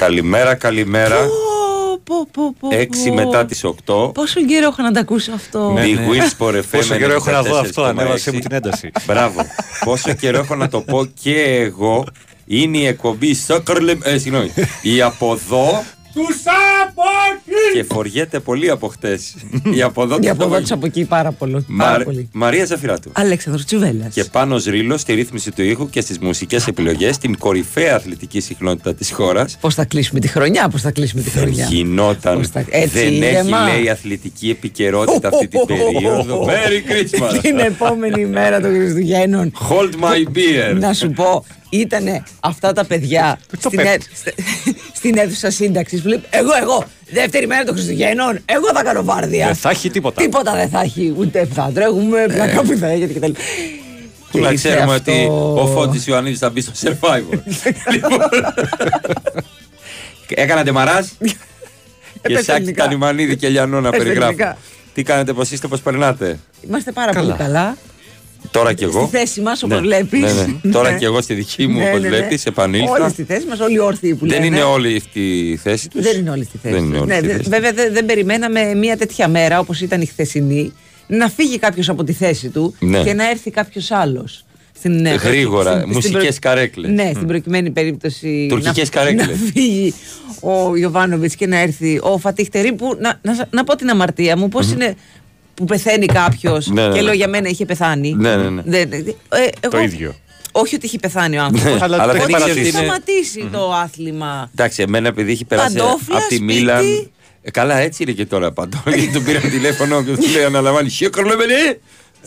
Καλημέρα, καλημέρα. Πω, πω, πω, 6 πω. μετά τις 8. Πόσο καιρό έχω να τα ακούσω αυτό; Ναι. Big Wheels for FM Πόσο καιρό έχω να δω αυτό, 94,6. ανέβασε μου την ένταση. Μπράβο. Πόσο καιρό έχω να το πω και εγώ. Είναι η εκπομπή Soccer ε, συγγνώμη. Η από εδώ. Και φοριέται πολύ από χτες. Η από εδώ Για και από εδώ από τους από εκεί πάρα πολύ. Μα- Πάρα πολύ. Μαρία Ζαφυράτου. Αλέξανδρος Τσουβέλλας. Και πάνω Ρήλο στη ρύθμιση του ήχου και στις μουσικές επιλογές, την κορυφαία αθλητική συχνότητα της χώρας. Πώς θα κλείσουμε τη χρονιά, πώς θα κλείσουμε τη Δεν χρονιά. γινόταν. Πώς θα- έτσι Δεν είναι, έχει, μα. λέει, αθλητική επικαιρότητα αυτή την περίοδο. Merry Christmas. Την επόμενη μέρα των Χριστουγέννων. Hold my beer. Να σου πω, ήταν αυτά τα παιδιά στην, αι- στε- στην αίθουσα σύνταξης. Εγώ, εγώ, δεύτερη μέρα των Χριστουγέννων, εγώ θα κάνω βάρδια. Δεν θα έχει τίποτα. Τίποτα δεν θα έχει, ούτε θα τρέχουμε, πλακά που θα έχετε κτλ. Που να Και ξέρουμε ήρθε ότι αυτό- ο Φώτης Ιωαννίδης θα μπει στο Survivor. Λοιπόν, Έκανατε μαράς και Έπεσε Σάκη ελληνικά. Κανημανίδη και Λιανό να Έπεσε περιγράφω. ελληνικά. Τι κάνετε, πώς είστε, πώς περνάτε; Είμαστε πάρα πολύ καλά. Τώρα κι εγώ. Στη θέση μας, όπως Ναι, βλέπεις. ναι, ναι. Τώρα κι εγώ στη δική μου, όπως βλέπεις, επανήλθα. Όλοι στη θέση μας, όλοι όρθιοι που Δεν λένε. είναι όλοι στη θέση τους. Δεν είναι όλοι στη θέση. Δεν είναι τους. όλοι Ναι, στη δε- θέση τους. βέβαια δεν, δεν περιμέναμε μια τέτοια μέρα όπως ήταν η χθεσινή να φύγει κάποιος από τη θέση του Ναι. και να έρθει κάποιος άλλος. Στην, ε, Γρήγορα, στην- στην μουσικές προ- καρέκλες. Ναι, στην προκειμένη περίπτωση. Τουρκικές να, καρέκλες. Να φύγει ο Ιωβάνοβιτς και να έρθει ο Φατίχτερη που. Να, να, να πω την αμαρτία μου, πώς είναι που πεθαίνει κάποιος Ναι, ναι, και ναι. λέω για μένα είχε πεθάνει. Ναι, ναι, ναι. Δεν- ε, εγώ- Το ίδιο. Όχι ότι έχει πεθάνει ο άνθρωπο. Ναι, αλλά αλλά το δεν έχει ήξερε Ότι ότι έχει είναι- σταματήσει το άθλημα. Εντάξει, εμένα επειδή έχει περάσει Παντόφλα, από τη σπίτι. Μίλαν. Ε, καλά, έτσι είναι και τώρα παντό. Γιατί του πήραν τηλέφωνο και του λέει αναλαμβάνει. Σοκολομενέ!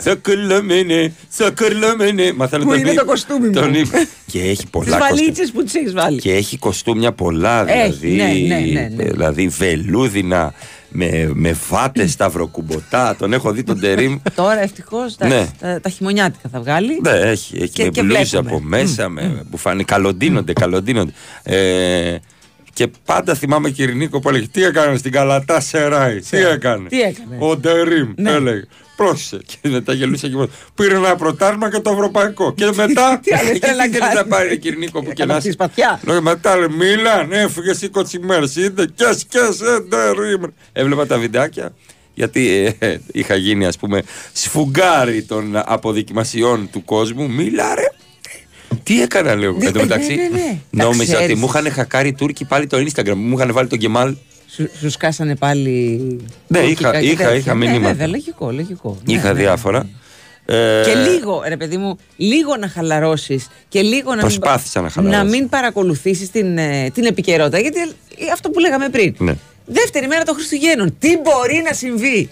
Σοκολομενέ! Σοκολομενέ! Μα θέλω Που τον είναι ύπ- το κοστούμι μου. τον ύπ- Και έχει Τις πολλά κοστούμια. βαλίτσες που τις έχεις βάλει. Και έχει κοστούμια πολλά, Έχει, δηλαδή. ναι, ναι, ναι, ναι. Δηλαδή βελούδινα με, με βάτες σταυροκουμποτά. Τον έχω δει τον Τερίμ. Τώρα ευτυχώς τα, Ναι. τα, τα χειμωνιάτικα θα βγάλει. Ναι, έχει, έχει Και- με και μπλούζα βλέπουμε. από μέσα, με μπουφάνι. Καλοντίνονται, καλοντίνονται. Ε, και πάντα θυμάμαι Κυρινίκο που έλεγε Τι έκανες στην Καλατά Σεράι, τι έκανες; Τι έκανες; Ο Ντερίμ Ναι. έλεγε. Πρόσεχε. Και μετά γελούσε και μου Πήρε ένα πρωτάρμα και το ευρωπαϊκό. Και μετά. Τι άλλο και θέλει να τι θέλει κάνει; να πάρει Κυρινίκο που και Έκανα να αυτή σπαθιά. Λέω μετά λέει Μίλαν, έφυγε 20 μέρε. Είδε και σκέσε Ντερίμ. Έβλεπα τα βιντεάκια. Γιατί ε, είχα γίνει ας πούμε σφουγγάρι των αποδοκιμασιών του κόσμου. Μίλα ρε. Τι έκανα λέω. Ναι, Εν τω μεταξύ ναι, ναι, ναι. Τα νόμιζα ότι ξέρεις. μου είχαν χακάρει οι Τούρκοι πάλι το Instagram. Μου είχαν βάλει τον Κεμάλ. Σου, σου σκάσανε πάλι. Ναι, τουρκικά είχα- και είχα- τέτοια. είχα Ναι, μηνύματα. βέβαια, λογικό, λογικό. Ναι, Είχα ναι. διάφορα. Ε, Και λίγο, ρε παιδί μου, λίγο να χαλαρώσεις και λίγο να μην, Προσπάθησα να χαλαρώσω. να μην παρακολουθήσεις την, ε, την επικαιρότητα. Γιατί ε, αυτό που λέγαμε πριν. Ναι. Δεύτερη μέρα των Χριστουγέννων. Τι μπορεί να συμβεί;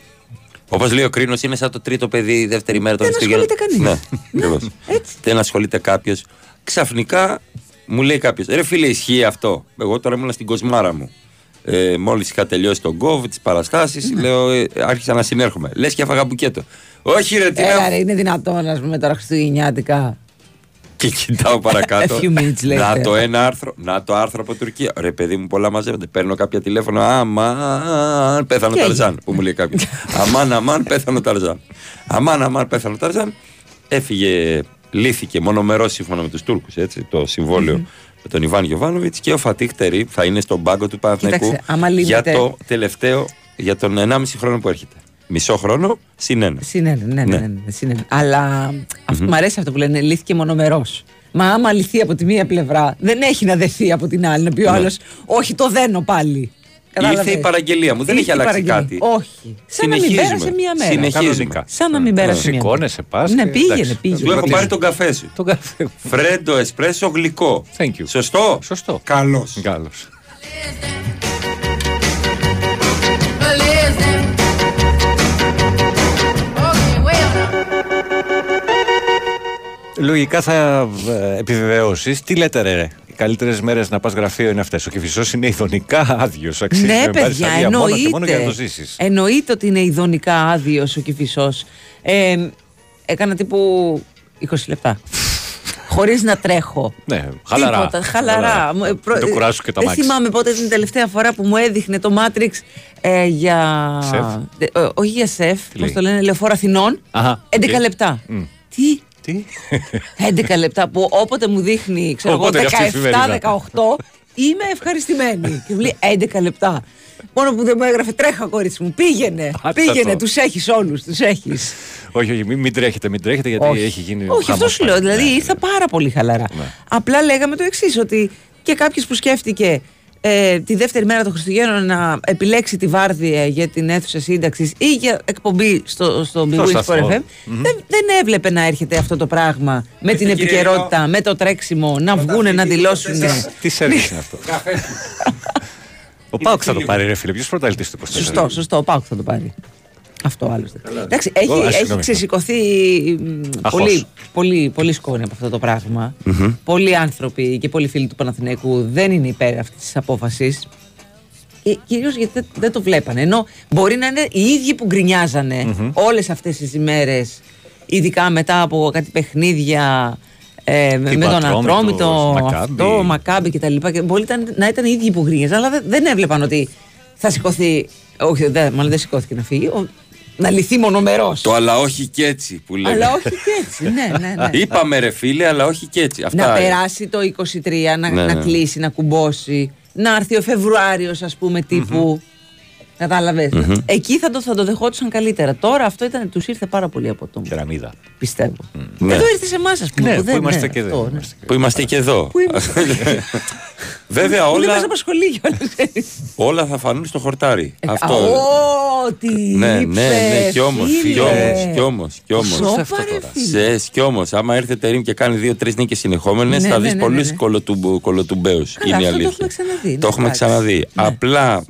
Όπως λέει ο Κρίνος, είναι σαν το τρίτο παιδί η δεύτερη μέρα των Δεν Χριστουγέννων. ασχολείται κανείς. Ναι, ακριβώς. έτσι. Δεν ασχολείται κάποιος. Ξαφνικά μου λέει κάποιος, ρε φίλε, ισχύει αυτό. Εγώ τώρα ήμουν στην κοσμάρα μου. Ε, Μόλις είχα τελειώσει τον κόβ, τις παραστάσεις, Ναι. λέω, ε, άρχισα να συνέρχομαι. Λες και έφαγα μπουκέτο. Όχι, ρε, τι Έλα, να. ρε, είναι δυνατόν, ας πούμε, τώρα Χριστουγεννιάτικα. Και κοιτάω παρακάτω. A few minutes later. να το ένα άρθρο, να το άρθρο από Τουρκία. Ρε παιδί μου, πολλά μαζεύονται. Παίρνω κάποια τηλέφωνο. Αμάν, πέθανε ο Τι Ταρζάν. έγινε; Που μου λέει κάποιος. αμάν, αμάν, πέθανε ο Ταρζάν. Αμάν, αμάν, πέθανε ο Ταρζάν. Έφυγε, λύθηκε μονομερός σύμφωνα με τους Τούρκους το συμβόλαιο με τον Ιβάν Γιοβάνοβιτ και ο Φατίχ Τερή θα είναι στον πάγκο του Παναθηναϊκού Κοίταξε, άμα για λύνεται- το τελευταίο, για τον 1,5 χρόνο που έρχεται. Μισό χρόνο συν ένα. Συνένε, ναι, ναι, Ναι. ναι, ναι, συνένε. Αλλά αυτό, μ' αρέσει αυτό που λένε, λύθηκε μονομερός. Μα άμα λυθεί από τη μία πλευρά, δεν έχει να δεθεί από την άλλη. Να πει ο Ναι. άλλος, Όχι, το δένω πάλι. Κατάλαβες. Ήρθε η παραγγελία μου, δεν Ήρθε έχει η αλλάξει παραγγελία. κάτι. Όχι. Σαν να μην Συνεχίζουμε. πέρασε μία μέρα. Συνεχίζουμε. Κανονικά. Σαν να μην πέρασε μία μέρα. Σηκώνεσαι, πας. Ναι, πήγαινε, πήγαινε. Του έχω πάρει τον καφέ σου. Τον καφέ. Φρέντο εσπρέσο γλυκό. Thank you. Σωστό; Σωστό. Καλώ. Καλώς. Listen. Okay, well. Λογικά θα ε, επιβεβαιώσεις. Τι λέτε, ρε, ρε; Οι καλύτερες μέρες να πας γραφείο είναι αυτές. Ο Κυφισό είναι ειδονικά άδειος. Αξίζει Ναι, να πάρεις παιδιά, άδεια μόνο και εννοείται. μόνο για να το ζήσεις. Εννοείται ότι είναι ειδονικά άδειος ο Κυφισό. Ε, έκανα τύπου 20 λεπτά. Χωρίς να τρέχω. Ναι, χαλαρά. Τίποτα, χαλαρά. Μου, ε, προ- Δεν το κουράσου και τα Δεν μάξι. θυμάμαι πότε ήταν την τελευταία φορά που μου έδειχνε το Matrix ε, για. Σεφ. Ε, ε, όχι για σεφ, Τι πώς λέει; το λένε, λεωφόρο Αθηνών. Αχα, 11 οκ. λεπτά. Μμ. Τι; Τι; 11 λεπτά που όποτε μου δείχνει, ξέρω εγώ, Όποτε αυτή η εφημερίδα. 17-18, Είμαι ευχαριστημένη. και μου λέει 11 λεπτά. Μόνο που δεν μου έγραφε τρέχα κορίτσι μου. Πήγαινε. Άσε πήγαινε. το. Τους έχεις όλους. Τους έχεις. όχι, όχι, μην, μην τρέχετε, μην τρέχετε γιατί έχει γίνει. Όχι, αυτό χαμός σου λέω. πάλι. Δηλαδή Ναι, ναι, ήρθα ναι. πάρα πολύ χαλαρά. Ναι. Απλά λέγαμε το εξής, ότι και κάποιος που σκέφτηκε ε, τη δεύτερη μέρα των Χριστουγέννων να επιλέξει τη βάρδια για την αίθουσα σύνταξης ή για εκπομπή στο, στο Big Wings σταθμό. for FM, δεν, δεν έβλεπε να έρχεται αυτό το πράγμα με την κύριε επικαιρότητα, με το τρέξιμο, να βγούνε να δηλώσουν. Τι σερβίς είναι αυτό; Ο Πάουκ θα το πάρει, ρε φίλε. Ποιος πρωταθλητή του 24. Σωστό, σωστό. Ο Πάουκ θα το πάρει. Αυτό άλλωστε. Εντάξει, έχει, Ω, ας, έχει συγγνώμη. ξεσηκωθεί μ, Αχώς. πολύ, πολύ, πολύ σκόνη από αυτό το πραγμα Πολλοί άνθρωποι και πολλοί φίλοι του Παναθηναϊκού δεν είναι υπέρ αυτής της απόφασης. Ε, Κυρίως γιατί δεν, δεν το βλέπανε. Ενώ μπορεί να είναι οι ίδιοι που γκρινιάζανε όλες αυτές τις ημέρες, ειδικά μετά από κάτι παιχνίδια. Ε, με, Τύπου με τον Ατρόμητος, Ατρόμητο, Μακάμπι. αυτό, Μακάμπι και τα λοιπά. Και μπορεί ήταν- να ήταν οι ίδιοι που γκρίνιαζαν, αλλά δεν, δεν έβλεπαν ότι θα σηκωθεί. Όχι, δεν, μάλλον δεν σηκώθηκε να φύγει. ο- να λυθεί μονομερός. Το αλλά όχι και έτσι που λέμε. Αλλά όχι και έτσι. ναι, ναι, ναι. Είπαμε ρε φίλε, αλλά όχι και έτσι. Αυτά να είναι. περάσει το 23, να, Ναι, να ναι. κλείσει, να κουμπώσει. Να έρθει ο Φεβρουάριος, ας πούμε, τύπου. Κατάλαβες. Εκεί θα το, θα το δεχόντουσαν καλύτερα. Τώρα αυτό ήταν, τους ήρθε πάρα πολύ από το Κεραμίδα. Πιστεύω. Ναι. Εδώ ήρθες σε εμάς, ας πούμε. Ναι, που που δεν- είμαστε ναι, και αυτό, εδώ. ναι. είμαστε και Που είμαστε και εδώ. Πού είμαστε. Βέβαια Που δεν μας όλα, απασχολεί κιόλας. όλα θα φανούν στο χορτάρι. Αυτό. Ό,τι Ναι, ναι, ναι, κι όμως, κι όμως, κι όμως, κι όμως. Σώπα, αυτό ρε τώρα. φίλε. Σε κι όμως, άμα έρθετε Ρήμ και κάνει δύο-τρει νίκες συνεχόμενες, Ναι, θα ναι, δεις ναι, πολλούς ναι, ναι. κολοτουμπέους. Καλά, Είναι η αυτό το αλήθεια. έχουμε ξαναδεί, ναι, Το έχουμε εντάξει. ξαναδεί. Απλά ε,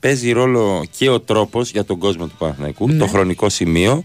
παίζει ρόλο και ο τρόπος για τον κόσμο του Παναθηναϊκού, Ναι. το χρονικό σημείο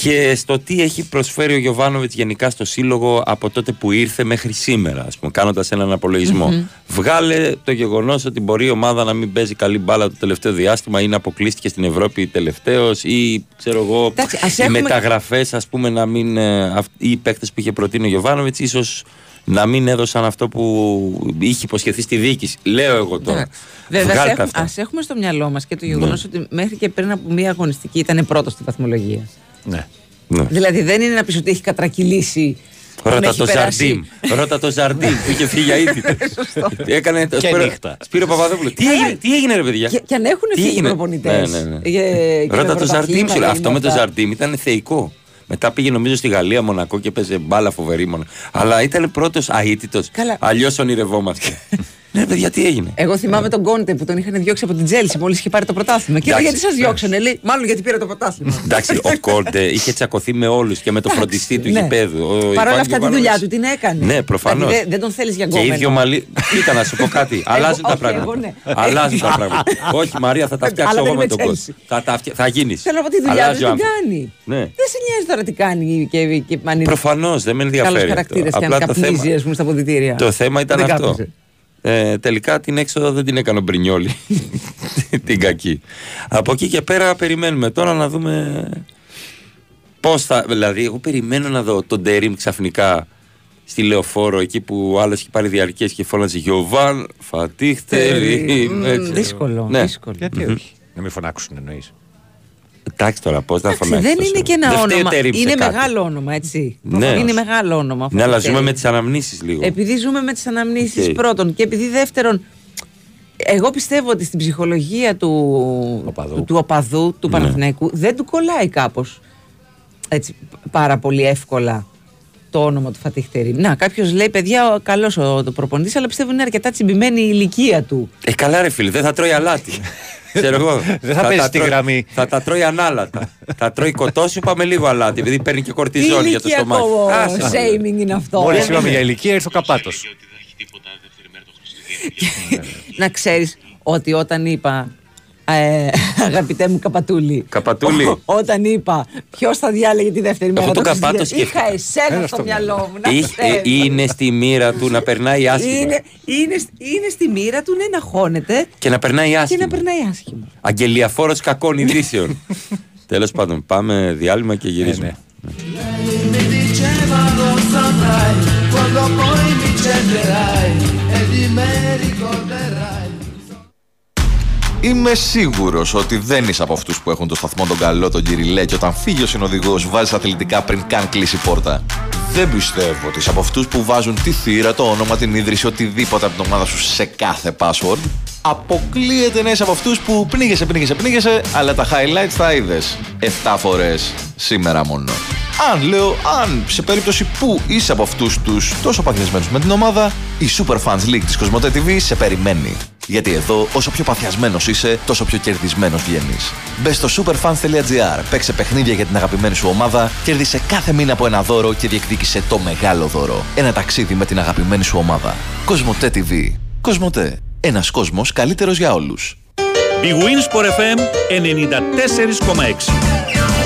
και στο τι έχει προσφέρει ο Γιωβάνοβιτς γενικά στο σύλλογο από τότε που ήρθε μέχρι σήμερα, ας πούμε, κάνοντας έναν απολογισμό. Βγάλε το γεγονός ότι μπορεί η ομάδα να μην παίζει καλή μπάλα το τελευταίο διάστημα ή να αποκλείστηκε στην Ευρώπη τελευταίος ή ξέρω εγώ, Εντάξει, ας οι έχουμε- μεταγραφές, ας πούμε, να μην. ε, αυ- ή οι παίκτες που είχε προτείνει ο Γιωβάνοβιτς, ίσως να μην έδωσαν αυτό που είχε υποσχεθεί στη διοίκηση. Λέω εγώ τώρα. Εντάξει. Βέβαια, ας Βγάλτε έχουμε, αυτά. ας έχουμε στο μυαλό μας και το γεγονός Ναι. ότι μέχρι και πριν από μία αγωνιστική ήταν πρώτος στη βαθμολογία. Ναι. Ναι. Δηλαδή δεν είναι να πεις ότι έχει κατρακυλήσει. τον Ρώτα έχει το περάσει. Ζαρντίν. Ρώτα το Ζαρντίμ που είχε φύγει αήττητος. Έκανε το Και Σπύρο- νύχτα. Σπύρο Παπαδόπουλο. Τι Καλά. έγινε, τι έγινε ρε παιδιά; Και, και αν έχουν Τι φύγει έγινε; προπονητές. Ναι, ναι, ναι. Ρώτα το Ζαρντίμ σου λέει. Αυτό με το Ζαρντίμ ήταν θεϊκό. Μετά πήγε νομίζω στη Γαλλία, Μονακό και παίζε μπάλα φοβερή μόνο. Αλλά ήταν πρώτος αήττητος. Καλά. Αλλιώς ονειρευόμαστε. ναι, παιδιά, τι έγινε; Εγώ θυμάμαι τον Κόντε που τον είχαν διώξει από την Τσέλσι μόλις είχε πάρει το πρωτάθλημα. Και λέει, Εντάξει. γιατί σας διώξανε, λέει. Μάλλον γιατί πήρε το πρωτάθλημα. Εντάξει, ο Κόρντε είχε τσακωθεί με όλους και με το φροντιστή του Ναι. γηπέδου. Ο Παρ' όλα Ιβάν αυτά τη Γιωβάνοβιτς. δουλειά του την έκανε. Ναι, προφανώς. Δηλαδή, δεν, δεν τον θέλεις για Και γκόμενο. ίδιο μαλλί. Κοίτα να σου πω κάτι. Αλλάζουν τα όχι, πράγματα. εγώ ναι. Αλλάζουν τα πράγματα. Όχι, Μαρία, θα τα φτιάξω Αλλά εγώ δεν με τον είμαι κόσμο. Θα, τα φτια- θα γίνεις. Θέλω να πω τη δουλειά του Αλλάζει ο την άνθρωπος. κάνει. Ναι. Δεν σε νοιάζει τώρα τι κάνει και, και αν είναι Προφανώς δεν με καλός ενδιαφέρει. χαρακτήρας αυτό. και αν Απλά το καπνίζει, θέμα, ας πούμε, στα ποδητήρια. το θέμα ήταν Δεν αυτό. Κάπνιζε. Ε, τελικά την έξοδο δεν την έκανε ο Μπρινιόλη. την κακή. Από εκεί και πέρα περιμένουμε τώρα να δούμε πώς θα. Δηλαδή, εγώ περιμένω να δω τον Τερίμ ξαφνικά στη λεωφόρο εκεί που ο άλλος έχει πάρει διαρκές και φώναζε Γιωβάν, Φατίχ Τερίμ. Μμ, δύσκολο, Ναι. δύσκολο. Γιατί όχι; Να μην φωνάξουν εννοείς. Εντάξει τώρα, πώς να Εντάξει, φωνάξεις. δεν είναι και ένα τυχαίο όνομα. Τερίμ σε Είναι κάτι. μεγάλο όνομα, έτσι. Ναι, είναι ως- μεγάλο όνομα. αυτό Ναι, το αλλά ζούμε Τερίμ. με τις αναμνήσεις λίγο. Επειδή ζούμε με τις αναμνήσεις Οκ. πρώτον και επειδή δεύτερον, εγώ πιστεύω ότι στην ψυχολογία του Οπαδού. του, του οπαδού, Ναι. του Παναθηναϊκού, δεν του κολλάει κάπως έτσι πάρα πολύ εύκολα το όνομα του Φατίχτερη. Να, κάποιος λέει, παιδιά, καλός ο το προπονητής, αλλά πιστεύω είναι αρκετά τσιμπημένη η ηλικία του. Ε, καλά ρε φίλε, δεν θα τρώει αλάτι. Ξέρω εγώ. Δεν θα παίζει τα στη τρώει- γραμμή. Θα τα τρώει ανάλατα. θα τρώει κοτόσουπα με λίγο αλάτι, επειδή παίρνει και Τι κορτιζόν για το στομάχι. ηλικιακό Άσε, μωρέ. shaming είναι αυτό. Μόλι ε. είπαμε για ηλικία, ήρθε ο καπάτος. να ξέρεις ότι όταν είπα ε, αγαπητέ μου Καπατούλη Καπατούλη. ό- όταν είπα ποιος θα διάλεγε τη δεύτερη μέρα τον των Καπάτος Χριστουγέννων, είχα σκέφτηκα. εσένα Ένα στο στο μυαλό μου να Είχε- ξέρεις. είναι στη μοίρα του να περνάει άσχημα. είναι, είναι, είναι στη μοίρα του ναι, να χώνεται Και να περνάει και άσχημα. να περνάει άσχημα Αγγελιαφόρος κακών ειδήσεων. Τέλος πάντων, πάμε διάλειμμα και γυρίζουμε. ναι. Είμαι σίγουρος ότι δεν είσαι από αυτούς που έχουν το σταθμό τον καλό, τον κυριλέ και όταν φύγει ο συνοδηγός βάζεις αθλητικά πριν καν κλείσει πόρτα. Δεν πιστεύω ότι είσαι από αυτούς που βάζουν τη θύρα, το όνομα, την ίδρυση, οτιδήποτε από την ομάδα σου σε κάθε password. Αποκλείεται να είσαι από αυτούς που πνίγεσαι, πνίγεσαι, πνίγεσαι, αλλά τα highlights τα είδες 7 φορές σήμερα μόνο. Αν λέω, αν σε περίπτωση που είσαι από αυτούς τους τόσο παθιασμένους με την ομάδα, η Super Fans League της Κοσμοτέ TV σε περιμένει. Γιατί εδώ, όσο πιο παθιασμένος είσαι, τόσο πιο κερδισμένος βγαίνεις. Μπες στο superfans.gr, παίξε παιχνίδια για την αγαπημένη σου ομάδα, κέρδισε κάθε μήνα από ένα δώρο και διεκδίκησε το μεγάλο δώρο. Ένα ταξίδι με την αγαπημένη σου ομάδα. Κοσμοτέ TV. Κοσμοτέ. Ένας κόσμος καλύτερος για όλους. Big Wins for FM 94,6.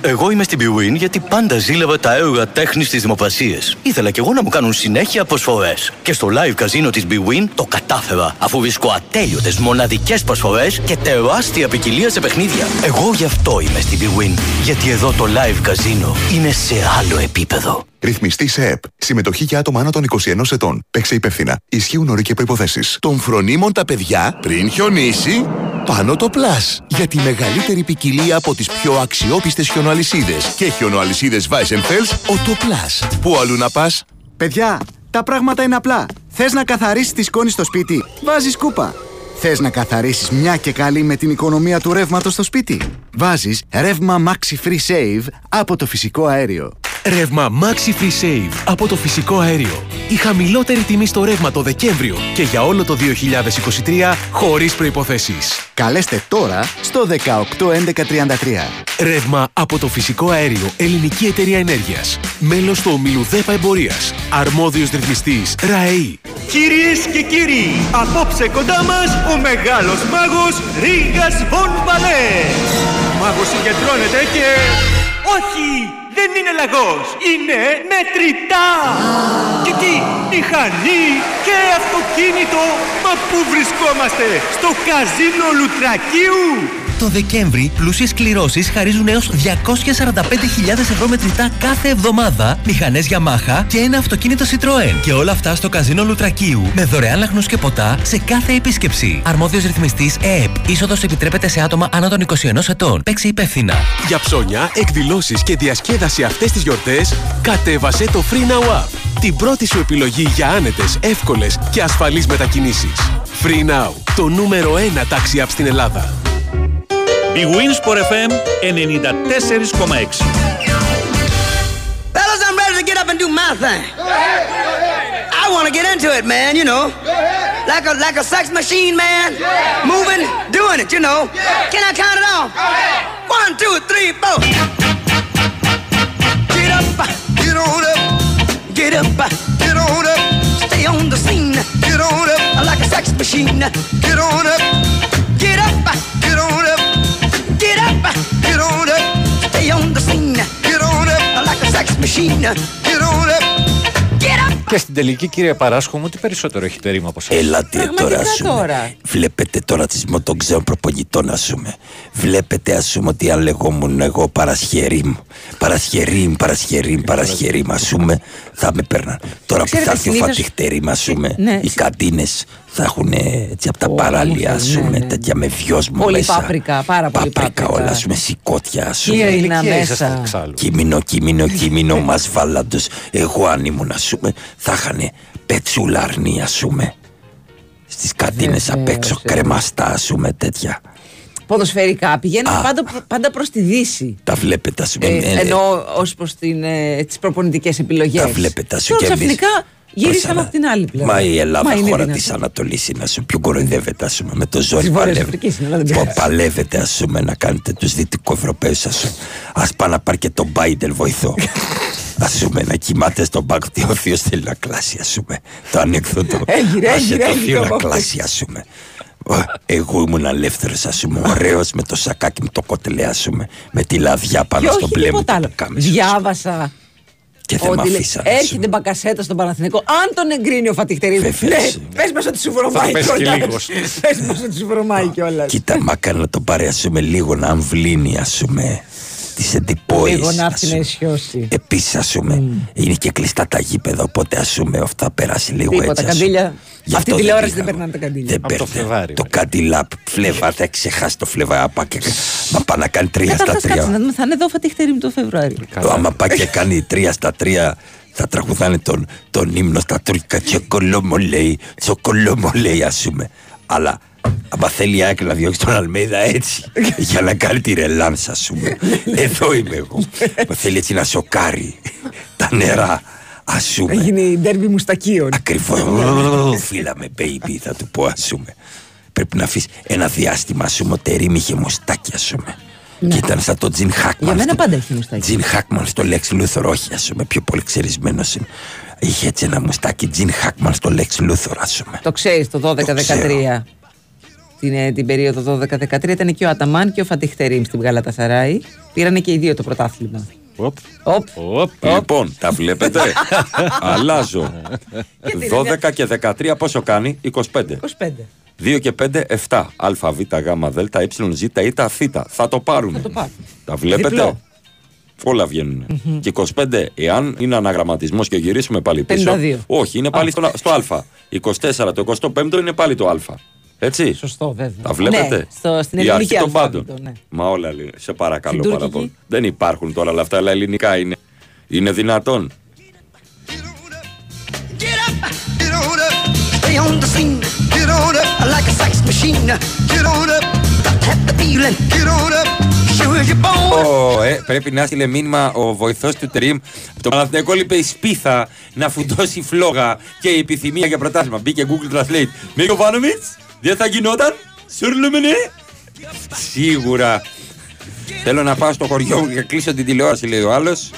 Εγώ είμαι στην Bwin γιατί πάντα ζήλευα τα έργα τέχνης στι δημοπρασίε. Ήθελα κι εγώ να μου κάνουν συνέχεια προσφορές. Και στο live καζίνο της Bwin το κατάφερα, αφού βρίσκω ατέλειωτες μοναδικές προσφορές και τεράστια ποικιλία σε παιχνίδια. Εγώ γι' αυτό είμαι στην Bwin. Γιατί εδώ το live καζίνο είναι σε άλλο επίπεδο. Ρυθμιστή σε ΕΠ. Συμμετοχή για άτομα άνω των 21 ετών. Παίξε υπεύθυνα. Ισχύουν όροι και προποθέσει. Των φρονίμων τα παιδιά πριν χιονίσει. Πάνω το Plus. Για τη μεγαλύτερη ποικιλία από τις πιο αξιόπιστες χιονοαλυσίδες. Και χιονοαλυσίδες Weissenfels, ο το Plus. Πού αλλού να πας; Παιδιά, τα πράγματα είναι απλά. Θες να καθαρίσεις τη σκόνης στο σπίτι, βάζεις κούπα. Θες να καθαρίσεις μια και καλή με την οικονομία του ρεύματος στο σπίτι; Βάζεις ρεύμα Maxi Free Save από το φυσικό αέριο. Ρεύμα Maxi Free Save από το φυσικό αέριο. Η χαμηλότερη τιμή στο ρεύμα το Δεκέμβριο και για όλο το 2023 χωρίς προϋποθέσεις. Καλέστε τώρα στο 181133. Ρεύμα από το φυσικό αέριο Ελληνική Εταιρεία Ενέργειας. Μέλος του ομίλου ΔΕΠΑ Εμπορίας. Αρμόδιος ρυθμιστής ΡΑΕΗ. Κυρίες και κύριοι, απόψε κοντά μας ο μεγάλος μάγος Ρίγας Βον Βαλέ. Ο μάγος συγκεντρώνεται και... Όχι, δεν είναι λαγός, είναι μετρητά. Και τι, μηχανή και αυτοκίνητο. Μα πού βρισκόμαστε, στο καζίνο Λουτρακίου; Το Δεκέμβρη, πλούσιες κληρώσεις χαρίζουν έως 245.000 ευρώ μετρητά κάθε εβδομάδα, μηχανές Yamaha και ένα αυτοκίνητο Citroën. Και όλα αυτά στο καζίνο Λουτρακίου, με δωρεάν λαχνούς και ποτά σε κάθε επίσκεψη. Αρμόδιος ρυθμιστής ΕΕΠ. Είσοδος επιτρέπεται σε άτομα άνω των 21 ετών. Παίξει υπεύθυνα. Για ψώνια, εκδηλώσεις και διασκέδαση αυτές τις γιορτές, κατέβασε το Free Now App. Την πρώτη σου επιλογή για άνετες, εύκολες και ασφαλείς μετακινήσεις. Free Now, το νούμερο 1 taxi app στην Ελλάδα. Big Wins for FM 94,6. Fellas, I'm ready to get up and do my thing. I want to get into it, man, you know. Like a like a sex machine, man. Moving, doing it, you know. Can I count it off? One, two, three, four. Get up, get on up. Get up, get on up. Stay on the scene. Get on up. Like a sex machine. Get on up. Get up, get on up. Get up, get on up. Stay on the scene. Get on up. Like a sex machine. Get on up. Get up. Και στην τελική, κύριε Παράσχο μου, τι περισσότερο έχετε ρήμα από εσάς; Ελάτε τώρα, Πραγματικά ας πούμε. τώρα. Βλέπετε τώρα τις με των ξένων προπονητών, ας πούμε. Βλέπετε, ας πούμε, ότι αν λεγόμουν εγώ παρασχερίμ, παρασχερίμ, παρασχερίμ, παρασχερίμ, ας πούμε, θα με παίρναν. Τώρα που Ξέρετε, θα έρθει ο συνήθως- Φατιχτερίμ, ας πούμε, Ναι, οι συ- καντίνες θα έχουν έτσι από τα Ω, παράλια, ας ναι, πούμε, ναι. τέτοια με βιόσμο Πολύ μέσα. πάπρικα, πάρα πολύ Πάπρικα πάπρικα. όλα, ας πούμε, σηκώτια, ας πούμε. Κύρινα ηλικία μέσα; ήσασταν εξάλλου. Κείμενο, κείμενο, κείμενο μας βάλαντος Εγώ αν ήμουν ας πούμε Θα είχανε πετσούλα αρνή ας πούμε Στις κατίνες απ' Βεβαίως, έξω ε. κρεμαστά ας πούμε τέτοια Ποδοσφαιρικά πηγαίνουν Α. πάντα, πάντα προς τη Δύση. Τα βλέπετε ας πούμε Ε, ε, ε, ενώ ως προς ε, τις προπονητικές επιλογές. Τα βλέπετε ας σου Τώρα και εμείς. ξαφνικά γυρίσαμε Προσανα- από την άλλη πλευρά. Μα η Ελλάδα Μα είναι χώρα δυνατόν. της Ανατολής είναι ας πούμε, πιο κοροϊδεύεται ας πούμε, με το ζόρι. Της Βόρειας παλεύει. Αφρικής είναι, αλλά δεν Πο- πειράζει. Παλεύετε ας πούμε, να κάνετε τους Δυτικοευρωπαίους ας πούμε. Α πάει να πάρει και τον Μπάιντελ βοηθό. Α πούμε να κοιμάται στον μπακ ότι ο Θείο θέλει να κλάσει, ας πούμε. Το ανέκδοτο. Έγειρε, Άσε έγειρε, το έγειρε Θείο από να αυτό. κλάσει, ας πούμε. Ω, Εγώ ήμουν ελεύθερος, ας πούμε, ωραίος με το σακάκι μου το κοτελέ, ας πούμε, με τη λαδιά πάνω Και στο όχι μπλε μου. τίποτα το άλλο. πουκάμισο. Διάβασα Και δεν με ότι λέει, αφήσανε. ας πούμε. έρχεται μπακασέτα στον Παναθηνικό. Αν τον εγκρίνει ο Φατιχτερή. Ναι, Βεβαίως. πες μας ότι σου βρωμάει πέσει και κιόλα. λίγος. Πες μας ότι σου βρωμάει κιόλας. Κοίτα, μακάρι να το πάρει ας πούμε λίγο να αμβλύνει ας πούμε τις εντυπώσεις Λίγο να ας έρθει να πούμε. ισιώσει. Επίσης ας πούμε είναι και κλειστά τα γήπεδα οπότε ας πούμε αυτό θα περάσει λίγο Τίποτα, έτσι ας πούμε. καντήλια. Γι' Αυτή αυτό τη τηλεόραση πήγα δεν εγώ. περνάνε τα καντήλια. Δεν Από το παίρνει. Φλεβάρι, Το κάτι λαπ φλεβά, θα ξεχάσει το φλεβά. Απά και... Μα πάει να κάνει τρία στα Καταρχάς κάτσε να τρία. δούμε, θα είναι εδώ φατιχτερήμ το Φεβρουάριο. Το άμα πάει και κάνει τρία στα τρία, θα τραγουδάνε τον, τον ύμνο στα τουρκικά. Τσοκολόμο λέει, τσοκολόμο λέει, ας πούμε. Αλλά άμα θέλει η ΑΕΚ να διώξει τον Αλμέιδα έτσι, για να κάνει τη ρελάνσα, α πούμε. Εδώ είμαι εγώ. Μα θέλει έτσι να σοκάρει τα νερά, ας πούμε. Έγινε η ντέρμπι μουστακίων. Ακριβώς. Φύλαμε, baby, θα του πω, ας πούμε. Πρέπει να αφήσεις ένα διάστημα, ας πούμε, ο Τερίμ είχε μουστάκι, ας πούμε. Και ήταν σαν τον Τζιν Χάκμαν. Για μένα στο- πάντα έχει μουστάκι. Τζιν Χάκμαν στο Lex Luthor, όχι, ας πούμε, πιο πολύ ξερισμένος είναι. Είχε έτσι ένα μουστάκι Τζιν Χάκμαν στο Lex Luthor, ας πούμε. Το ξέρεις το 12-13. Την, ε, την περίοδο 12-13 ήταν και ο Αταμάν και ο Φατιχτερήμ στην Γαλάτα Σαράι. Πήρανε και οι δύο το πρωτάθλημα. Οπ. Οπ. Οπ. Λοιπόν, τα βλέπετε. Αλλάζω. 12 και 13 πόσο κάνει, 25. 25. 2 και 5, 7. Α, Β, Γ, Δ, Ε, Ζ, Ι, Θ. Θα το πάρουν. Θα το πάρουν. Τα βλέπετε; Διπλό. Όλα βγαίνουν. Και 25, εάν είναι αναγραμματισμός και γυρίσουμε πάλι πίσω. 52. Όχι, είναι πάλι στο, στο Α. 24, το 25 είναι πάλι το Α. Έτσι; Σωστό, βέβαια. Τα βλέπετε; Ναι, στο, στην Η ελληνική αρχή των αλφάβητο, πάντων. ναι. Μα όλα λέει. Σε παρακαλώ Στην πάρα τουρκική. πολύ. Δεν υπάρχουν τώρα όλα αυτά, αλλά ελληνικά είναι. Είναι δυνατόν. Get on up, stay on the scene. Get on up like a sex machine. Get on up, got to have the feeling. Get on up, sure as you're born. Ω, ε, πρέπει να στείλε μήνυμα ο βοηθός του Τριμ. Το Παναθηναϊκό είπε η σπίθα να φουντώσει φλόγα και η επιθυμία για πρωτάθλημα. Μπήκε Google Translate. Μίκο Βάνομιτς, δεν θα γινόταν. Σουρλουμενέ. Σίγουρα. Θέλω να πάω στο χωριό μου και κλείσω την τηλεόραση, λέει ο άλλος.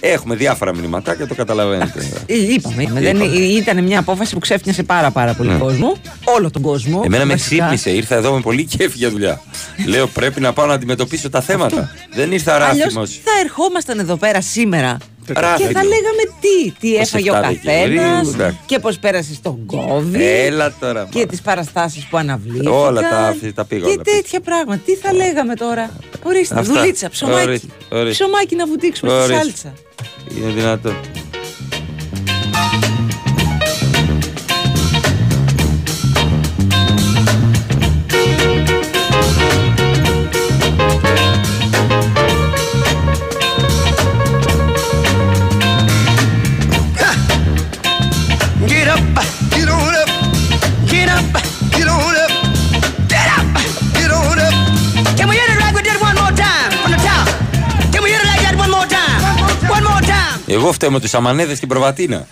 Έχουμε διάφορα μηνυματάκια, το καταλαβαίνετε. Ε, Είπαμε, είπαμε. Δεν, Είπαμε. ήταν μια απόφαση που ξέφνιασε πάρα πάρα πολύ Ναι. κόσμο. Όλο τον κόσμο. Εμένα με βασικά. ξύπνησε, ήρθα εδώ με πολύ κέφι για δουλειά. Λέω πρέπει να πάω να αντιμετωπίσω τα θέματα. Δεν ήρθα Αλλιώς ράθιμο. θα ερχόμασταν εδώ πέρα σήμερα Ράθιμος. και θα λέγαμε τι, τι Πώς έφαγε ο 7 καθένας Δεκεμβρίου, εντάξει. και πώς πέρασε στον COVID Έλα τώρα. και τις παραστάσεις που αναβλήθηκαν. Όλα τα- τα πήγα Και όλα τέτοια πράγματα. Τι θα λέγαμε τώρα; Ορίστε, Αυτά. δουλίτσα, ψωμάκι. Ορίστε, ορίστε. Ψωμάκι να βουτήξουμε στη Ορίστε. σάλτσα. Είναι δυνατόν. Εγώ φταίω με τους αμανέδες στην προβατίνα.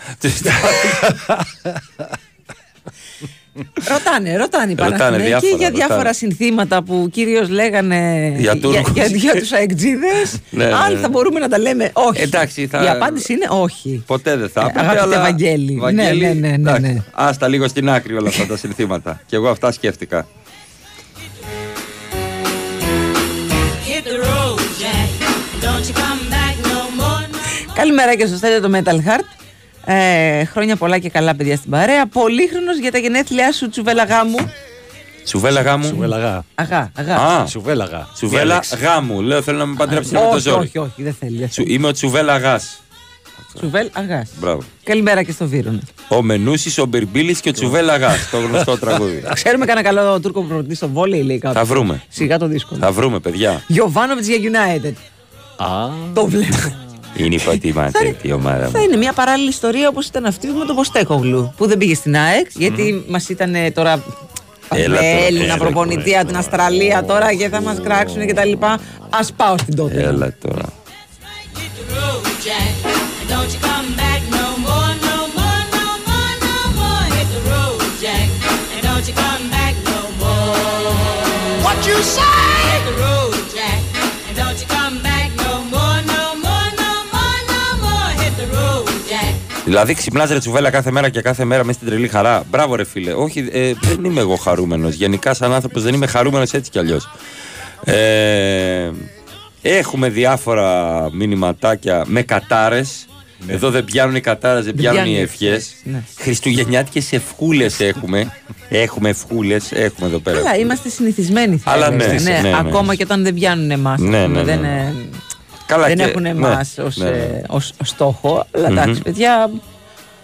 Ρωτάνε, ρωτάνε οι Ρωτάνε Παναθηναϊκοί διάφορα, για ρωτάνε. διάφορα συνθήματα που κυρίως λέγανε Για για, Τούρκους. για, για τους αεκτζίδες. Ναι, ναι, Αν ναι. θα μπορούμε να τα λέμε όχι. Εντάξει, θα- Η απάντηση είναι όχι. Ποτέ δεν θα Ε, έπρεπε, αγαπητέ αλλά... Βαγγέλη. Βαγγέλη, Ναι, ναι, ναι, ναι, εντάξει, ναι. Άστα λίγο στην άκρη όλα αυτά τα συνθήματα. Και εγώ αυτά σκέφτηκα. Καλημέρα και στο στέλιο το Metal Heart. Ε, χρόνια πολλά και καλά παιδιά στην παρέα. Πολύχρονος για τα γενέθλιά σου τσουβέλα γάμου. Σουβέλα γάμου. Σουβέλαγα. Αγά, αγά. Α, Σουβέλαγα. Σουβέλα Διάλεξε. γάμου. Λέω θέλω να με παντρέψει με το όχι, ζόρι. όχι, όχι, δεν θέλει. δεν Τσου- θέλει. Είμαι ο Τσουβέλα γάς. Τσουβέλ αγάς. Μπράβο. Καλημέρα και στο Βύρονα. Ο Μενούσης, ο Μπυρμπίλης και ο Τσουβέλα γάς. Το γνωστό τραγούδι. Ξέρουμε κανένα καλό Τούρκο προπονητή στο βόλεϊ, λέει κάποιος. Θα βρούμε. Σιγά το δύσκολο. Θα βρούμε, παιδιά. Γιωβάνοβιτς για United. Α, Το βλέπω. Είναι η υποτιμάτε η ομάδα Θα μου. είναι μια παράλληλη ιστορία όπως ήταν αυτή με τον Ποστέκογλου που δεν πήγε στην ΑΕΚ γιατί μας ήταν ε, τώρα. Έλα με τώρα, Έλληνα έλα, προπονητή από την Αυστραλία τώρα και θα μας κράξουν κτλ. Α πάω στην τότε. Έλα τώρα. road, Jack. And don't you come back Δηλαδή ξυπνάς ρε τσουβέλα κάθε μέρα και κάθε μέρα μέσα στην τρελή χαρά. Μπράβο ρε φίλε. Όχι, ε, δεν είμαι εγώ χαρούμενος. Γενικά σαν άνθρωπος δεν είμαι χαρούμενος έτσι κι αλλιώς. Ε, έχουμε διάφορα μηνυματάκια με κατάρες. Εδώ δεν πιάνουν οι κατάρες, δεν πιάνουν οι πιάνουν οι ευχές. ευχές, ναι. Χριστουγεννιάτικες ευχούλες έχουμε. έχουμε ευχούλες, έχουμε εδώ πέρα. Αλλά είμαστε συνηθισμένοι. θα Αλλά έλεγα. ναι, ναι, ναι. Ακόμα και όταν δεν πιάνουν εμάς. Ναι, ναι, δεν, ναι. Ε, Καλά δεν και- έχουν ναι, εμάς ναι, ναι. ως στόχο. Αλλά εντάξει, Μμμ. παιδιά,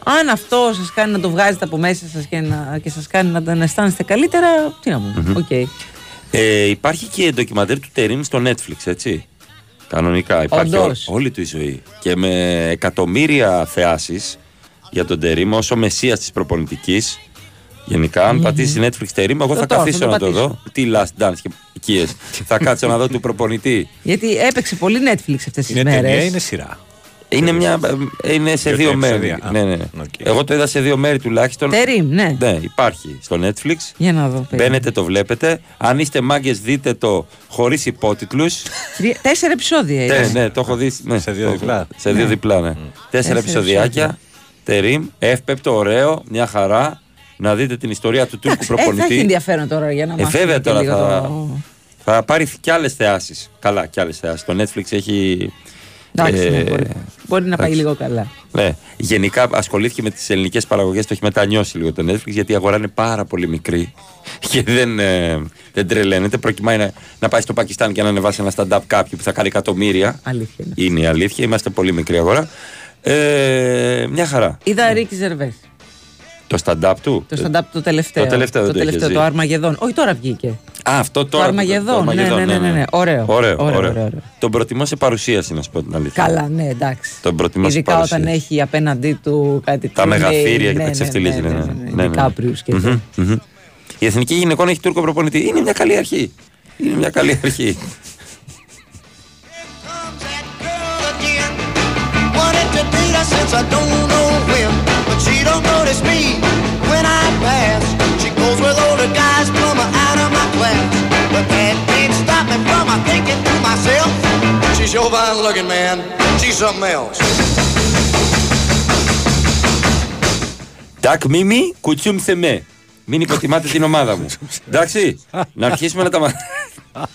Αν αυτό σας κάνει να το βγάζετε από μέσα σας και, να, και σας κάνει να, να αισθάνεστε καλύτερα, τι να πούμε. Μμμ. Οκ. Ε, υπάρχει και ντοκιμαντέρ του Τερίμ στο Netflix, έτσι; Κανονικά. Υπάρχει Όντως. ό- όλη του η ζωή. Και με εκατομμύρια θεάσεις για τον Τερίμ ως ο μεσσίας της προπονητικής. Γενικά, αν Μμμ. πατήσει Netflix Τερίμ, εγώ Το θα το, καθίσω θα το να το πατήσω. δω. Τι Last Dance και αηδίες. θα κάτσω να δω του προπονητή. Γιατί έπαιξε πολύ Netflix αυτές τις Είναι μέρες. ταινία, είναι σειρά; Είναι, μια, ε, είναι σε Δύο δύο επεισόδια. μέρη. Α, Ναι, ναι. ναι. οκ. Εγώ το είδα σε δύο μέρη τουλάχιστον. Τερίμ, ναι. Ναι, υπάρχει στο Netflix. Για να δω. περίμενε. Μπαίνετε, το βλέπετε. Αν είστε μάγκες, δείτε το χωρίς υπότιτλους. Τρία- Τέσσερα επεισόδια Ναι, ήταν. ναι, το έχω δει. Ναι, Σε δύο το έχω- διπλά. Σε δύο Ναι. διπλά, ναι. Τέσσερα Τέσσερα επεισοδιάκια. επεισόδια. Τερίμ, εύπεπτο, ωραίο, μια χαρά. Να δείτε την ιστορία του Τούρκου Ε, θα έχει προπονητή. ενδιαφέρον τώρα για να Ε, μάθουμε βέβαια και τώρα λίγο θα, το... θα πάρει κι άλλες θεάσεις. Καλά, κι άλλες θεάσεις. Το Netflix έχει. Εντάξει, ναι, ε, μπορεί, μπορεί να πάει εντάξει. λίγο καλά. Ναι. Γενικά ασχολήθηκε με τις ελληνικές παραγωγές, το έχει μετανιώσει λίγο το Netflix γιατί η αγορά είναι πάρα πολύ μικρή και δεν, ε, δεν τρελαίνεται. Προκειμένου να, να πάει στο Πακιστάν και να ανεβάσει ένα stand-up κάποιου που θα κάνει εκατομμύρια. Αλήθεια είναι. Είναι η αλήθεια, είμαστε πολύ μικρή αγορά. Ε, μια χαρά. Είδα Ρίκη Ζερβές. Το stand-up του. Το stand-up το τελευταίο. Το τελευταίο δεν το, το έχεις τελευταίο, δει. το Αρμαγεδόν. Όχι, τώρα βγήκε. Α, αυτό τώρα. Αρμαγεδόν, ναι, ναι, ναι, ναι, ναι. Ωραίο. Ωραίο, Ωραίο, ωραίο. ωραίο, ωραίο. Τον προτιμώ σε παρουσίαση, να σου πω την αλήθεια. Καλά, ναι, εντάξει. Τον προτιμώ σε Ειδικά παρουσίαση. όταν έχει απέναντί του κάτι Τα Clooney, μεγαθύρια και ναι, τα ναι, ξεφτιλίζει. ναι, ναι, ναι, ναι, ναι, ναι, ναι. Ντικάπριους και Μμμ, τέτοια. μμμ. Η εθνική γυναικών έχει Τούρκο προπονητή. Είναι μια καλή αρχή. Είναι μια καλή αρχή. Wanted to date her since I don't notice me when I pass. She goes with older guys, plumber out of my class. But that ain't stop me from my thinking to myself. She's sure fine looking, man. She's something else. Τάκ μίμη, κουτσούμ θεμέ. Μην υποτιμάτε την ομάδα μου. Εντάξει, να αρχίσουμε να τα μαθαίνουμε. Να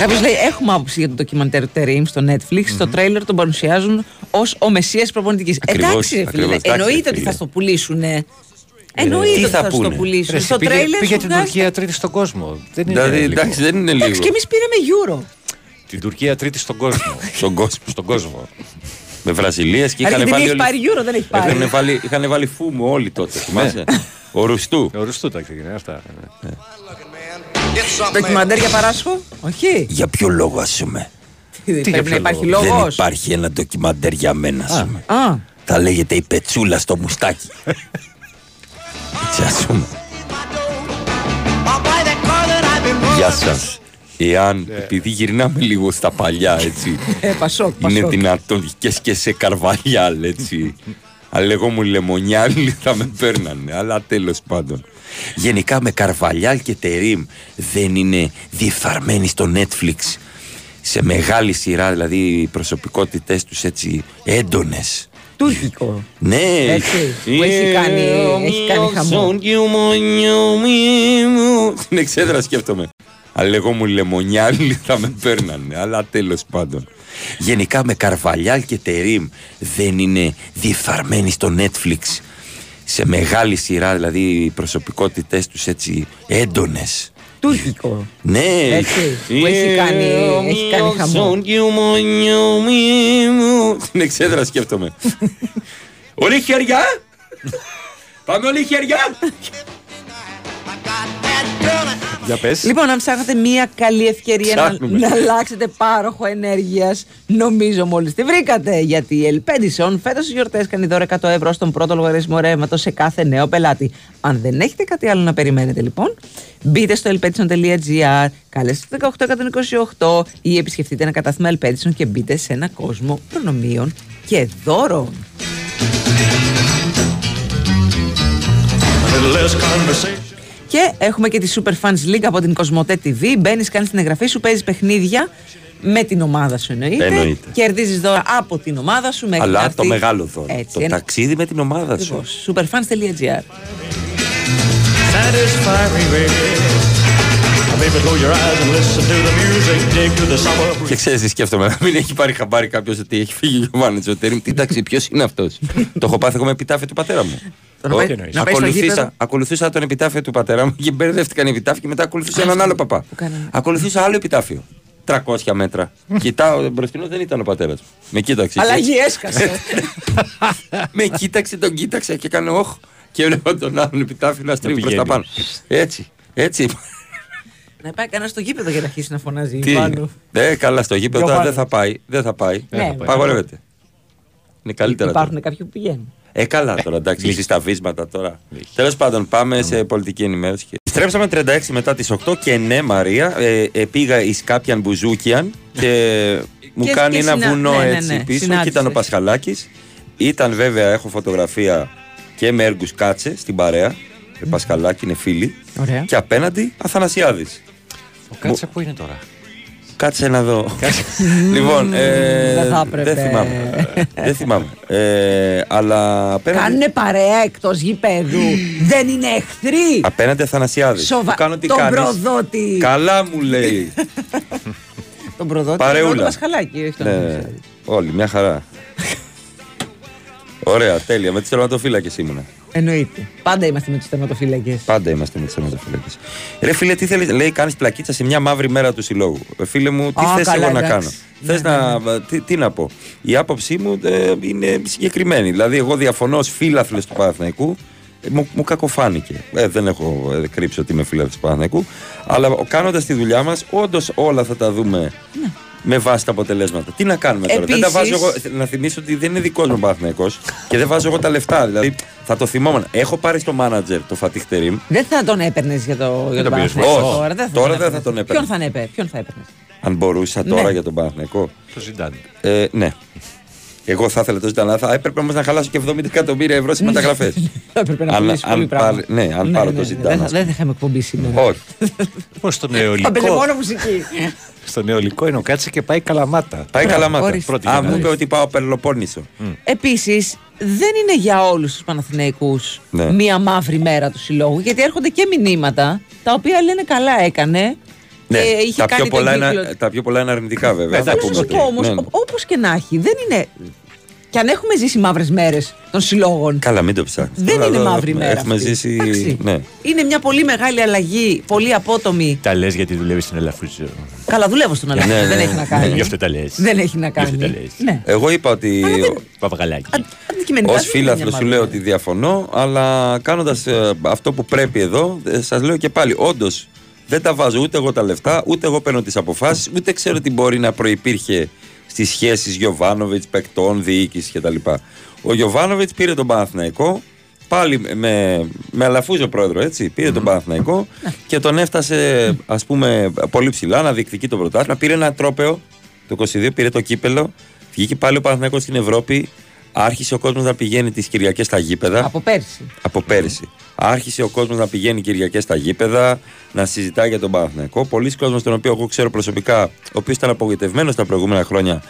κάποιος λέει: Έχουμε άποψη για το ντοκιμαντέρ Τερήμ στο Netflix. Στο τρέιλερ τον παρουσιάζουν ως ο μεσία προπονητική. Ακριβώς, Εντάξει, ρε φίλε, ακριβώς, εντάξει, εννοείται ρε ότι φίλε. θα στο πουλήσουν. Εννοείται τι ότι θα θα, στο πούνε. πουλήσουν. Ρε, στο πήγε, τρέιλερ πήγε σου την βγάζει- Τουρκία τρίτη στον κόσμο. Δεν είναι Δηλαδή, λίγο. εντάξει, δεν είναι λίγο. Εντάξει, και εμείς πήραμε Euro. Την Τουρκία τρίτη στον κόσμο. Στον κόσμο. στον κόσμο. Με Βραζιλίες και Η είχαν Αργεντινή βάλει. έχει όλοι- πάρει Euro, δεν έχει πάρει. Είχαν βάλει, είχαν βάλει φούμου όλοι τότε. Θυμάσαι; Ο Ρουστού. Ο Ρουστού τα ξεκινάει αυτά. Ναι. It's something Ντοκιμαντέρ για παράσχο, όχι. Για ποιο λόγο, ας πούμε; Πρέπει για να ποιο υπάρχει Δεν λόγος; υπάρχει ένα ντοκιμαντέρ για μένα, ας πούμε. Α, Θα λέγεται η πετσούλα στο μουστάκι. Έτσι, ας πούμε. I'll buy that car that I've been running. Γεια σας. Εάν, επειδή γυρνάμε λίγο στα παλιά, έτσι. ε, πασόκ, είναι πασόκ. δυνατόν και, και σε καρβαλιάλ, έτσι. Αν λεγόμουν λεμονιάλ θα με παίρνανε, αλλά τέλος πάντων. Γενικά με καρβαλιάλ και τερίμ δεν είναι διεφθαρμένοι στο Netflix σε μεγάλη σειρά, δηλαδή οι προσωπικότητες τους έτσι έντονες. Τουρκικό. Ναι, Έτσι, που έχει κάνει- έχει κάνει χαμό. Στην εξέδρα σκέφτομαι. Αν λεγόμουν λεμονιάλ θα με παίρνανε, αλλά τέλος πάντων. Γενικά με καρβαλιάλ και τερίμ δεν είναι διεφθαρμένοι στο Netflix σε μεγάλη σειρά, δηλαδή οι προσωπικότητες τους έτσι έντονες. Τουρκικό. Ναι, Έτσι, που έχει κάνει, έχει κάνει χαμό. Στην εξέδρα σκέφτομαι. Όλοι χέρια! Πάμε όλοι χέρια! Για πες. Λοιπόν, αν ψάχνετε μια καλή ευκαιρία να, Ψάχνουμε. να αλλάξετε πάροχο ενέργειας, νομίζω μόλις τη βρήκατε. Γιατί η Elpedison φέτος στις γιορτές κάνει δώρα 100 ευρώ στον πρώτο λογαριασμό ρεύματος σε κάθε νέο πελάτη. Αν δεν έχετε κάτι άλλο να περιμένετε, λοιπόν, μπείτε στο elpedison.gr, καλέστε το 18128 ή επισκεφτείτε ένα κατάστημα Elpedison και μπείτε σε ένα κόσμο προνομίων και δώρων. Και έχουμε και τη Super Fans League από την Cosmote TV. Μπαίνεις, κάνεις την εγγραφή σου, παίζεις παιχνίδια με την ομάδα σου εννοείται. Εννοείται. Κερδίζεις δώρα από την ομάδα σου μέχρι να Αλλά έρθει- το μεγάλο δώρο. Έτσι, Το ένα- ταξίδι με την ομάδα σου. Ακριβώς. Superfans.gr Και ξέρεις τι σκέφτομαι, να μην έχει πάρει χαμπάρι κάποιος ότι έχει φύγει ο Γιωβάνης ο Τερήμ. Τι εντάξει, ποιος είναι αυτός; το έχω πάθει εγώ με επιτάφιο του πατέρα μου. να Ο- πάει- να πάει στο ακολουθήσα, γήπεδο. ακολουθούσα τον επιτάφιο του πατέρα μου και μπερδεύτηκαν οι επιτάφοι και μετά ακολουθούσα έναν άλλο παπά. κάνανε. Ακολουθούσα άλλο επιτάφιο. 300 μέτρα. Κοιτάω, μπροστινός δεν ήταν ο πατέρας μου. Με κοίταξε. Αλλαγή έσκασε. με κοίταξε, τον κοίταξε και έκανε όχ. Και έβλεπα τον άλλον επιτάφιο να στρίβει προς τα πηγαίνει. πάνω. Έτσι, έτσι. Να πάει κανένα στο γήπεδο για να αρχίσει να φωνάζει Τι; πάνω. Ε, καλά, στο γήπεδο Πιο τώρα πάνω. δεν θα πάει. Δεν θα πάει. Δεν θα πάει. Παγορεύεται. Είναι καλύτερα. τώρα. Υπάρχουν κάποιοι που πηγαίνουν. Ε, καλά τώρα, εντάξει, εσείς τα βίσματα τώρα. Τέλος πάντων, πάμε σε πολιτική ενημέρωση. Στρέψαμε 36 μετά τις 8 και ναι, Μαρία, ε, ε, πήγα ει κάποιαν μπουζούκιαν και μου Και- κάνει και ένα συνα- βουνό ναι, ναι, έτσι ναι, πίσω και συνάντησες. ήταν ο Πασχαλάκης. Ήταν βέβαια, έχω φωτογραφία και με έργους Κάτσε στην παρέα. Με Πασχαλάκη είναι φίλοι. Ωραία. Και απέναντι Αθανασιάδης. Ο Κάτσε που είναι τώρα; Κάτσε να δω. λοιπόν, ε, Δεν θα έπρεπε. δεν θυμάμαι. δεν θυμάμαι. Ε, αλλά απέναντι, Κάνουνε παρέα εκτός γηπέδου. Δεν είναι εχθροί. απέναντι Αθανασιάδης. Σοβα... Του κάνω τι τον κάνεις; προδότη. Καλά μου λέει. Τον προδότη. Παρεούλα. Τον Πασχαλάκη. όχι τον ναι, Αθανασιάδη. όλοι, μια χαρά. Ωραία, τέλεια. Με τις τερματοφύλακες ήμουνα. Εννοείται. Πάντα είμαστε με τους τερματοφύλακε. Πάντα είμαστε με τι τερματοφύλακε. Ρε φίλε, τι θέλεις, λέει, κάνεις πλακίτσα σε μια μαύρη μέρα του συλλόγου. Ε, φίλε μου, τι Α, θες καλά, εγώ να εντάξει. κάνω; Θες να. Τι, τι να πω; Η άποψή μου ε, είναι συγκεκριμένη. Δηλαδή, εγώ διαφωνώ ως φίλαθλος του Παναθηναϊκού. Ε, μου, μου κακοφάνηκε. Ε, δεν έχω ε, κρύψει ότι είμαι φίλαθλος του Παναθηναϊκού. Αλλά κάνοντας τη δουλειά μας, όντως όλα θα τα δούμε με βάση τα αποτελέσματα. Τι να κάνουμε τώρα; Δεν τα Επίσης- βάζω εγώ. Να θυμίσω ότι δεν είναι δικό μου Παναθηναϊκός και δεν βάζω εγώ τα λεφτά. Δηλαδή θα το θυμόμουν. Έχω πάρει στο μάνατζερ το Φατίχ Τερίμ. Δεν θα τον έπαιρνες για, το, για τον τον πήρες Παναθηναϊκό Όχι. τώρα. Δεν θα Τώρα τον δεν θα έπαιρνες. τον έπαιρνες. Ποιον θα έπαιρνε. Ποιον θα έπαιρνες; Αν μπορούσα τώρα Ναι. για τον Παναθηναϊκό. Το Ζιντάν. Ε, ναι. Εγώ θα ήθελα το ζητάνα. Θα έπρεπε όμως να χαλάσω και 70 εκατομμύρια ευρώ σε μεταγραφές. Θα έπρεπε να αν, πουλήσει πολύ αν, πράγμα. πάρ- ναι, αν πάρω το Δεν ζητάνα. θα- δεν θα είχαμε εκπομπή σήμερα. Όχι. Πώς στο Θα παίζει νεολικό. μόνο μουσική. Στο νεολικό είναι ο Κάτσε και πάει καλαμάτα. Πάει καλά μάτα. ορίστε. Πρώτη Α, μου γενιά. είπε ότι πάω Περλοπόννησο. Επίσης, δεν είναι για όλους τους Παναθηναϊκούς Ναι. μία μαύρη μέρα του συλλόγου, γιατί έρχονται και μηνύματα τα οποία λένε καλά έκανε. Ναι, και είχε τα, κάνει πιο πολλά τον είναι, κύκλο. τα πιο πολλά είναι αρνητικά βέβαια. Ε, θα εντάξει, πούμε Ωστόσο ότι- όμως, ναι, ναι. όπως και να έχει, δεν είναι. Και αν έχουμε ζήσει μαύρες μέρες των συλλόγων, Καλά, μην το ψάχνει. δεν είναι μαύρη μέρα. Έχουμε αυτή. ζήσει. Εντάξει. Ναι. Είναι μια πολύ μεγάλη αλλαγή, πολύ απότομη. Τα λες γιατί δουλεύεις στην Ελαφρύζο. Καλά, δουλεύω στον Αλαφρύ. Ναι, δεν ναι, έχει να ναι, κάνει. Γι' αυτό τα λες. Δεν έχει να Γι' αυτό τα κάνει. λες. Ναι. Εγώ είπα ότι. Παπαγαλάκι. Αντικειμενικά Ω δεν είναι φίλαθλος μια σου μαύρη λέω μέρα. ότι διαφωνώ, αλλά κάνοντας αυτό που πρέπει εδώ, σας λέω και πάλι, όντως δεν τα βάζω ούτε εγώ τα λεφτά, ούτε εγώ παίρνω τις αποφάσεις, ούτε ξέρω τι μπορεί να προπήρχε στις σχέσεις Γιωβάνοβιτς, παικτών, διοίκησης κτλ. Ο Γιωβάνοβιτς πήρε τον Παναθηναϊκό, πάλι με, με αλαφούζο πρόεδρο, έτσι. Πήρε τον Παναθηναϊκό και τον έφτασε, ας πούμε, πολύ ψηλά να διεκδικεί το πρωτάθλημα. Πήρε ένα τρόπεο το 22, πήρε το κύπελο, βγήκε πάλι ο Παναθηναϊκός στην Ευρώπη. Άρχισε ο κόσμος να πηγαίνει τις Κυριακές στα γήπεδα. Από πέρσι. Από πέρυσι. Άρχισε ο κόσμος να πηγαίνει Κυριακές στα γήπεδα, να συζητάει για τον Παναθηναϊκό. Πολλοί κόσμοι, τον οποίο εγώ ξέρω προσωπικά, ο οποίος ήταν απογοητευμένος τα προηγούμενα χρόνια,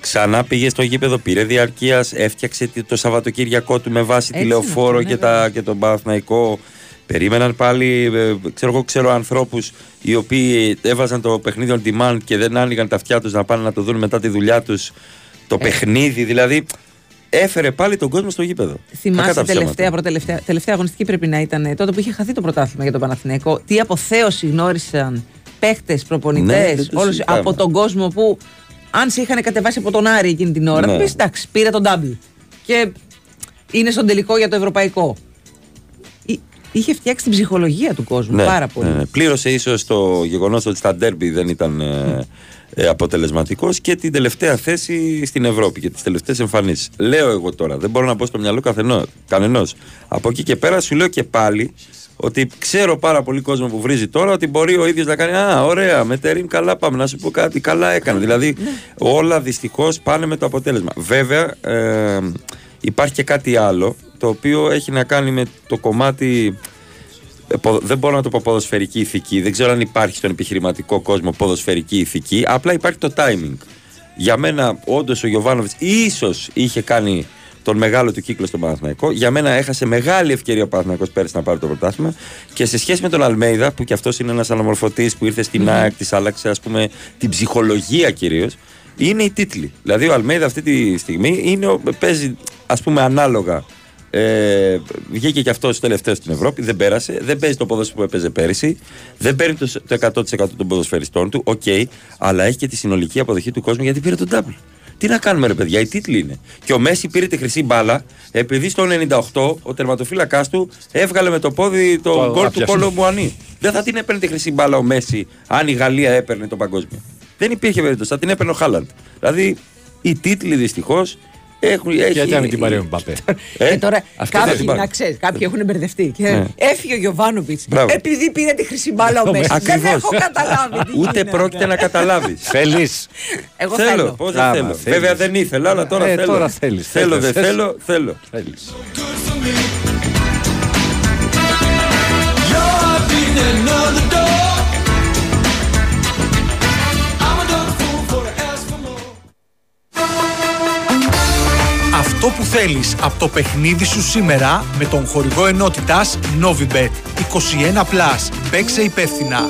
ξανά πήγε στο γήπεδο, πήρε διαρκείας, έφτιαξε τη- το Σαββατοκύριακό του με βάση τη Έτσι λεωφόρο είναι, και, ναι, τα, και τον Παναθηναϊκό. Περίμεναν πάλι, ε, ξέρω εγώ, ξέρω ανθρώπους οι οποίοι έβαζαν το παιχνίδι on demand και δεν άνοιγαν τα αυτιά τους να πάνε να το δουν μετά τη δουλειά τους. Το Ε. παιχνίδι, δηλαδή έφερε πάλι τον κόσμο στο γήπεδο. Κακά Θυμάσαι τα ψέματα. τελευταία, προτελευταία, τελευταία αγωνιστική πρέπει να ήταν ε, τότε που είχε χαθεί το πρωτάθλημα για τον Παναθηναϊκό. Τι αποθέωση γνώρισαν παίχτες, Ναι, προπονητέ, δεν το συζητάμε. από τον κόσμο που αν σε είχαν κατεβάσει από τον Άρη εκείνη την ώρα, Ναι. θα πεις εντάξει, πήρε τον double. Και είναι στον τελικό για το ευρωπαϊκό. Εί- Είχε φτιάξει την ψυχολογία του κόσμου πάρα πολύ. Ναι, ναι. Πλήρωσε ίσως το γεγονός ότι στα ντέρμπι δεν ήταν ε, ε, αποτελεσματικός και την τελευταία θέση στην Ευρώπη και τις τελευταίες εμφανίσεις. Λέω εγώ τώρα, δεν μπορώ να πω στο μυαλό κανενός. Από εκεί και πέρα σου λέω και πάλι ότι ξέρω πάρα πολύ κόσμο που βρίζει τώρα ότι μπορεί ο ίδιος να κάνει Α, ωραία, με τερίμ καλά πάμε. Να σου πω κάτι, καλά έκανε. Δηλαδή, όλα δυστυχώς πάνε με το αποτέλεσμα. Βέβαια, ε, υπάρχει και κάτι άλλο το οποίο έχει να κάνει με το κομμάτι ε, πο- δεν μπορώ να το πω ποδοσφαιρική ηθική. Δεν ξέρω αν υπάρχει στον επιχειρηματικό κόσμο ποδοσφαιρική ηθική. Απλά υπάρχει το timing. Για μένα, όντως ο Γιωβάνοβιτς ίσως είχε κάνει τον μεγάλο του κύκλο στον Παναθηναϊκό. Για μένα έχασε μεγάλη ευκαιρία ο Παναθηναϊκός πέρυσι να πάρει το πρωτάθλημα. Και σε σχέση με τον Αλμέιδα, που κι αυτός είναι ένας αναμορφωτής που ήρθε στην ΑΕΚ, της άλλαξε ας πούμε την ψυχολογία κυρίως, είναι οι τίτλοι. Δηλαδή ο Αλμέιδα αυτή τη στιγμή είναι, ο- παίζει ας πούμε ανάλογα Ε, βγήκε και αυτός τελευταίος στην Ευρώπη, δεν πέρασε. Δεν παίζει το ποδόσφαιρο που έπαιζε πέρυσι. Δεν παίρνει το, το 100% των ποδοσφαιριστών του. Οκ, αλλά έχει και τη συνολική αποδοχή του κόσμου γιατί πήρε το νταμπλ. Τι να κάνουμε, ρε παιδιά, οι τίτλοι είναι. Και ο Μέση πήρε τη χρυσή μπάλα επειδή στο 98 ο τερματοφύλακάς του έβγαλε με το πόδι το Το γκολ του άπιασε. Κόλο Μουανί. Δεν θα την έπαιρνε τη χρυσή μπάλα ο Μέση αν η Γαλλία έπαιρνε το παγκόσμιο. Δεν υπήρχε περίπτωση, θα την έπαιρνε ο Χάλαντ. Δηλαδή οι τίτλοι δυστυχώς έχουν. έχει- Γιατί να μην την πάρει ο Μπαπέ. Ε, Ε, τώρα αυτό θα την κάποιοι, πάρει. να ξέρεις, κάποιοι έχουν μπερδευτεί. Και Ναι. Έφυγε ο Γιωβάνοβιτς. Μπράβο. Επειδή πήρε τη χρυσή μπάλα ο Μέσης. Δεν Ακριβώς. έχω καταλάβει. τι Ούτε γίνεται. πρόκειται να καταλάβεις. Θέλεις. Εγώ θέλω. θέλω. Πώς δεν Άμα θέλω. θέλεις. Βέβαια δεν ήθελα, αλλά τώρα Ε, θέλω. τώρα θέλεις. Θέλω, Θες, δεν θες. θέλω, θέλω. You're beating another door. Αυτό που θέλεις από το παιχνίδι σου σήμερα με τον χορηγό ενότητας Novibet 21+. Παίξε υπεύθυνα.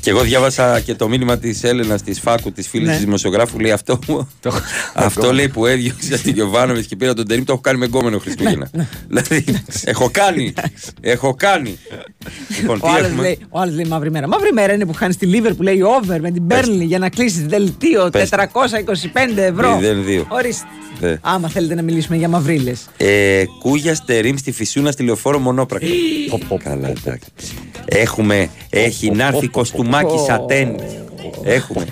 Και εγώ διάβασα και το μήνυμα της Έλενας, της Φάκου, της φίλης Ναι. της δημοσιογράφου. Λέει αυτό, αυτό λέει που έδιωξε την Γιωβάνοβιτς και πήρα τον Τερήμ, το έχω κάνει με γκόμενο Χριστούγεννα. Ναι, δηλαδή, έχω κάνει. έχω κάνει. Λοιπόν, Ο τι άλλος έχουμε; λέει, ο άλλος λέει μαύρη μέρα. Μαύρη μέρα είναι που χάνεις τη Λίβερ που λέει over με την Μπέρνλι για να κλείσεις δελτίο Πες. 425 ευρώ. Μηδέν δύο. Ορίστε. Ε. Άμα θέλετε να μιλήσουμε για μαυρίλες. Ε, κούγια στερήμ στη Φυσούνα στη λεωφόρο μονόπρακτα. Καλά, εντάξει. Έχουμε, έχει να έρθει κοστούμάκι σατέν. Έχουμε.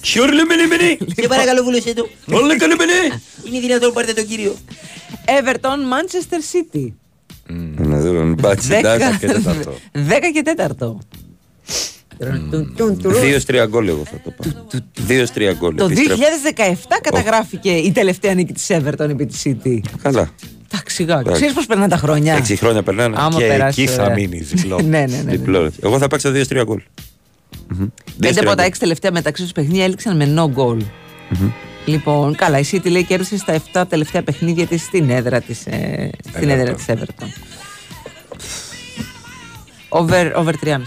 Σιόρλε μενε μενε. Σε παρακαλώ, βούλωσέ το. Όλα καλέ μενε. Είναι δυνατόν πάρτε τον κύριο. Everton Manchester City. Να δούμε, μπάτσε, εντάξει. 10 και 4. Δύο στρία γκολ εγώ θα το πάω. Δύο στρία γκολ. Το επιστρέφω. 2017 καταγράφηκε η τελευταία νίκη της Everton επί της City. Καλά. Εντάξει, σιγά. Εντάξει. Ξέρεις πώς περνάνε τα χρόνια; Έξι χρόνια περνάνε. Άμα Και περάσει, εκεί θα ωραία. μείνει διπλό. ναι, ναι, ναι, ναι. Διπλό. Εγώ θα παίξω δύο στρία γκολ. Μμμ. Δύο Πέντε στρία από τα γκολ. έξι τελευταία μεταξύ τους παιχνίδια έληξαν με no goal. Μμμ. Λοιπόν, καλά, η City λέει κέρδισε στα 7 τελευταία παιχνίδια της στην έδρα της, ε, στην Everton. έδρα της Everton. Over, over 3,5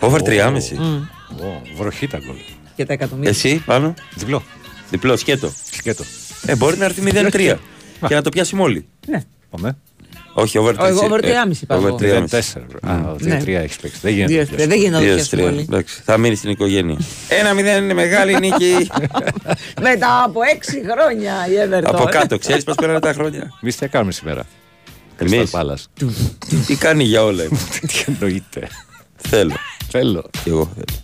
Over 3,5. Μμ. Ω, Βροχή τα γκολ. και τα εκατομμύρια. Εσύ πάνω. Διπλό. Διπλό, σκέτο. Σκέτο. Ε, μπορεί να έρθει 0-3 και να το πιάσουμε όλοι. Ναι. Πάμε. Όχι, over 3. Εγώ over 3,5 είπα εγώ. Over 3,5. 4. Α, Ναι. 2-3 έχεις παίξει. Δεν γίνεται. Δύο- να το πιάσεις. Δεν γίνεται να το Δύο πιάσουμε στρία. όλοι. Εντάξει, θα μείνει στην οικογένεια. Ένα μηδέν είναι μεγάλη νίκη. Μετά από 6 χρόνια η Everton. Από κάτω, ξέρεις πώς πέρανε τα χρόνια; Εμείς τι θα κάνουμε σήμερα; Εμείς. Crystal Palace. Τι κάνει για όλα. είμαι. Τι εννοείται; Θέλω. Θέλω. Κι εγώ θέλω.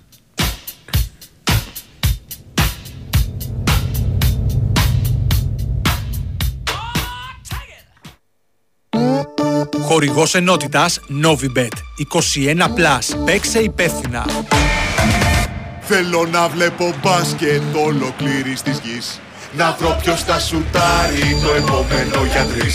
Χορηγός ενότητας Novibet 21+. Παίξε υπεύθυνα. Θέλω να βλέπω μπάσκετ ολοκλήρης της γης Να βρω ποιος θα σουτάρει το επόμενο για τρεις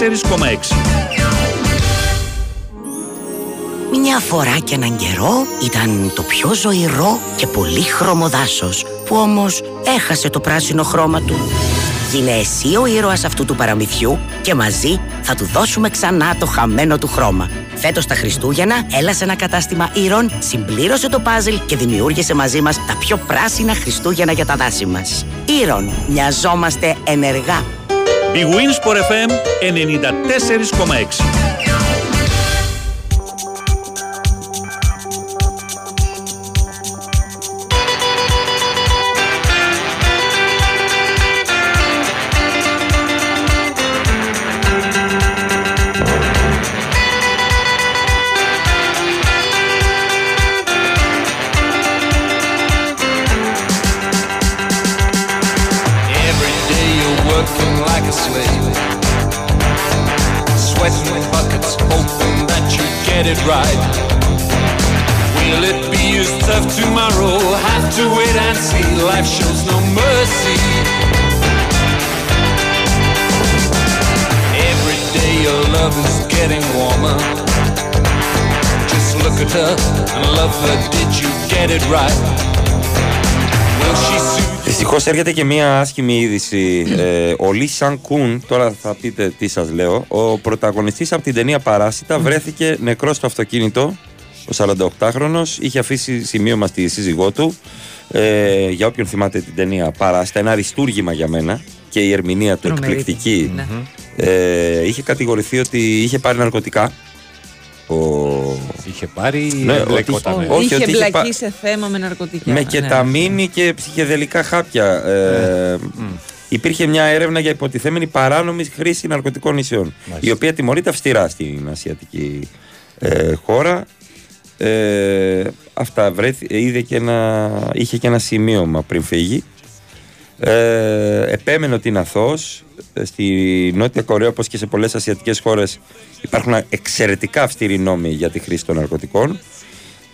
94,6. Μια φορά και έναν καιρό ήταν το πιο ζωηρό και πολύχρωμο δάσος που όμως έχασε το πράσινο χρώμα του. Γίνε εσύ ο ήρωας αυτού του παραμυθιού και μαζί θα του δώσουμε ξανά το χαμένο του χρώμα. Φέτος τα Χριστούγεννα έλα σε ένα κατάστημα ήρων, συμπλήρωσε το πάζλ και δημιούργησε μαζί μας τα πιο πράσινα Χριστούγεννα για τα δάση μας. Ήρων, μοιαζόμαστε ενεργά. Big Wins for FM 94,6. Έρχεται και μία άσχημη είδηση. Ε, ο Λι Σαν Κουν, τώρα θα πείτε τι σας λέω, ο πρωταγωνιστής από την ταινία Παράσιτα βρέθηκε νεκρός στο αυτοκίνητο. Ο 48χρονο είχε αφήσει σημείωμα στη σύζυγό του. Ε, για όποιον θυμάται την ταινία Παράσιτα, ένα αριστούργημα για μένα και η ερμηνεία του Τρομερή εκπληκτική. ήταν, ναι. Ε, είχε κατηγορηθεί ότι είχε πάρει ναρκωτικά. Ο... Είχε πάρει ή Ναι, εμπλεκόταν. ότι- όχι, είχε ότι είχε μπλακεί πά- σε θέμα με ναρκωτικά. με ναι. κεταμίνη και ψυχεδελικά χάπια. Ε, Υπήρχε μια έρευνα για υποτιθέμενη παράνομη χρήση ναρκωτικών νησιών, η οποία τιμωρείται αυστηρά στην ασιατική ε, χώρα. Ε, αυτά βρέθη, είδε και ένα, είχε και ένα σημείωμα πριν φύγει. Ε, επέμενε ότι είναι αθώος. Ε, Στη Νότια Κορέα, όπως και σε πολλές ασιατικές χώρες, υπάρχουν εξαιρετικά αυστηροί νόμοι για τη χρήση των ναρκωτικών.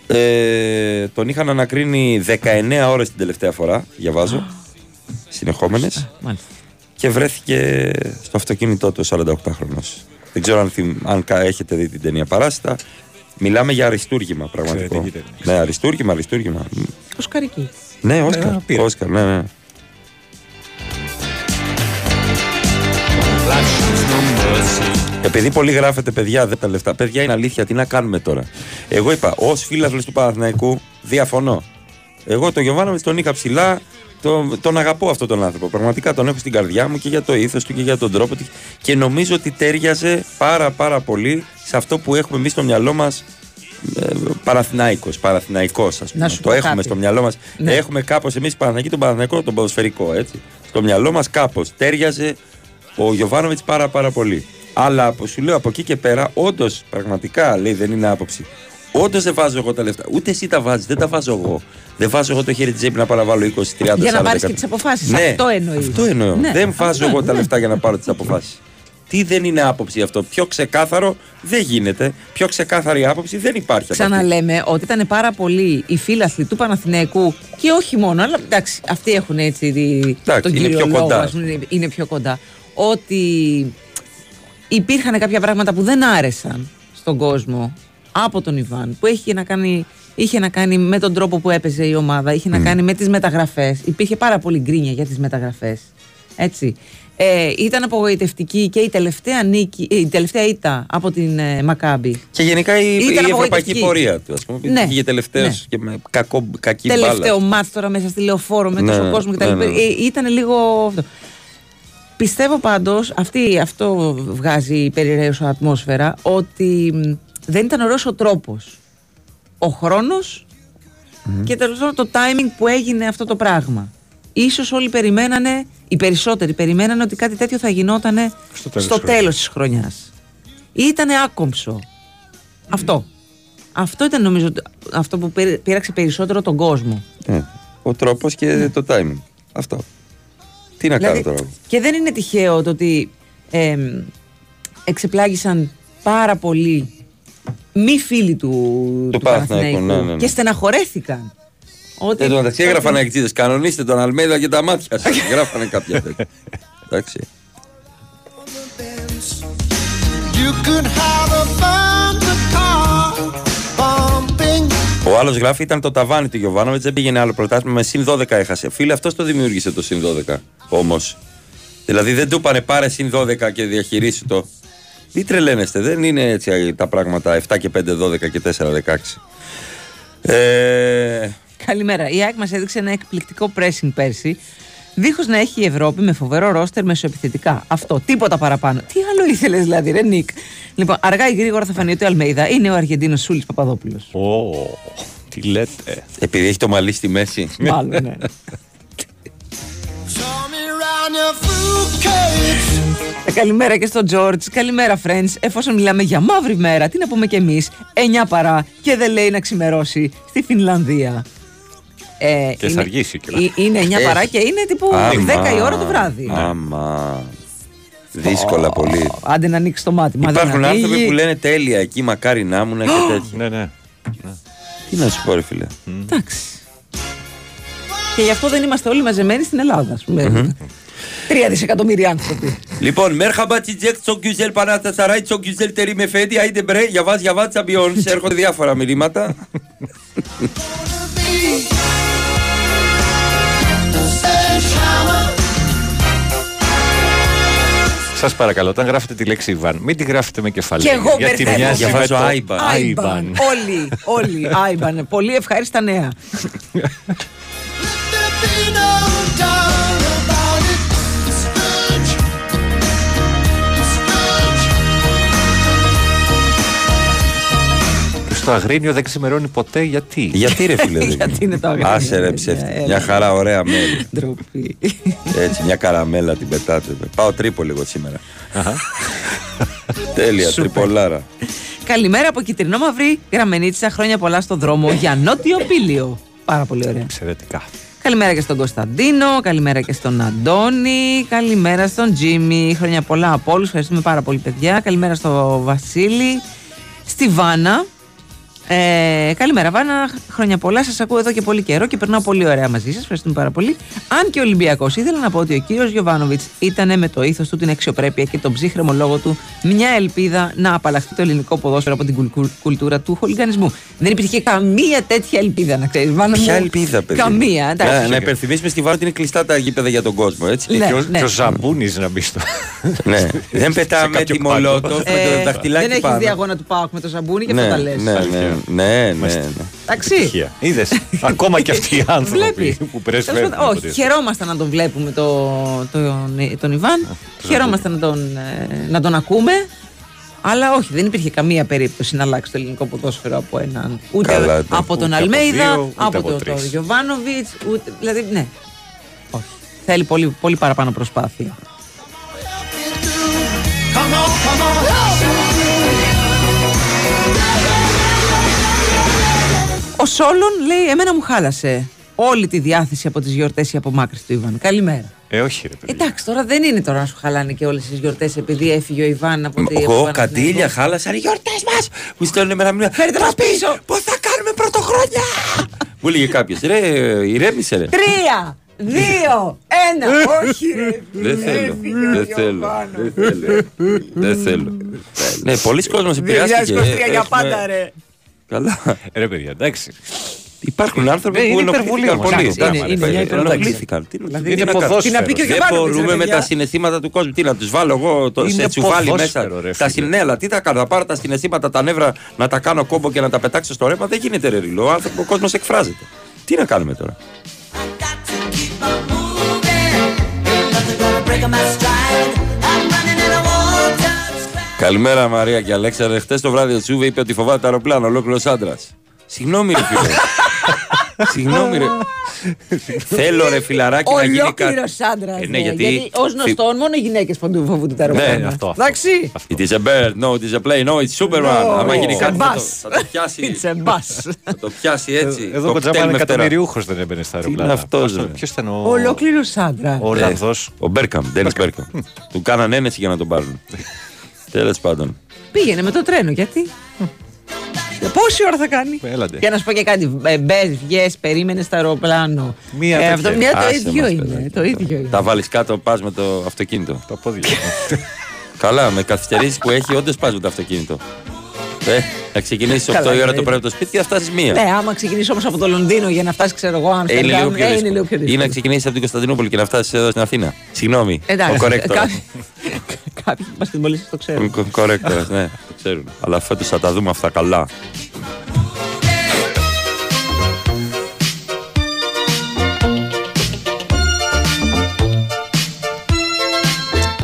Ε, τον είχαν ανακρίνει 19 ώρες την τελευταία φορά, διαβάζω, συνεχόμενες. Μάλιστα. Και βρέθηκε στο αυτοκίνητό του 48χρονος. Δεν ξέρω αν, θυμ- αν κα- έχετε δει την ταινία Παράσιτα. Μιλάμε για αριστούργημα πραγματικό. Εξαιρετική ταινία. Ναι, αριστούργημα, αριστούργημα. Οσκαρική. Ναι, Όσκαρ. Ε, πήρε. Όσκαρ, ναι, ναι. Επειδή πολύ γράφετε παιδιά, δεν τα λεφτά. Παιδιά είναι αλήθεια, τι να κάνουμε τώρα. Εγώ είπα, ως φίλαθλο του Παναθηναϊκού, διαφωνώ. Εγώ τον Γιωβάνοβιτς τον είχα ψηλά, τον, τον αγαπώ αυτόν τον άνθρωπο. Πραγματικά τον έχω στην καρδιά μου και για το ήθος του και για τον τρόπο του. Και νομίζω ότι τέριαζε πάρα πάρα πολύ σε αυτό που έχουμε εμείς στο μυαλό μας. Ε, Παραθυναϊκός, Παραθυναϊκός ας πούμε. Να σου το πω έχουμε κάτι. στο μυαλό μας Ναι. Έχουμε κάπως εμείς Παναθηναϊκοί τον Παναθηναϊκό τον ποδοσφαιρικό έτσι. Στο μυαλό μας κάπως τέριαζε ο Γιωβάνοβιτς πάρα πάρα πολύ. Αλλά από σου λέω από εκεί και πέρα, όντως πραγματικά λέει δεν είναι άποψη. Όντως δεν βάζω εγώ τα λεφτά. Ούτε εσύ τα βάζεις, δεν τα βάζω εγώ. Δεν βάζω εγώ το χέρι της τσέπης να παραβάλω 20, 30, 40. Για να πάρεις και 100. τις αποφάσεις. Ναι, Αυτό εννοείς. Αυτό εννοώ. Ναι, δεν αυτό, βάζω εγώ τα ναι. λεφτά για να πάρω τις αποφάσεις. Τι δεν είναι άποψη αυτό. Πιο ξεκάθαρο δεν γίνεται. Πιο ξεκάθαρη άποψη δεν υπάρχει. από αυτή. Ξαναλέμε ότι ήταν πάρα πολλοί οι φίλαθλοι του Παναθηναϊκού και όχι μόνο, αλλά εντάξει, αυτοί έχουν έτσι δι- Εντάξει, τον είναι κύριο πιο λόγο, κοντά. ας πούμε, είναι, είναι πιο κοντά. Ότι υπήρχαν κάποια πράγματα που δεν άρεσαν στον κόσμο από τον Ιβάν, που έχει να κάνει, είχε να κάνει με τον τρόπο που έπαιζε η ομάδα, είχε να κάνει με τις μεταγραφές. Υπήρχε πάρα πολύ γκρίνια για τις μεταγραφές. Έτσι. Ε, ήταν απογοητευτική και η τελευταία νίκη, ε, η τελευταία ήττα από την ε, Μακάμπη. Και γενικά η, η Ήταν ευρωπαϊκή απογοητευτική. πορεία του. Α πούμε, Ναι. πήγε τελευταίος Ναι. και με κακό, κακή τελευταίο μπάλα. μάτς τώρα μέσα στη λεωφόρο με Ναι, τόσο ναι, κόσμο κτλ. ναι, ναι. Ε, ήταν λίγο αυτό. Πιστεύω πάντως, αυτή, αυτό βγάζει περιραίωση ατμόσφαιρα, ότι μ, δεν ήταν ωραίος ο τρόπος. Ο χρονος και τέλος πάντων το timing που έγινε αυτό το πράγμα. Ίσως όλοι περιμένανε, οι περισσότεροι περιμένανε ότι κάτι τέτοιο θα γινότανε Στο τέλος στο της χρονιάς. τέλος της χρονιάς. Ήτανε άκομψο. Αυτό. Αυτό ήταν νομίζω το- αυτό που πήρε- πείραξε περισσότερο τον κόσμο. Ναι. Ο τρόπος και το timing. Αυτό. Τι να Δηλαδή, κάνω τώρα; Και δεν είναι τυχαίο το ότι εμ, εξεπλάγησαν πάρα πολλοί μη φίλοι του, του, Παναθηναϊκού, Παναθηναϊκού ναι, ναι, ναι. και στεναχωρέθηκαν. Ότι Εν τω μεταξύ έγραφαν αεξίδε. Κανονίστε τον Αλμέδα και τα μάτια σας. Γράφανε κάποια τέτοια. Εντάξει. You could have a thunder car bumping. Ο άλλος γράφει ήταν το ταβάνι του Γιωβάνοβιτς, δεν πήγαινε άλλο πρωτάθλημα με συν 12 έχασε. Φίλε, αυτός το δημιούργησε το συν 12 όμως. Δηλαδή δεν του είπανε πάρε συν 12 και διαχειρίσου το. Μην τρελαίνεστε, δεν είναι έτσι τα πράγματα 7 και 5, 12 και 4, 16. Ε, Καλημέρα. Η ΑΕΚ μας έδειξε ένα εκπληκτικό pressing πέρσι. Δίχως να έχει η Ευρώπη με φοβερό ρόστερ μεσοεπιθετικά. Αυτό. Τίποτα παραπάνω. Τι άλλο ήθελες δηλαδή, ρε Νίκ; Λοιπόν, αργά ή γρήγορα θα φανεί ότι ο Αλμέιδα είναι ο Αργεντίνος Σούλης Παπαδόπουλος. Ω, τι λέτε. επειδή έχει το μαλλί στη μέση. Μάλλον, ναι. Show me around your fruitcakes. Ε, Καλημέρα και στον Τζόρτζ. Καλημέρα, friends. Εφόσον μιλάμε για μαύρη μέρα, τι να πούμε κι εμείς; 9 παρά και δεν λέει να ξημερώσει στη Φινλανδία. Ε, Και θα αργήσει κιόλας. ε, Είναι 9 παρά Έχει. και είναι τύπου Άμα. 10 η ώρα το βράδυ. Άμα. Δύσκολα πολύ. Άντε να ανοίξει το μάτι. Μα δεν Υπάρχουν ανοίγει. άνθρωποι που λένε τέλεια εκεί, μακάρι να ήμουν και τέτοια. Ναι, ναι. Τι να σου πω, ρε φίλε. Εντάξει. Και γι' αυτό δεν είμαστε όλοι μαζεμένοι στην Ελλάδα, ας πούμε. Τρία δισεκατομμύρια άνθρωποι. Λοιπόν, Μέρχαμπα Τσιτζέκ, Τσογκιουζέλ Πανάτα Τσογκιουζέλ Τερί Μεφέντι, Άιντε Μπρέ, για βάζ, για βάζ, τσαμπιόν. Έρχονται διάφορα μηνύματα. Σας παρακαλώ, όταν γράφετε τη λέξη Ιβάν, μην τη γράφετε με κεφαλαία. Και εγώ γιατί μπερδεύω. μοιάζει με Διαβάζω το Άιμπαν. Άιμπαν. Όλοι, όλοι. Άιμπαν. Πολύ ευχάριστα νέα. Και στο Αγρίνιο δεν ξημερώνει ποτέ γιατί. Γιατί ρε φίλε. δεν- Γιατί είναι το αγρίνιο, Άσε ρε παιδιά, ψεύτη. έλα. Μια χαρά ωραία μέλη. Ντροπή. Έτσι, μια καραμέλα την πετάτε. Πάω τρίπο λίγο σήμερα. Τέλεια, Σούπερ. τριπολάρα. Καλημέρα από Κιτρινό Μαυρί. Γραμμενίτσα χρόνια πολλά στο δρόμο για νότιο πύλιο. Πάρα πολύ ωραία. Εξαιρετικά. Καλημέρα και στον Κωνσταντίνο, καλημέρα και στον Αντώνη, καλημέρα στον Τζίμι. Χρόνια πολλά από όλους. Ευχαριστούμε πάρα πολύ, παιδιά. Καλημέρα στο Βασίλη, στη Βάνα. Ε, καλημέρα, Βάνα. Χρόνια πολλά. Σας ακούω εδώ και πολύ καιρό και περνάω πολύ ωραία μαζί σας. Ευχαριστούμε πάρα πολύ. Αν και Ολυμπιακός, ήθελα να πω ότι ο κύριος Γιωβάνοβιτς ήταν με το ήθος του, την αξιοπρέπεια και τον ψύχρεμο λόγο του μια ελπίδα να απαλλαχθεί το ελληνικό ποδόσφαιρο από την κουλ- κουλτούρα του χολιγανισμού. Δεν υπήρχε καμία τέτοια ελπίδα, να ξέρεις. Ποια ελπίδα, παιδί. Καμία, Να, εντάξει. να υπενθυμίσουμε στη Βάρα ότι είναι κλειστά τα γήπεδα για τον κόσμο, έτσι. Ναι, και ο, ναι. και ο Ζαμπούνης να μπει στο. ναι. Δεν πετάμε κάποιο τη πάγκο. μολότοφ με Ε, το δαχτυλάκι δεν έχεις πάνω. δει αγώνα του Πάουκ με το σαμπούνι και Ναι, αυτό τα λες. Ναι, ναι, ναι, ναι, ναι. Εντάξει. Είδες. Ακόμα και αυτοί οι άνθρωποι Βλέπει. που Τέλος πρεσβεύουν. πάντων, Όχι, χαιρόμαστε να τον βλέπουμε το, τον, τον Ιβάν. Χαιρόμαστε να τον, ε, να τον ακούμε. Αλλά όχι, δεν υπήρχε καμία περίπτωση να αλλάξει το ελληνικό ποδόσφαιρο από έναν. Ούτε Καλά, ναι. από τον Ούτε από Αλμέιδα, δύο, ούτε από από τον τρεις. το Γιωβάνοβιτ. Δηλαδή, ναι. Όχι. Θέλει πολύ, πολύ παραπάνω προσπάθεια. Ο Σόλων λέει: Εμένα μου χάλασε όλη τη διάθεση από τις γιορτές η απομάκρυση του Ιβάν. Καλημέρα. Ε, όχι, ρε παιδί. Εντάξει, τώρα δεν είναι τώρα να σου χαλάνε και όλες τις γιορτές επειδή έφυγε ο Ιβάν από τη. Εγώ από καντήλια Παναθηναϊκό. χάλασαν οι γιορτές μας! Μου στέλνουν με ένα μήνυμα. Φέρτε μας πίσω! Πώ θα κάνουμε πρωτοχρόνια! Μου έλεγε κάποιος, ρε, ηρέμησε ρε. Τρία, δύο, ένα. Όχι, ρε. Δεν θέλω. Έφυγε Δεν ο θέλω. Ιωβάνο. Δεν θέλω. Δεν θέλω. Ναι, πολλοί κόσμος επηρεάστηκε. 2023 για Έχουμε- πάντα, ρε. Καλά. Ρε παιδιά, εντάξει. Υπάρχουν άνθρωποι Ναι, που είναι υπερβολή ενοχλήθηκαν όμως πολύ. αυτό το Εντάξει, πράγμα, ρε είναι παιδιά, μια υπερβολή. Ενοχλήθηκαν. Τι- Δηλαδή, τι είναι να κάνουμε. ποδόσφαιρο. Τι να πει και ο Δεν Γιωβάνοβιτς, ρε μπορούμε με παιδιά. τα συναισθήματα του κόσμου. Τι να τους βάλω εγώ, το, Είναι σε τσουβάλι μέσα. ποδόσφαιρο, ρε, Τα φίλε. συνέλα, τι θα κάνω, θα πάρω τα συναισθήματα, τα νεύρα, να τα κάνω κόμπο και να τα πετάξω στο ρέμα. Δεν γίνεται ρε ριλό. Ο άνθρωπο, ο κόσμος εκφράζεται. Τι να κάνουμε τώρα; Καλημέρα Μαρία και Αλέξανδρε. Χθες το βράδυ ο Τσούβε είπε ότι φοβάται το αεροπλάνο, ολόκληρος άντρας. Συγγνώμη, ρε φίλε. Συγγνώμη, ρε. Θέλω ρε φιλαράκι να γίνει κάτι. Ολόκληρος άντρας. Ε, ναι, γιατί- ως γνωστόν, μόνο οι γυναίκες φοβούνται τα Ναι, αεροπλάνα. αυτό, αυτό. Εντάξει. It is a bird, no, it is a plane, no, it's Superman. No, Άμα γίνει it's a κάτι θα το, bus. θα το πιάσει. It's a bus. θα το πιάσει έτσι. Εδώ ο κοκτέιλ Κοτζάμα με φτερά. εκατομμυριούχος δεν έμπαινε στα αεροπλάνα. αυτός, ρε. Ποιος ήταν ο. Ολόκληρος άντρας. Ο Ολλανδό. Ο Μπέρκαμ, Ντένι Μπέρκαμ. Του κάναν ένεση για να τον πάρουν. Τέλος πάντων. Πήγαινε με το τρένο, γιατί; Πόση ώρα θα κάνει; Έλατε. Για να σου πω και κάτι. Μπες, βγες, περίμενες στο αεροπλάνο. Μία Ε, τέτοια. αυτό, μια το Άσε ίδιο μας, είναι. παιδάκι. Το ίδιο είναι. Τα βάλεις κάτω, πας με το αυτοκίνητο. Τα πόδια. Καλά, με καθυστερήσεις που έχει, όντως πας με το αυτοκίνητο. Ε, να ξεκινήσεις 8 Καλά, η ώρα ναι. το πρωί από το σπίτι και θα φτάσεις μία. Ναι, άμα ξεκινήσει όμως από το Λονδίνο για να φτάσεις, ξέρω εγώ, αν Ε, είναι λίγο Αμστερντάμ, πιο ε, είναι δύσκολο. λίγο πιο Ή να δύσκολο. ξεκινήσεις από την Κωνσταντινούπολη και να φτάσεις εδώ στην Αθήνα. Συγγνώμη. Εντάξει, ο κορέκτορα. κάποιοι- Κάποιοι μπασκετμπολίστες το ξέρουν. Ο κορέκτορα, ναι, το ξέρουν. Αλλά φέτος θα τα δούμε αυτά καλά.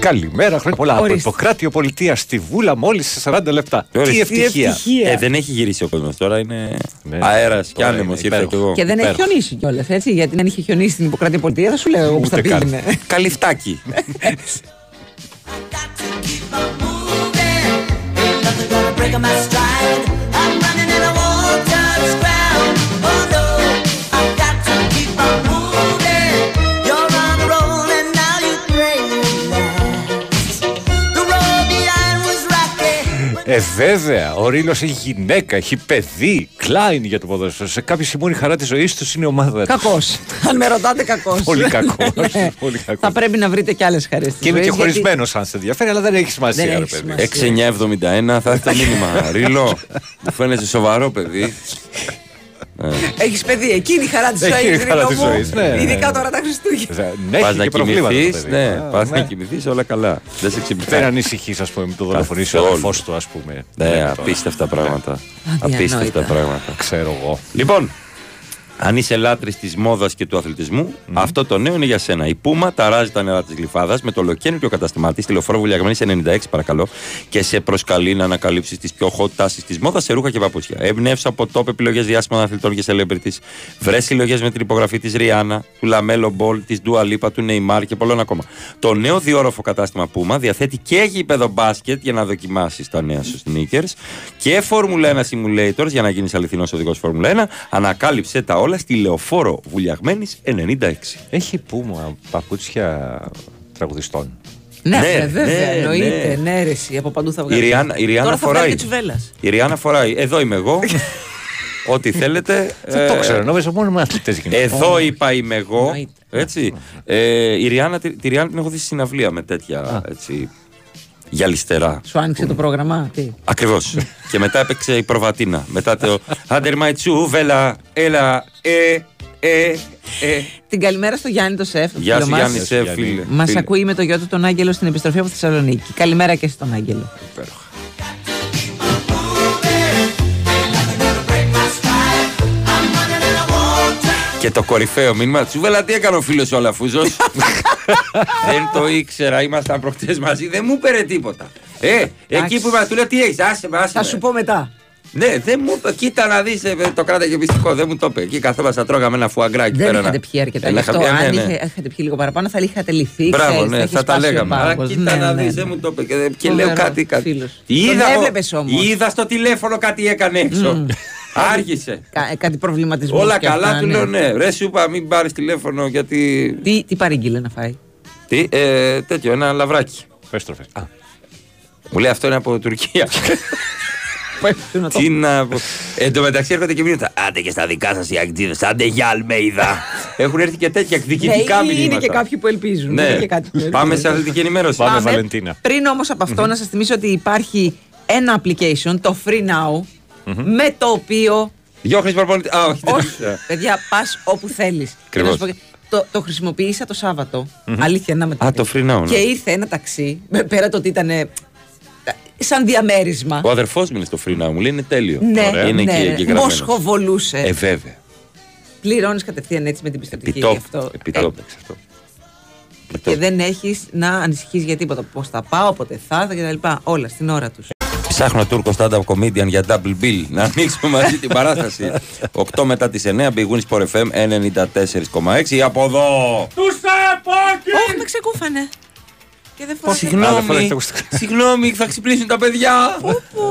Καλημέρα, χρόνια πολλά. Από Ορίστε. Ιπποκράτιο Πολιτεία στη Βούλα μόλις σε 40 λεπτά. Τι Ορίστε. ευτυχία. ευτυχία. Ε, δεν έχει γυρίσει ο κόσμος τώρα. Είναι Ναι. αέρας και Τώρα άνεμο. είναι Ήρθα υπέροχο. κι εγώ. Και δεν έχει Υπέροχο. χιονίσει κιόλας, έτσι. Γιατί αν είχε χιονίσει στην Ιπποκρατία Πολιτεία, θα σου λέω εγώ που θα Ούτε καν. πήγαινε. Καλυφτάκι. Ε, βέβαια. Ο Ρήλο έχει γυναίκα, έχει παιδί. Κλάιν για το ποδόσφαιρο. Σε κάποιο σημείο η χαρά της ζωής τους είναι η ομάδα. Κακός. Αν με ρωτάτε, κακός. Πολύ κακός. Πολύ κακός. Θα πρέπει να βρείτε κι άλλες χαρές. Και είμαι και χωρισμένος, αν σε ενδιαφέρει, αλλά δεν έχει σημασία, Δεν ρε έχει παιδί. σημασία. 6971 θα έρθει το μήνυμα. Ρίλο, μου φαίνεσαι σοβαρό παιδί. Ε, Έχεις παιδί, εκείνη η χαρά της Εκείνη η ζωή. χαρά της ζωής, ναι, ναι, Ειδικά ναι. τώρα τα Χριστούγεννα. Ναι, Πας έχει να και προβλήματα το κοιμηθείς, παιδί. ναι, Α, πας να ναι. κοιμηθείς όλα καλά. Δεν σε Δεν ξυπνάει. ανησυχεί, ας πούμε, με το δολοφονήσει ο Καθόλου. αδερφό του, ας πούμε. Ναι, απίστευτα πράγματα. Απίστευτα Αδιανόητα. πράγματα. Ξέρω εγώ. Λοιπόν, αν είσαι λάτρης της μόδας και του αθλητισμού, αυτό το νέο είναι για σένα. Η Πούμα ταράζει τα νερά της Γλυφάδας με το ολοκαίνουργιο κατάστημά της, στη λεωφόρο Βουλιαγμένης 96, παρακαλώ, και σε προσκαλεί να ανακαλύψεις τις πιο hot τάσεις της μόδας σε ρούχα και παπούτσια. Εμπνεύσου από top επιλογές διάσημων αθλητών και celebrities. Βρες συλλογές με την υπογραφή της Rihanna, του LaMelo Ball, της Dua Lipa, του Neymar και πολλών ακόμα. Το νέο διόροφο κατάστημα Puma διαθέτει και γήπεδο μπάσκετ για να δοκιμάσεις τα νέα σου sneakers και Φόρμουλα 1 simulators για να γίνεις αληθινός οδηγός Φόρμουλα 1. Ανακάλυψε τα όλα στη λεωφόρο Βουλιαγμένης 96. Έχει πούμα παπούτσια τραγουδιστών. Ναι, Ναι, ρε, βέβαια, ναι, εννοείται. ναι. Ναι, ρε, εσύ, από παντού θα Η βγάλεις. Ριάννα, η Ριάννα Τώρα θα βγάλει φοράει. και τσουβέλας. Η Ριάννα φοράει. Εδώ είμαι εγώ. Ό,τι θέλετε. Δεν το Ε, ξέρω, νόμιζα μόνο με αθλητέ γίνεται. Εδώ είπα είμαι εγώ. Έτσι. Ε, η Ριάννα, τη, τη Ριάννα την έχω δει στη συναυλία με τέτοια έτσι, γυαλιστερά. Σου άνοιξε το πρόγραμμα. Τι; Ακριβώς. και μετά έπαιξε η προβατίνα. Μετά το Άντερ Μαϊτσού, Βέλα, Έλα, Ε, Ε, Ε. Την καλημέρα στο Γιάννη το Σεφ. Γεια σου Γιάννη, σε φίλε. Μας Φίλε. ακούει με το γιο του τον Άγγελο στην επιστροφή από Θεσσαλονίκη. Καλημέρα και στον Άγγελο. Και το κορυφαίο μήνυμα του Βέλα, τι έκανε ο φίλος ο Αλαφούζος; Δεν το ήξερα, ήμασταν προχτές μαζί, δεν μου είπε τίποτα. Ε, εκεί που είμαστε, του λέω τι έχεις, άσε με, άσε Θα με. σου πω μετά. Ναι, δεν μου είπε, κοίτα να δεις, το κράταγε μυστικό, δεν μου το είπε. Εκεί καθόμαστε, τρώγαμε ένα φουαγκράκι Δεν πέρα. είχατε να- πιει αρκετά. Ένα Γι' αυτό, είχα- ναι, αν ναι. είχε- είχατε πιει λίγο παραπάνω, θα είχατε λυθεί. Μπράβο, ξέρεις, ναι, έχεις θα τα σπάσει ο λέγαμε. Αλλά πάγος. κοίτα Ναι, να ναι, δεις, ναι. δεν μου το είπε. Και, και Φοβερό λέω κάτι. κάτι. φίλος. Είδα, Τον ο- έβλεπες όμως. είδα στο τηλέφωνο κάτι έκανε έξω. Άργησε. Κα- ε, Κάτι προβληματισμό. Όλα καλά, του λέω ναι. Ρε, σου είπα, μην πάρεις τηλέφωνο γιατί. Τι, τι παρήγγειλε να φάει; Τι, ε, τέτοιο, ένα λαβράκι. Πέστροφε. Μου λέει αυτό είναι από Τουρκία. Τι να πω. Εν τω μεταξύ έρχονται και μήνυματα. Άντε και στα δικά σας οι αγκτζίδε, άντε για Αλμέιδα. Έχουν έρθει και τέτοια εκδικητικά Ναι, είναι μηνύματα. και κάποιοι που ελπίζουν. Ναι. Είναι και κάτι που ελπίζουν. Πάμε σε αθλητική ενημέρωση. Πάμε. Πριν όμως από αυτό, να σας θυμίσω ότι υπάρχει ένα application, το Free Now, με το οποίο. Διώχνεις προπονητή. Α, όχι. δεν Όχι, ήξερα. παιδιά, πας όπου θέλεις. Ακριβώς. Το, το χρησιμοποίησα το σαββατο Αλήθεια, να με Α, το free now. ναι. Και ήρθε ένα ταξί, με- πέρα το ότι ήταν ε, σαν διαμέρισμα. Ο αδερφός μου είναι στο free now, μου λέει είναι τέλειο. Ναι, Ωραία. είναι ναι, εκεί ναι. εγγεγραμμένος. Μοσχοβολούσε. Ε, βέβαια. Πληρώνεις κατευθείαν έτσι με την πιστοτική. Επιτόπ. γι' αυτό. Επιτόπ. Ε, και δεν έχεις να ανησυχείς για τίποτα. Πώς θα πάω, πότε θα, θα κτλ. Όλα στην ώρα τους. Ψάχνω Τούρκο stand-up comedian για double bill. Να ανοίξουμε μαζί την παράσταση. 8 μετά τις 9, Big Win Sport FM 94,6. Από εδώ. Τους σαπάκι! Όχι, με ξεκούφανε. Και δεν φοράω. Συγγνώμη, συγγνώμη, θα ξυπνήσουν τα παιδιά.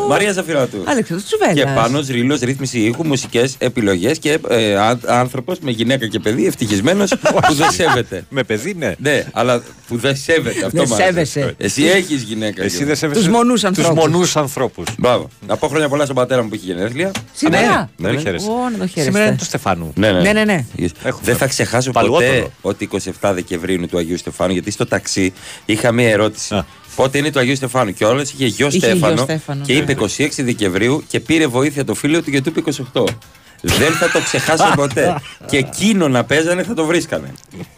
Μαρία Ζαφυράτου. Αλέξανδρος Τσουβέλλας. Και πάνω ρίλος, ρύθμιση ήχου, μουσικές επιλογές και ε, άνθρωπος με γυναίκα και παιδί ευτυχισμένος που δεν σέβεται. Με παιδί, ναι. Ναι, αλλά που δεν σέβεται. Αυτό Δεν μ' άρεσε. σέβεσαι. Εσύ έχεις γυναίκα. Εσύ και- δεν σέβεσαι Τους μονούς ανθρώπους. Τους μονούς ανθρώπους. Μπράβο. Να πω χρόνια πολλά στον πατέρα μου που έχει γενέθλια. Σήμερα; Ναι, ναι. Το χαίρεσαι. Ω, να το χαίρεστε. Σήμερα είναι του Στεφάνου. Ναι, ναι. Ναι, ναι, ναι. Δεν θα ξεχάσω Παλαιότερο. ποτέ ότι 27 Δεκεμβρίου είναι του Αγίου Στεφάνου, γιατί στο ταξί είχα μία ερώτηση. Πότε είναι του Αγίου Στεφάνου και όλες είχε γιο Είχε γιο Στέφανο Στέφανο, και ναι. είπε 26 Δεκεμβρίου και πήρε βοήθεια το φίλο του και του είπε 28. Δεν θα το ξεχάσω ποτέ. και εκείνο να παίζανε θα το βρίσκανε.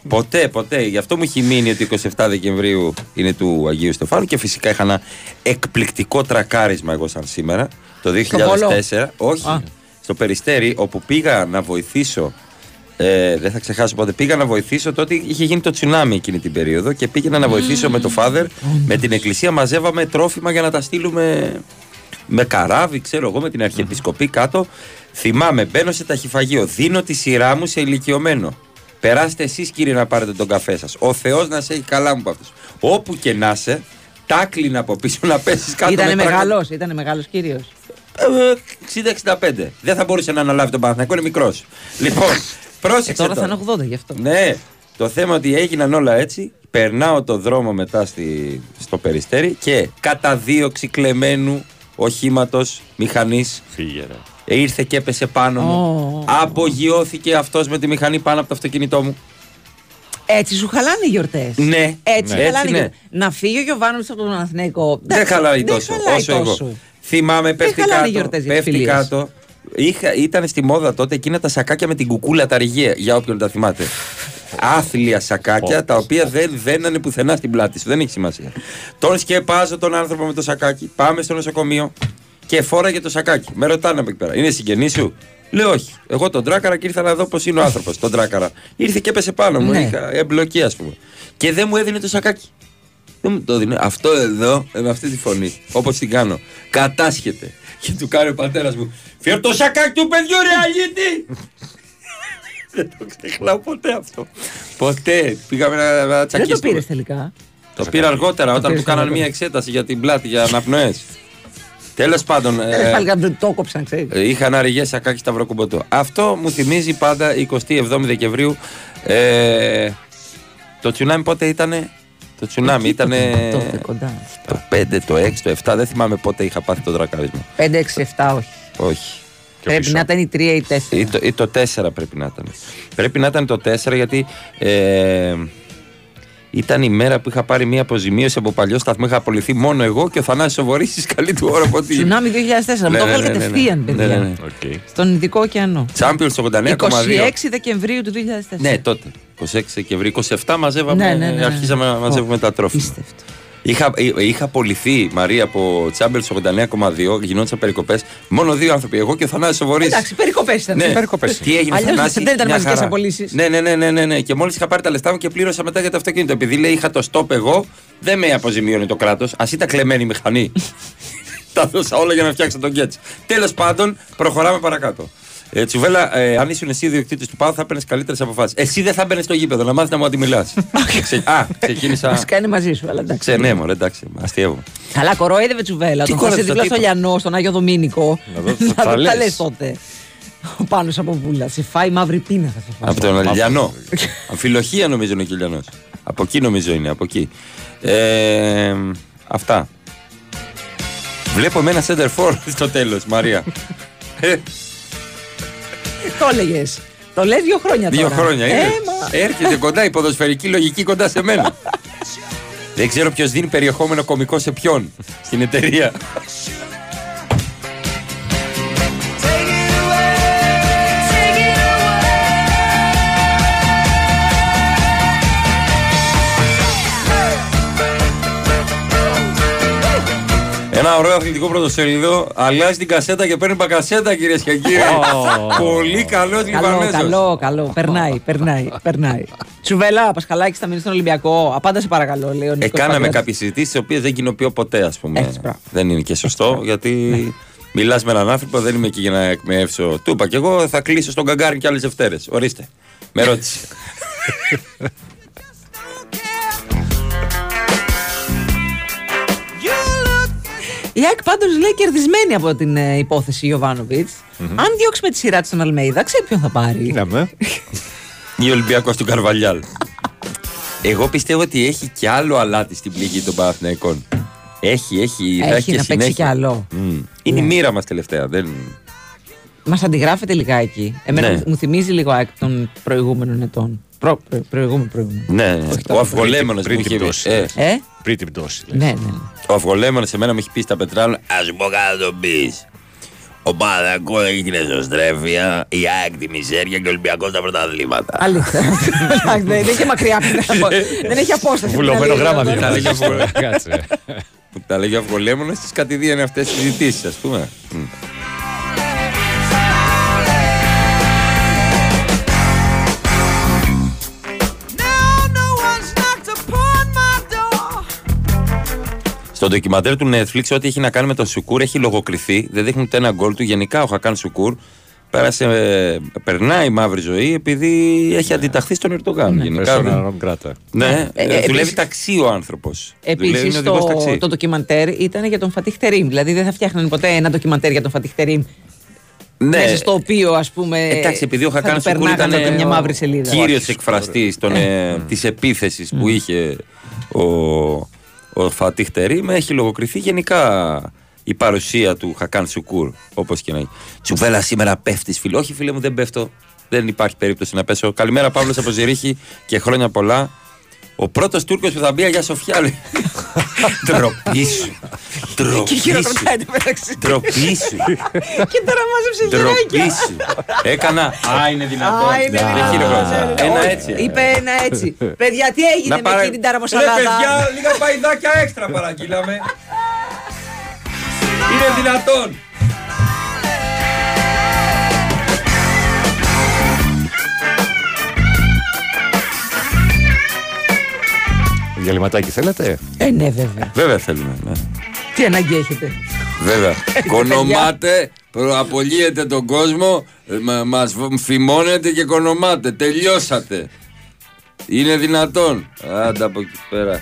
ποτέ, ποτέ. Γι' αυτό μου έχει μείνει ότι 27 Δεκεμβρίου είναι του Αγίου Στεφάνου και φυσικά είχα ένα εκπληκτικό τρακάρισμα εγώ σαν σήμερα το 2004. Όχι. Α. Στο Περιστέρι, όπου πήγα να βοηθήσω ε, δεν θα ξεχάσω πότε. Πήγα να βοηθήσω τότε. Είχε γίνει το τσουνάμι εκείνη την περίοδο και πήγαινα να βοηθήσω με το father. Με την εκκλησία μαζεύαμε τρόφιμα για να τα στείλουμε με καράβι, ξέρω εγώ, με την αρχιεπισκοπή κάτω. Θυμάμαι, μπαίνω σε ταχυφαγείο. Δίνω τη σειρά μου σε ηλικιωμένο. Περάστε εσείς κύριε να πάρετε τον καφέ σας. Ο Θεός να σε έχει καλά μου από αυτούς. Όπου και να είσαι, τάκλινα από πίσω να πέσεις κάτω. Ήτανε με τραγα- μεγάλος, ήτανε μεγάλος κύριος. Ε, 60-65. Δεν θα μπορούσε να αναλάβει τον Παναθηναϊκό, είναι μικρός. Λοιπόν, πρόσεξε. Τώρα θα τώρα. είναι 80 γι' αυτό. Ναι, το θέμα ότι έγιναν όλα έτσι. Περνάω το δρόμο μετά στη, στο περιστέρι και κατά δίωξη κλεμμένου οχήματος, μηχανής. Φύγε, ρε. Ε, ήρθε και έπεσε πάνω μου. Ω. Απογειώθηκε αυτός με τη μηχανή πάνω από το αυτοκίνητό μου. Έτσι σου χαλάνε οι γιορτές. Ναι. Έτσι, Ναι. χαλάνε Έτσι, οι ναι. γιορτές. Να φύγει ο Γιωβάνοβιτ από τον Αθηναϊκό. Δεν χαλάει δεν τόσο χαλάει όσο τόσο. εγώ. Θυμάμαι, πέφτει χαλάνε οι κάτω. γιορτές για τις Πέφτει φιλίες. κάτω. Είχα, ήταν στη μόδα τότε εκείνα τα σακάκια με την κουκούλα τα ρηγαία, για όποιον τα θυμάται. Άθλια σακάκια τα οποία δεν δένανε πουθενά στην πλάτη σου. Δεν έχει σημασία. Τον σκεπάζω τον άνθρωπο με το σακάκι. Πάμε στο νοσοκομείο και φόραγε το σακάκι. Με ρωτάνε από εκεί πέρα. Είναι συγγενής σου; Λέω όχι. Εγώ τον τράκαρα και ήρθα να δω πώς είναι ο άνθρωπος. Τον τράκαρα. Ήρθε και έπεσε πάνω μου. Ναι. Είχα εμπλοκή, ας πούμε. Και δεν μου έδινε το σακάκι. Δεν μου το έδινε. Αυτό εδώ, ε, με αυτή τη φωνή, όπως την κάνω, κατάσχεται. Και του κάνει ο πατέρας μου, Φέρ το σακάκι του παιδιού, ρε αλήτη! Δεν το ξεχνάω ποτέ αυτό. Ποτέ. Πήγαμε να, να Δεν το τσακίσουμε. πήρες τελικά. Το πήρα αργότερα όταν πήρες του κάνανε αργότερα. μια εξέταση για την πλάτη, για αναπνοές. Τέλος πάντων. ε, Δεν πάλι δεν το κόψαν, ξέρεις. ε, Είχα ένα ρηγέ σακάκι σταυροκουμποτό. Αυτό μου θυμίζει πάντα 27 Δεκεμβρίου. Ε, το τσουνάμι πότε ήτανε; Το τσουνάμι ήτανε. Τότε κοντά. Το 5, το 6, το 7. Δεν θυμάμαι πότε είχα πάθει το δρακάρισμα. 5, 6, 7, όχι. Όχι. Πρέπει να ήταν η 3 ή η 4. Ή το, ή το 4 πρέπει να ήταν. Πρέπει να ήταν το 4 γιατί ε, ήταν η μέρα που είχα πάρει μια αποζημίωση από παλιό σταθμό. Είχα απολυθεί μόνο εγώ και ο Θανάσης ο Βορύσης καλή του ώρα από ότι. Τσουνάμι 2004. Μου Ναι, το ναι, έβγαλε ναι, ναι, ναι. κατευθείαν, Ναι, παιδιά. ναι, ναι. Στον Ειδικό ωκεανό. Champions 89,2. 26 Δεκεμβρίου του 2004. Ναι, τότε. 26 Δεκεμβρίου. 27 μαζεύαμε, Ναι, ναι, ναι, ναι. αρχίσαμε να μαζεύουμε τα τρόφιμα. Είχα, εί- είχα απολυθεί Μαρία από Champions 89,2, γινόντουσαν περικοπές. Μόνο δύο άνθρωποι, εγώ και ο Θανάσης ο Βορύσης. Εντάξει, περικοπές ήταν. Ναι. Τι έγινε, Αλλιώς Θανάση, δεν ήταν μια μαζικές χαρά. απολύσεις. Ναι, ναι, ναι, ναι, ναι, ναι. Και μόλις είχα πάρει τα λεφτά μου και πλήρωσα μετά για το αυτοκίνητο. Επειδή λέει είχα το stop εγώ, δεν με αποζημίωνε το κράτος. Α ήταν κλεμμένη η μηχανή. τα δώσα όλα για να φτιάξω τον Γκέτς. Τέλος πάντων, προχωράμε παρακάτω. Ε, Τσουβέλα, ε, αν ήσουν εσύ ιδιοκτήτης του Πάου, θα έπαιρνες καλύτερες αποφάσεις. Εσύ δεν θα μπαίνει στο γήπεδο, να μάθεις να μου αντιμιλάς. Α, ξεκίνησα. Βασικά είναι μαζί σου, αλλά εντάξει. Ξέ, ναι, μωρέ, εντάξει, αστείευω. Καλά, κορόιδευε τσουβέλα. Τι Τον χάσει κορόιδευε, δίπλα τι στο είπα. Λιανό, στον Άγιο Δομήνικο. Να δω, Να θα δω, λες. τα λες τότε. Ο πάνω από βούλα. Σε φάει μαύρη πείνα, θα σε φάει. Από τον Λιανό. Αμφιλοχία νομίζω είναι και ο Λιανός. Από εκεί νομίζω είναι, από εκεί. Ε, αυτά. Βλέπω με ένα center for στο τέλος, Μαρία. Ε, Το έλεγες. Το λες δύο χρόνια τώρα. Δύο χρόνια Ε, είναι. μα. Έρχεται κοντά η ποδοσφαιρική λογική κοντά σε μένα. Δεν ξέρω ποιος δίνει περιεχόμενο κωμικό σε ποιον στην εταιρεία. Ένα ωραίο αθλητικό πρωτοσέλιδο. Αλλάζει την κασέτα και παίρνει μπακασέτα, κυρίες και κύριοι. Πολύ καλό Καλό, Λιβανέζο. καλό, καλό. Περνάει, περνάει, περνάει. Τσουβέλα, Πασχαλάκη θα μείνει στον Ολυμπιακό. Απάντα σε παρακαλώ, λέει ο Ε, Νίκος κάναμε Παγκράτης. κάποιες συζητήσεις, τι οποίες δεν κοινοποιώ ποτέ, ας πούμε. Έτσι, μπράβο. δεν είναι και σωστό, γιατί μιλάς με έναν άνθρωπο, δεν είμαι εκεί για να εκμεύσω. Του είπα και εγώ θα κλείσω στον Καγκάριν και άλλες Δευτέρες. Ορίστε. Με ρώτησε. Η ΑΕΚ πάντως λέει κερδισμένη από την ε, υπόθεση Ιωβάνοβιτς. Αν διώξουμε τη σειρά της στον Αλμέιδα, ξέρει ποιον θα πάρει. Ή Ολυμπιακός του Καρβαλιάλ. Εγώ πιστεύω ότι έχει κι άλλο αλάτι στην πληγή των Παναθηναϊκών. Έχει, έχει. θα Έχει και να παίξει συνέχεια. κι άλλο. Μμ. Είναι η μοίρα μας τελευταία. Δεν... Μας αντιγράφεται λιγάκι. Εμένα Ναι. μου- μου θυμίζει λίγο ΑΕΚ των προηγούμενων ετών. Προ, προ, προηγούμενο, προηγούμενο. Ναι, ναι. ο Αυγολέμονο μου πριν είχε την πει. πτώση. Ε, Ε; Πριν την πτώση. Ναι, ναι. Ο Αυγολέμονο σε μένα μου έχει πει στα πετράλαια. Α σου πω κάτι να το πεις. Ο Παναγό έγινε ζωστρέφεια, η ΑΕΚ τη μιζέρια και ο Ολυμπιακός τα πρωταθλήματα. Αλήθεια. Εντάξει, δεν δεν έχει μακριά. δεν έχει απόσταση. Βουλωμένο την γράμμα αλήθεια. Τα λέγει διαβάζεις. Αυγο- Κάτσε. Που τα λέγει ο Αυγολέμονο στι κατηδίαν αυτές τις συζητήσεις, ας πούμε. Στο ντοκιμαντέρ του Netflix, ό,τι έχει να κάνει με τον Σουκούρ έχει λογοκριθεί. Δεν δείχνουν ούτε ένα γκολ του. Γενικά ο Χακάν Σουκούρ πέρασε, ε, περνάει μαύρη ζωή επειδή έχει αντιταχθεί στον Ερντογάν. Γενικά, Persona δεν- non grata. ναι, Ε, ε, επίσης- δουλεύει ταξί ο άνθρωπος. Επίσης, το, το ντοκιμαντέρ ήταν για τον Φατίχ Τερίμ. Δηλαδή δεν θα φτιάχναν ποτέ ένα ντοκιμαντέρ για τον Φατίχ Τερίμ. Ναι. Μέσα στο οποίο, ας πούμε. Εντάξει, επειδή ο θα Χακάν του Σουκούρ ήταν περνάγανε μια μαύρη σελίδα. κύριος εκφραστής ε, της επίθεσης που είχε ο, ο Φατίχ Τερίμ, έχει λογοκριθεί γενικά η παρουσία του Χακάν Σουκούρ, όπως και να είναι. Τσουβέλα σήμερα πέφτει, φίλε. Όχι, φίλε μου, δεν πέφτω. Δεν υπάρχει περίπτωση να πέσω. Καλημέρα, Παύλος από Ζηρίχη και χρόνια πολλά. Ο πρώτος Τούρκος που θα μπει για Σοφιά. λέει. Ντροπή σου. Και Ντροπή σου. χειροκροτάει το μεταξύ. Ντροπή σου. Και τώρα μάζεψε Ντροπή γεράκια. σου. Έκανα. Α, είναι δυνατόν. Α, είναι Δεν δυνατόν. χειροκροτάω. Ένα Όχι, έτσι. Είπε ένα έτσι. Παιδιά, τι έγινε με παρα- εκείνη την Ρε ταραμοσαλάδα. παιδιά, λίγα παϊδάκια έξτρα παραγγείλαμε. Είναι δυνατόν. Διαλυματάκι θέλετε; Ε, ναι, βέβαια. Βέβαια θέλουμε. ναι. Τι ανάγκη έχετε; Βέβαια. Κονομάτε, προαπολύετε τον κόσμο, ε, μα, μας φημώνετε και κονομάτε. Τελειώσατε. Είναι δυνατόν. Άντα από εκεί πέρα.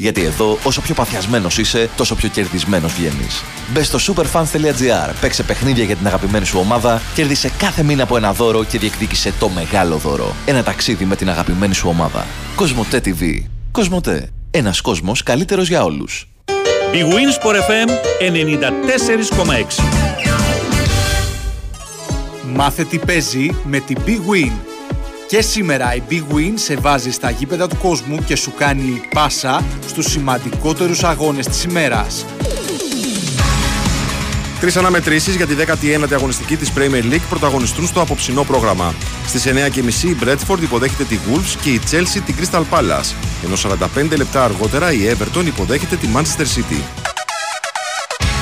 Γιατί εδώ, όσο πιο παθιασμένος είσαι, τόσο πιο κερδισμένος βγαίνεις. Μπες στο superfans.gr, παίξε παιχνίδια για την αγαπημένη σου ομάδα, κέρδισε κάθε μήνα από ένα δώρο και διεκδίκησε το μεγάλο δώρο. Ένα ταξίδι με την αγαπημένη σου ομάδα. Κοσμοτέ TV. Κοσμοτέ. Ένας κόσμος καλύτερος για όλους. Η Winsport FM 94,6. Μάθε τι παίζει με την Big Win. Και σήμερα η Big Win σε βάζει στα γήπεδα του κόσμου και σου κάνει πάσα στους σημαντικότερους αγώνες της ημέρας. Τρεις αναμετρήσεις για τη 19η αγωνιστική της Premier League πρωταγωνιστούν στο απόψινό πρόγραμμα. Στις 9.30 η Bradford υποδέχεται τη Wolves και η Chelsea την Crystal Palace. Ενώ 45 λεπτά αργότερα η Everton υποδέχεται τη Manchester City.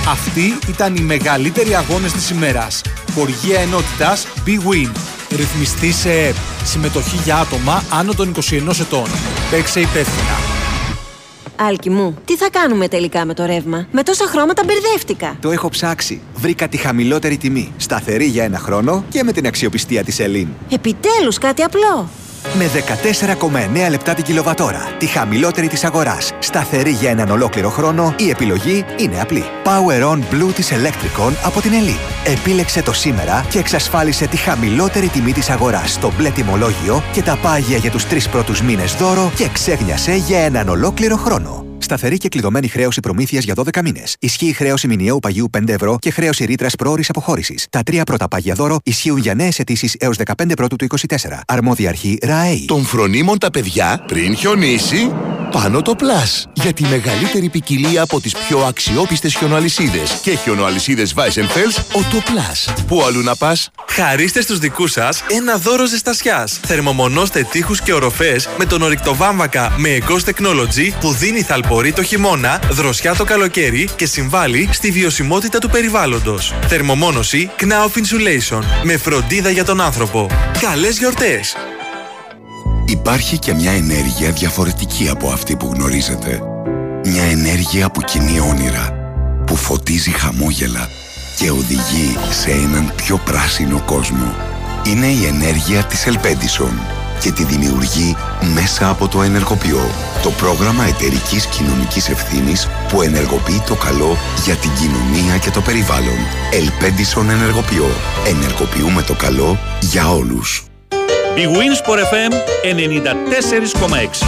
Αυτοί ήταν οι μεγαλύτεροι αγώνες της ημέρας. Χοργία ενότητας Big Win. Ρυθμιστή σε ΕΠ. Συμμετοχή για άτομα άνω των 21 ετών. Παίξε υπεύθυνα. Άλκη μου, τι θα κάνουμε τελικά με το ρεύμα; Με τόσα χρώματα μπερδεύτηκα. Το έχω ψάξει. Βρήκα τη χαμηλότερη τιμή. Σταθερή για ένα χρόνο και με την αξιοπιστία της Ελίν. Επιτέλους κάτι απλό. Με 14,9 λεπτά την κιλοβατόρα. Τη χαμηλότερη της αγοράς. Σταθερή για έναν ολόκληρο χρόνο, η επιλογή είναι απλή. Power On Blue της Electricon από την Elite. Επίλεξε το σήμερα και εξασφάλισε τη χαμηλότερη τιμή της αγοράς στο μπλε τιμολόγιο και τα πάγια για τους τρεις πρώτους μήνες δώρο και ξέγνιασε για έναν ολόκληρο χρόνο. Σταθερή και κλειδωμένη χρέωση προμήθειας για 12 μήνες. Ισχύει χρέωση μηνιαίου παγιού 5 ευρώ και χρέωση ρήτρας προώρη αποχώρησης. Τα τρία πρώτα πάγια δώρο ισχύουν για νέες αιτήσεις έως 15 πρώτου του 24. Αρμόδια αρχή ΡΑΕΗ. Των φρονίμων τα παιδιά πριν χιονίσει πάνω το πλάς. Για τη μεγαλύτερη ποικιλία από τις πιο αξιόπιστες χιονοαλυσίδες και χιονοαλυσίδες Weissenfels, ο το Plus. Πού αλλού να πας; Χαρίστε στους δικούς σας ένα δώρο ζεστασιάς. Θερμομονώστε τείχους και οροφές με τον ορυκτοβάμβακα με Ecos Technology που δίνει θαλπορή το χειμώνα, δροσιά το καλοκαίρι και συμβάλλει στη βιωσιμότητα του περιβάλλοντος. Θερμομόνωση Knauf Insulation με φροντίδα για τον άνθρωπο. Καλές γιορτές! Υπάρχει και μια ενέργεια διαφορετική από αυτή που γνωρίζετε. Μια ενέργεια που κινεί όνειρα, που φωτίζει χαμόγελα και οδηγεί σε έναν πιο πράσινο κόσμο. Είναι η ενέργεια της Ελπέντισον και τη δημιουργεί μέσα από το Ενεργοποιώ, το πρόγραμμα εταιρικής κοινωνικής ευθύνης που ενεργοποιεί το καλό για την κοινωνία και το περιβάλλον. Ελπέντισον Ενεργοποιώ. Ενεργοποιούμε το καλό για όλους. Η Winsport FM 94,6.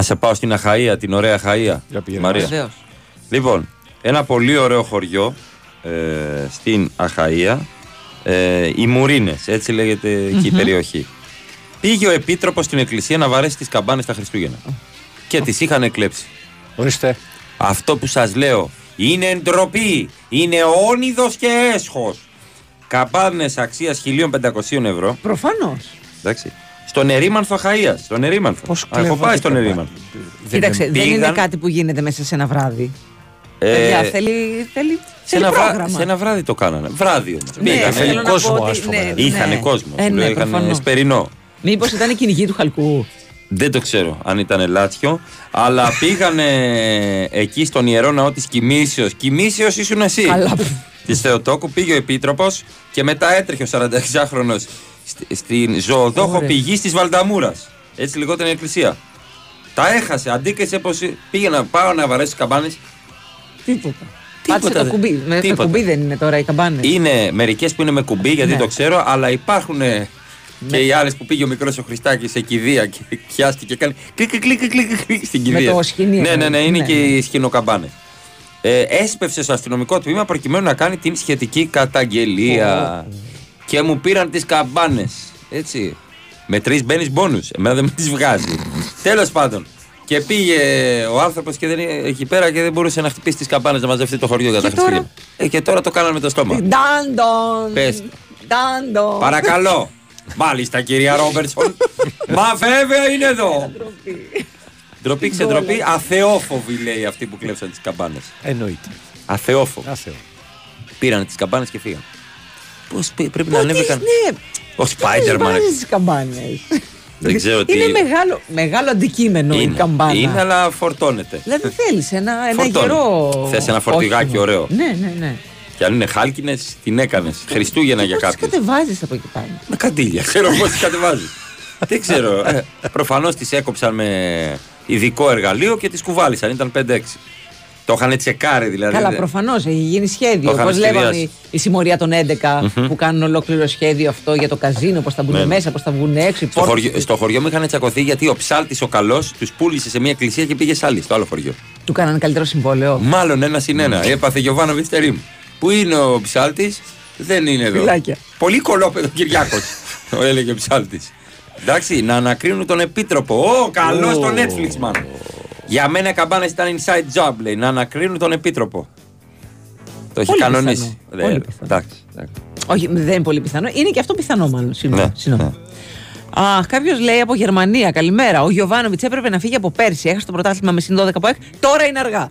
Να σε πάω στην Αχαία, την ωραία Αχαία. Μαρία. Βεβαίως. Λοιπόν, ένα πολύ ωραίο χωριό ε, στην Αχαία. Ε, οι Μουρίνες, έτσι λέγεται εκεί η Μμμ. περιοχή. Πήγε ο επίτροπος στην εκκλησία να βαρέσει τις καμπάνες τα Χριστούγεννα. Και τις είχαν κλέψει. Ορίστε. Αυτό που σας λέω είναι ντροπή. Είναι όνειδος και έσχος. Καμπάνες αξίας 1500 ευρώ. Προφανώς. Εντάξει. Στον Ερήμανθο Χαία. Στον Ερήμανθο. Έχω κλέβονται πάει στον και Ερήμανθο. Κοίταξε, δεν είναι Πήγαν- κάτι που γίνεται μέσα σε ένα βράδυ. Ε, Παιδιά, θέλει, θέλει, σε, θέλει ένα βρά- πρόγραμμα. σε ένα βράδυ το κάνανε. Βράδυ όμως. Ναι, θέλω να πω ότι- ναι, Είχαν ναι. κόσμο. Ε, σου ναι, λέω, είχαν προφανώς. σπερινό. Μήπως ήταν η κυνηγή του χαλκού; Δεν το ξέρω αν ήταν λάτσιο, αλλά πήγανε εκεί στον ιερό ναό της Κοιμήσεως. Κοιμήσεως ήσουν εσύ. Καλά. Της Θεοτόκου πήγε ο επίτροπος και μετά έτρεχε ο 46χρονο στην ζωοδόχο Ωραία. πηγής της Βαλταμούρα. Έτσι λιγότερο η εκκλησία. Τα έχασε. Αντίκεσε πω πήγε να πάω να βαρέσει καμπάνες. Τίποτα. Πάτησε το δεν- κουμπί. Με, με τίποτα. κουμπί δεν είναι τώρα οι καμπάνες. Είναι μερικές που είναι με κουμπί γιατί Ναι. το ξέρω, αλλά υπάρχουν ε, και οι άλλες που πήγε ο μικρός ο Χριστάκης σε κηδεία και πιάστηκε και κάνει κλικ κλικ κλικ κλικ κλικ στην Με κηδεία. το σκηνή, Ναι, ναι, ναι, είναι ναι, και ναι. οι σκηνοκαμπάνες. Ε, έσπευσε στο αστυνομικό τμήμα προκειμένου να κάνει την σχετική καταγγελία. Και μου πήραν τις καμπάνες. Έτσι. Με τρεις μπαίνεις μπόνους. Εμένα δεν με τις βγάζει. Τέλος πάντων. Και πήγε ο άνθρωπος και δεν, εκεί πέρα και δεν μπορούσε να χτυπήσει τις καμπάνες να μαζευτεί το χωριό για τα Και τώρα; Χριστούγεννα. Ε, και τώρα το κάνανε με το στόμα. Ντάντον. Πες. Ντάντον. Παρακαλώ. Μάλιστα, κυρία Ρόμπερτσον. Μα βέβαια είναι εδώ. Ντροπή ξεντροπή. Αθεόφοβοι λέει αυτοί που κλέψαν τις καμπάνες. Εννοείται. Αθεόφοβοι. Άθεο. Πήραν τις καμπάνες και φύγαν. Πώς πρέπει να Ότι, ανέβηκαν. Ναι, Ο Σπάιντερμαν. βάζεις τι καμπάνε. Δεν ξέρω τι. Είναι μεγάλο, μεγάλο αντικείμενο η είναι. καμπάνα. Είναι, αλλά φορτώνεται. Δηλαδή θέλεις ένα, ένα Φορτώνει. γερό. Θες ένα φορτηγάκι όχημα. ωραίο. Ναι, ναι, ναι. Και αν είναι χάλκινες, την έκανες. Χριστούγεννα για Πώς τις κάποιους. κατεβάζεις από εκεί πάνω; Με καντήλια. Ξέρω πώς τις κατεβάζεις. Δεν ξέρω. Ε, Προφανώς τις έκοψαν με ειδικό εργαλείο και τις κουβάλισαν. Ήταν 5-6. Το είχαν τσεκάρει δηλαδή. Καλά, Δεν- προφανώς έχει γίνει σχέδιο. Το είχαν Όπω λέγαμε σχεδιάσει. η, η συμμορία των 11 Μμμ. που κάνουν ολόκληρο σχέδιο αυτό για το καζίνο, πώς θα μπουν Ναι. μέσα, πώς θα βγουν έξω. οι Στο πόρτες. χωριό, στο χωριό μου είχαν τσακωθεί γιατί ο ψάλτης ο καλός τους πούλησε σε μια εκκλησία και πήγε σε άλλη, στο άλλο χωριό. Του κάνανε καλύτερο συμβόλαιο. Μάλλον ένα συν ένα. Έπαθε Γιωβάνο Βιστερήμ. Πού είναι ο ψάλτης, δεν είναι εδώ. Φυλάκια. Πολύ κολόπεδο Κυριάκος, έλεγε ο ψάλτης. Εντάξει, να ανακρίνουν τον επίτροπο. Ω, καλός στο Netflix, man. Για μένα οι καμπάνες ήταν inside job, λέει. Να ανακρίνουν τον επίτροπο. Το έχει Πολύ κανονίσει. πιθανό. Δεν- Πολύ πιθανό. Εντάξει. εντάξει. Όχι, δεν είναι πολύ πιθανό. Είναι και αυτό πιθανό, μάλλον. Συγγνώμη. Ναι, συγγνώμη. Αχ, κάποιος λέει από Γερμανία. Καλημέρα. Ο Γιωβάνοβιτς έπρεπε να φύγει από πέρσι. Έχασε το πρωτάθλημα με συν 12 από εκ. Τώρα είναι αργά.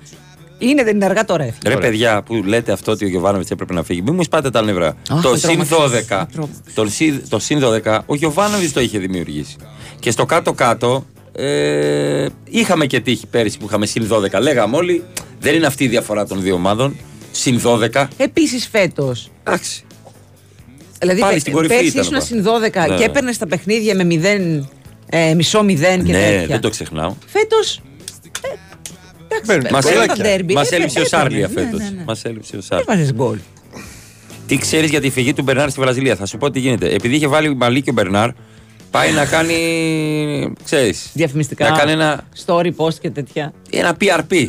Είναι, δεν είναι αργά, τώρα έφυγε. Ρε παιδιά που λέτε αυτό ότι ο Γιωβάνοβιτς έπρεπε να φύγει, μην μου σπάτε τα νευρά. Αχ, το με συν τρόμαξες, 12, το, συν- το συν 12, ο Γιωβάνοβιτς το είχε δημιουργήσει. Και στο κάτω-κάτω ε, είχαμε και τύχη πέρυσι που είχαμε συν 12. Λέγαμε όλοι, δεν είναι αυτή η διαφορά των δύο ομάδων. Συν 12. Επίσης φέτος. Εντάξει. Δηλαδή, Πάλι πε- στην κορυφή πέρσι ήταν ήσουν ο συν 12 Ναι. και έπαιρνες τα παιχνίδια με 0, ε, μισό 0 και ναι, τέτοια. δεν το ξεχνάω. Φέτος. Εντάξει, Μας πέρα έλειψε- τα ντέρμπι, Μας έπαιρνε- έλειψε ο έπαιρνε, Σάρλια ναι, φέτος. ναι, ναι. Μας έλειψε ο Σάρλια. Έβαζε γκολ. Τι ξέρεις για τη φυγή του Μπερνάρ στη Βραζιλία. Θα σου πω τι γίνεται. Επειδή είχε βάλει μαλλί και ο Μπερνάρ, πάει να κάνει. ξέρεις. Διαφημιστικά. Να κάνει ένα, Story post και τέτοια. ένα PRP.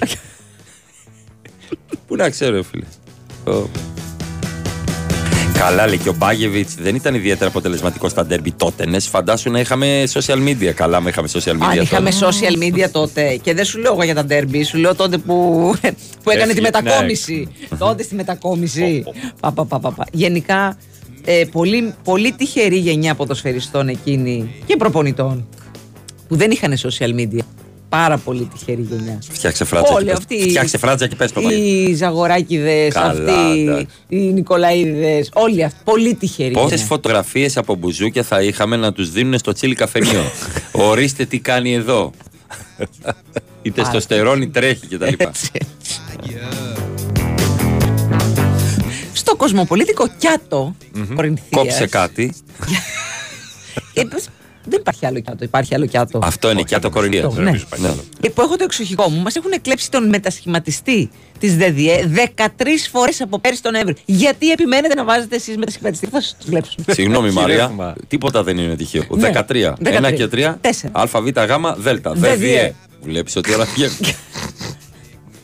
Πού να ξέρω, φίλε. Ω. Καλά, λέει και ο Μπάγεβιτ δεν ήταν ιδιαίτερα αποτελεσματικό στα ντέρμπι τότε. Ναι, φαντάσου να είχαμε social media. Καλά, με είχαμε social media. Αν είχαμε τότε. social media τότε. Και δεν σου λέω εγώ για τα ντέρμπι, σου λέω τότε που, που έκανε τη Έφυγε, μετακόμιση. τότε στη μετακόμιση. πα, πα, πα, πα, πα. Γενικά, ε, πολύ, πολύ τυχερή γενιά ποδοσφαιριστών εκείνη και προπονητών που δεν είχαν social media. Πάρα πολύ τυχερή γενιά. Φτιάξε φράτσα. Όλοι και πες. αυτοί- Φτιάξε φράτσα και πες το πάλι. Οι Ζαγοράκηδες, Καλά, αυτοί, εντάξει. οι Νικολαίδες, όλοι αυτοί. Πολύ τυχεροί. Πόσες γενιά. φωτογραφίες από μπουζούκια θα είχαμε να τους δίνουν στο τσίλι καφενείο; Ορίστε τι κάνει εδώ. Η τεστοστερόνη τρέχει κτλ. Στο κοσμοπολίτικο Κιάτο, Κορινθίας, Κόψε κάτι. Ε, πες, δεν υπάρχει άλλο κιάτο. Υπάρχει άλλο κιάτο. Αυτό είναι και το κοροϊδία. Αυτό, ναι. Ε, που έχω το εξοχικό μου. Μας έχουν κλέψει τον μετασχηματιστή της ΔΔΕ 13 φορές από πέρσι τον Νοέμβρη. Γιατί επιμένετε να βάζετε εσείς μετασχηματιστή, θα σας κλέψουν. Συγγνώμη Μαρία, Χειρεύμα. τίποτα δεν είναι τυχαίο. Ναι. 13. 13. 1 και 3. Τέσσερα. ΑΒ, Γ, Δ. ΔΔΕ. ΔΔΕ. Βλέπεις ότι όλα βγαίνουν.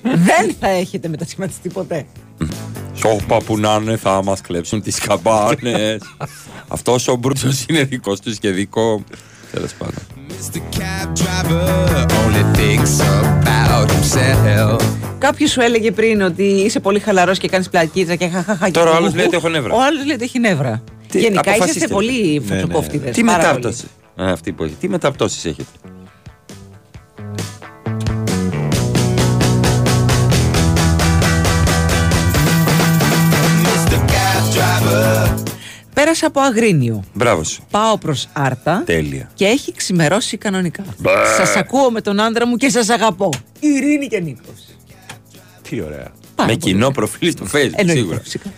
Δεν θα έχετε μετασχηματιστεί ποτέ. Σόπα που να είναι θα μας κλέψουν τις καμπάνες. Αυτός ο Μπρούτσο είναι δικός τους και δικό. Τέλος πάντων. Only thinks about himself. Κάποιος σου έλεγε πριν ότι είσαι πολύ χαλαρός και κάνεις πλακίτσα και χαχαχα. Τώρα ο και άλλος γουγού. λέει ότι έχω νεύρα. Ο άλλος λέει ότι έχει νεύρα. Τι, Γενικά είσαστε αποφασίστε. πολύ Ναι, ναι. φωτοκόφτιδες. Τι μετάπτωσης. Α, αυτή που έχει. Τι μεταπτώσεις έχετε. Πέρασα από Αγρίνιο. Μπράβο σου. Πάω προς Άρτα Τέλεια. και έχει ξημερώσει κανονικά. Μπα. Σας ακούω με τον άντρα μου και σας αγαπώ. Ειρήνη και Νίκος. Τι ωραία. Με κοινό προφίλ στο Facebook Εννοείται, σίγουρα. φυσικά.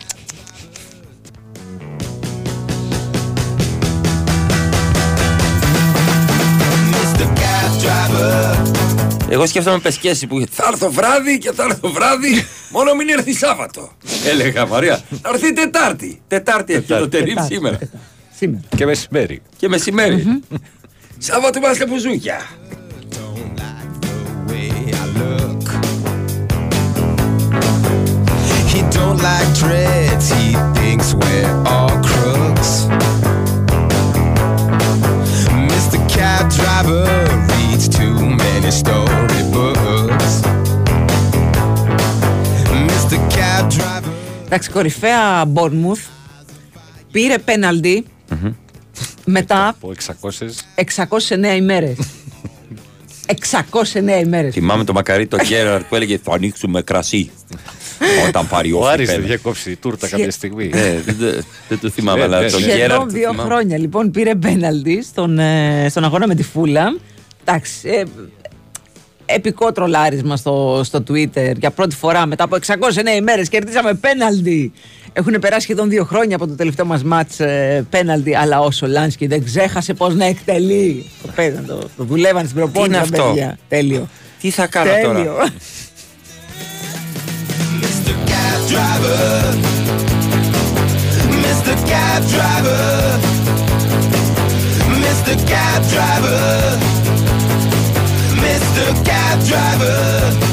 Εγώ σκέφτομαι πεσκέση που θα έρθω βράδυ και θα έρθω βράδυ, μόνο μην έρθει Σάββατο. Έλεγα Μαρία, θα έρθει Τετάρτη. Τετάρτη έχει το τερίμ Τετάρτη, σήμερα. Σήμερα. Και μεσημέρι. Και μεσημέρι. Σάββατο είμαστε μπουζούκια. He don't like dreads, he thinks we're all crooks. Mr. Cab Driver reads too many storybooks. Mr. Cab Driver. Εντάξει, κορυφαία Bournemouth πήρε πέναλτι μετά Από 600. 609 ημέρες. 609 ημέρες. Θυμάμαι το μακαρί το Γκέραρτ που έλεγε Θα ανοίξουμε κρασί. Όταν πάρει ο Ο Άρης δεν Φιππένα. διακόψει η τούρτα κάποια στιγμή. Ναι, δεν το- δεν το θυμάμαι, Ναι, αλλά ναι, το ναι. Γκέραρτ. Σχεδόν το δύο θυμάμαι. χρόνια λοιπόν πήρε πέναλτι στον, ε, στον αγώνα με τη Φούλαμ. Εντάξει, ε, επικό τρολάρισμα στο, στο Twitter για πρώτη φορά μετά από 609 ημέρες κερδίσαμε πέναλτι. Έχουν περάσει σχεδόν δύο χρόνια από το τελευταίο μας μάτς ε, πέναλτι αλλά ο Σολάνσκι δεν ξέχασε πώς να εκτελεί. Το παίζαν, το, το δουλεύαν στην προπόνηση. είναι τα αυτό; παιδιά. Τέλειο. Τι θα κάνω Τέλειο. τώρα; Cab Driver. Mr. Cab Driver. Mr. Cab Driver. Mr. Cab Driver.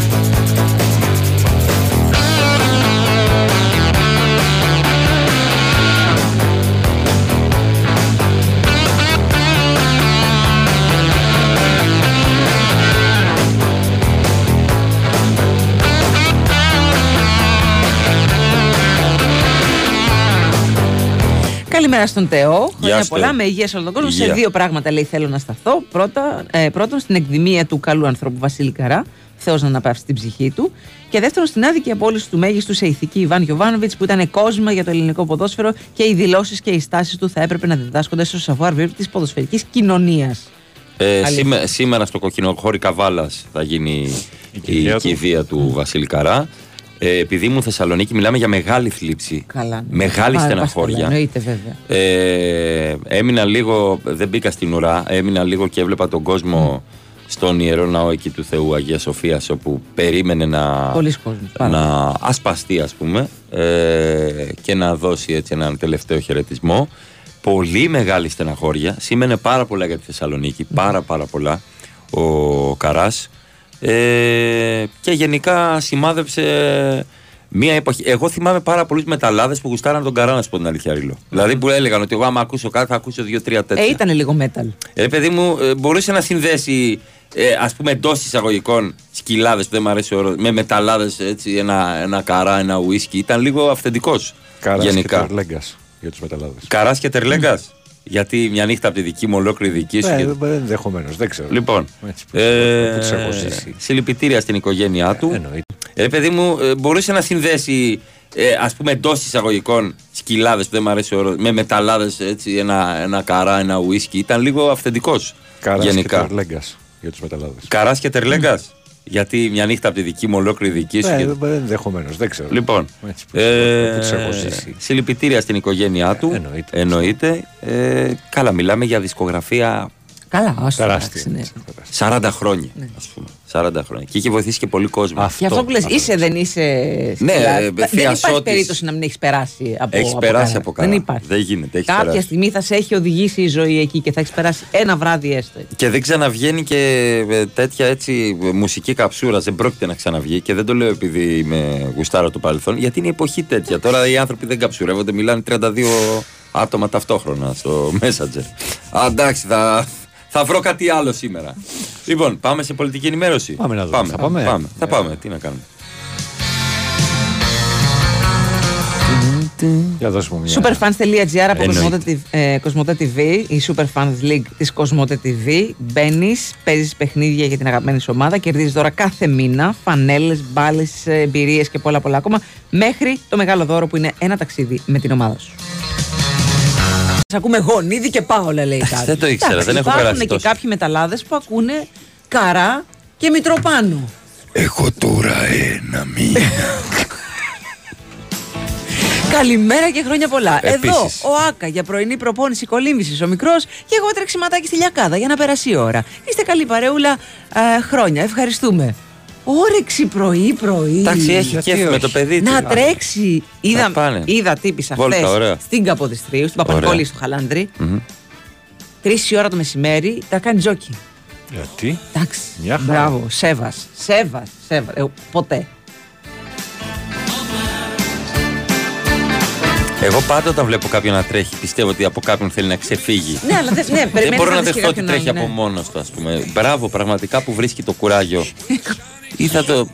Καλημέρα στον Τεό. Χρόνια σου, πολλά, Θεό. με υγεία σε όλο τον κόσμο. Σε Υγεία. δύο πράγματα λέει θέλω να σταθώ. Πρώτα, ε, πρώτον, στην εκδημία του καλού ανθρώπου Βασίλη Καρά. Θεός να αναπαύσει την ψυχή του. Και δεύτερον, στην άδικη απόλυση του μέγιστου σε ηθική Ιβάν Γιοβάνοβιτ που ήταν κόσμο για το ελληνικό ποδόσφαιρο και οι δηλώσεις και οι στάσεις του θα έπρεπε να διδάσκονται στο σαβουάρ βίρ της ποδοσφαιρικής κοινωνίας. Ε, Αλήθεια. σήμε- σήμερα στο κοκκινοχώρι Καβάλας θα γίνει η κηδεία του. κηδεία του Βασίλη Καρά. Ε, επειδή ήμουν Θεσσαλονίκη, μιλάμε για μεγάλη θλίψη. Καλά. ναι. Μεγάλη Πάρα στεναχώρια. Παστέλα, Εννοείται βέβαια. Ε, έμεινα λίγο, δεν μπήκα στην ουρά, έμεινα λίγο και έβλεπα τον κόσμο στον Ιερό Ναό εκεί του Θεού Αγία Σοφίας όπου περίμενε να, Πολλοί κόσμος. πάρα να ασπαστεί ας πούμε ε, και να δώσει έτσι έναν τελευταίο χαιρετισμό. Πολύ μεγάλη στεναχώρια, σήμαινε πάρα πολλά για τη Θεσσαλονίκη, πάρα πάρα πολλά ο Καράς ε, και γενικά σημάδεψε μία εποχή. Εγώ θυμάμαι πάρα πολλούς μεταλλάδες που γουστάραν τον Καρά, να σου πω την αλήθεια, Ρίλο. Δηλαδή που έλεγαν ότι εγώ άμα ακούσω κάτι θα ακούσω δύο-τρία τέτοια. Ε, ήταν λίγο metal. Ε, παιδί μου, ε, μπορούσε να συνδέσει ε, ας πούμε εντός εισαγωγικών σκυλάδες που δεν μου αρέσει ο όρος, με μεταλλάδες ένα, ένα καρά, ένα ουίσκι. Ήταν λίγο αυθεντικός. Καράς και γενικά. τερλέγκα για τους μεταλλάδες. Καράς και τερλέγκα. Γιατί μια νύχτα από τη δική μου ολόκληρη δική σου. Ναι, και- ενδεχομένως, δεν ξέρω. Λοιπόν, Έτσι που- ε, που τους έχω ζήσει. συλληπιτήρια στην οικογένειά του. εννοείται. Ε, παιδί μου, ε, μπορούσε να συνδέσει ε, ας πούμε εντός εισαγωγικών σκυλάδες που δεν μου αρέσει ο όρος, με μεταλλάδες ένα, ένα καρά, ένα ουίσκι. Ήταν λίγο αυθεντικός. Καράς και γενικά. τερλέγκα για τους μεταλλάδες. Καράς και τερλέγκα. Γιατί μια νύχτα από τη δική μου ολόκληρη δική σου. Ναι, και- ενδεχομένως, δεν ξέρω. Λοιπόν, Έτσι που- ε, που τους έχω ζήσει. συλληπιτήρια στην οικογένειά του. Εννοείται. Εννοείται. Ε, καλά, μιλάμε για δισκογραφία Καλά, άστο. Τεράστια. εντάξει, ναι. 40 χρόνια, ας πούμε. 40 χρόνια. Και είχε βοηθήσει και πολύ κόσμο. Γι' αυτό που λες, είσαι δεν είσαι. Ναι, σκυλά. ε, δεν θεία υπάρχει Σώτης. περίπτωση να μην έχεις περάσει από Έχεις από περάσει καλά. από καλά. Δεν υπάρχει. Δεν γίνεται. Έχεις Κάποια περάσει. στιγμή θα σε έχει οδηγήσει η ζωή εκεί και θα έχεις περάσει ένα βράδυ έστω. Και δεν ξαναβγαίνει και ε, τέτοια έτσι ε, μουσική καψούρα. Δεν πρόκειται να ξαναβγεί. Και δεν το λέω επειδή είμαι γουστάρα του παρελθόν. Γιατί είναι η εποχή τέτοια. Τώρα οι άνθρωποι δεν καψουρεύονται. Μιλάνε 32 άτομα ταυτόχρονα στο Messenger. Α, εντάξει, θα, θα βρω κάτι άλλο σήμερα. Λοιπόν, πάμε σε πολιτική ενημέρωση. Πάμε να δούμε. Πάμε, Θα πάμε. πάμε. Θα Ε. πάμε. Τι να κάνουμε. Για δώσ' μου μια. Superfans.gr από Εννοείται. Κοσμοτέ TV, ε, Κοσμοτέ TV, η Superfans League της Κοσμοτέ TV. Μπαίνεις, παίζεις παιχνίδια για την αγαπημένη σου ομάδα, κερδίζεις δώρα κάθε μήνα, φανέλες, μπάλες, εμπειρίες και πολλά πολλά ακόμα, μέχρι το μεγάλο δώρο που είναι ένα ταξίδι με την ομάδα σου. Σας ακούμε γονίδι και Πάολα λέει κάτι. Δεν το ήξερα, Εντάξει, δεν έχω υπάρχουν περάσει και τόσο. κάποιοι μεταλλάδες που ακούνε Καρά και Μητροπάνου. Έχω τώρα ένα μήνα. Καλημέρα και χρόνια πολλά. Επίσης. Εδώ ο Άκα για πρωινή προπόνηση κολύμβησης ο μικρός και εγώ τρεξιματάκι στη λιακάδα για να περάσει η ώρα. Είστε καλή παρεούλα ε, χρόνια. Ευχαριστούμε. Όρεξη πρωί-πρωί. Εντάξει, έχει κέφι με το παιδί του. Να τρέξει. Είδα, Να πάνε. είδα τύπησα Βόλτα, χθες ωραία. στην Καποδιστρίου, στην Παπανικόλη Ωραία. στο Χαλάνδρη. Μμμ. Τρεις η ώρα το μεσημέρι τα κάνει τζόκι. Γιατί; Εντάξει. Μια χαρά. Μπράβο. Σέβας. Σέβας. Σέβας. Ε, ποτέ. Εγώ πάντα όταν βλέπω κάποιον να τρέχει, πιστεύω ότι από κάποιον θέλει να ξεφύγει. Ναι, αλλά δεν- ναι, δεν περιμένεις μπορώ να να δεις και δεχτώ ότι κάποιον τρέχει άλλον, από ναι. μόνος του, ας πούμε. Μπράβο, πραγματικά που βρίσκει το κουράγιο. Ή θα το.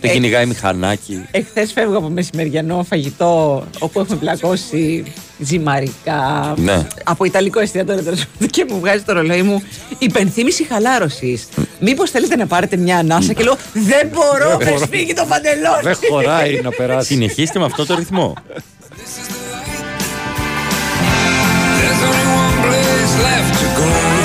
Το κυνηγάει μηχανάκι. Εχθές φεύγω από μεσημεριανό φαγητό όπου έχουμε πλακώσει ζυμαρικά. Ναι. Από ιταλικό εστιατόριο τέλος πάντων, και μου βγάζει το ρολόι μου υπενθύμηση χαλάρωσης. Μήπως θέλετε να πάρετε μια ανάσα και λέω Δεν μπορώ, Δεν με μπορώ. σφίγγει το παντελόνι. Δεν χωράει να περάσει. Συνεχίστε με αυτό το ρυθμό. There's only one place left to go.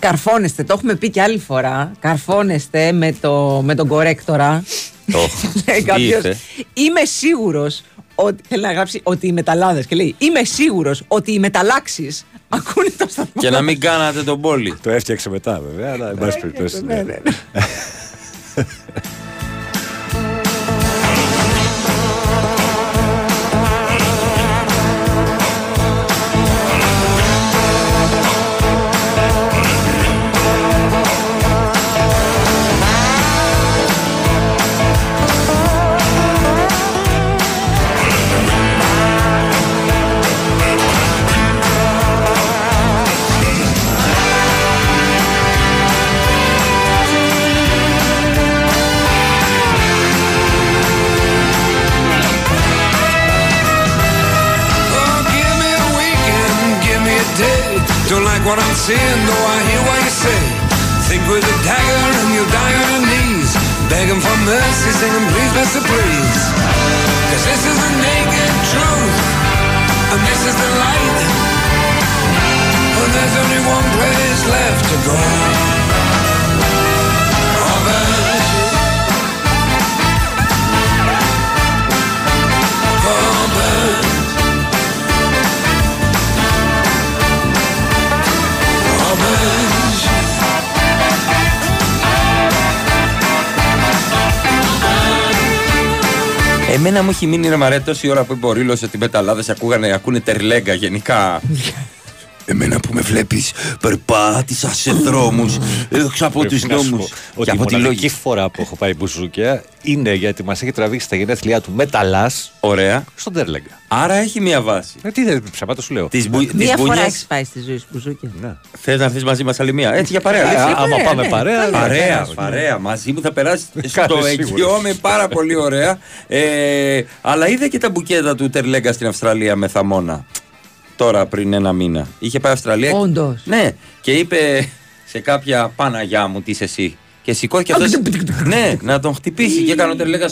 Καρφώνεστε, το έχουμε πει και άλλη φορά. Καρφώνεστε με, το, με τον κορέκτορα. Λέει κάποιος. ήρθε. Είμαι σίγουρος ότι. Θέλει να γράψει ότι οι μεταλλάδες. Και λέει Είμαι σίγουρος ότι οι μεταλλάξεις ακούνε το σταθμό. Και να μην κάνατε τον πόλη. Το έφτιαξε μετά βέβαια, αλλά εν πάση περιπτώσει. Don't like what I'm seeing, though I hear what you say. Think with a dagger and you'll die on your knees. Begging for mercy, singing please, Mister, please. Cause this is the naked truth, and this is the light. And there's only one place left to go. Εμένα μου έχει μείνει ρε Μαρέ τόση ώρα που είπε ο Ρήλος ότι οι μεταλλάδες ακούγανε, ακούνε τερλέγκα γενικά. Εμένα που με βλέπεις περπάτησα σε δρόμους, έξω από Πρέπει τους να σου νόμους πω και Ότι η από τη μοναδική λογική. φορά που έχω πάει μπουζούκια είναι γιατί μας έχει τραβήξει στα γενέθλιά του μεταλλά Ωραία. στον Τέρλεγκα. Άρα έχει μία βάση. Ε, τι δεν ψαμάτο σου λέω. Τις, μπου, τις Μία φορά μπουνιές, έχεις πάει στη ζωή σου μπουζούκια. Ναι. θες να έρθεις μαζί μας άλλη μία. Έτσι για παρέα. Ε, λες. άμα παρέα, πάμε ναι. παρέα. Καλή. ναι, Παρέα, περάσω, ναι. παρέα. Μαζί μου θα περάσεις στο Κάνε εγγυό σίγουρος. με πάρα πολύ ωραία. Ε, αλλά είδε και τα μπουκέτα του Τερλέγκα στην Αυστραλία με θαμώνα. Τώρα πριν ένα μήνα. Είχε πάει Αυστραλία. Όντως. Ναι, και είπε σε κάποια Παναγιά μου τι είσαι εσύ. Και σηκώθηκε αυτό. ναι, να τον χτυπήσει. και έκανε ο Τερλέγκα.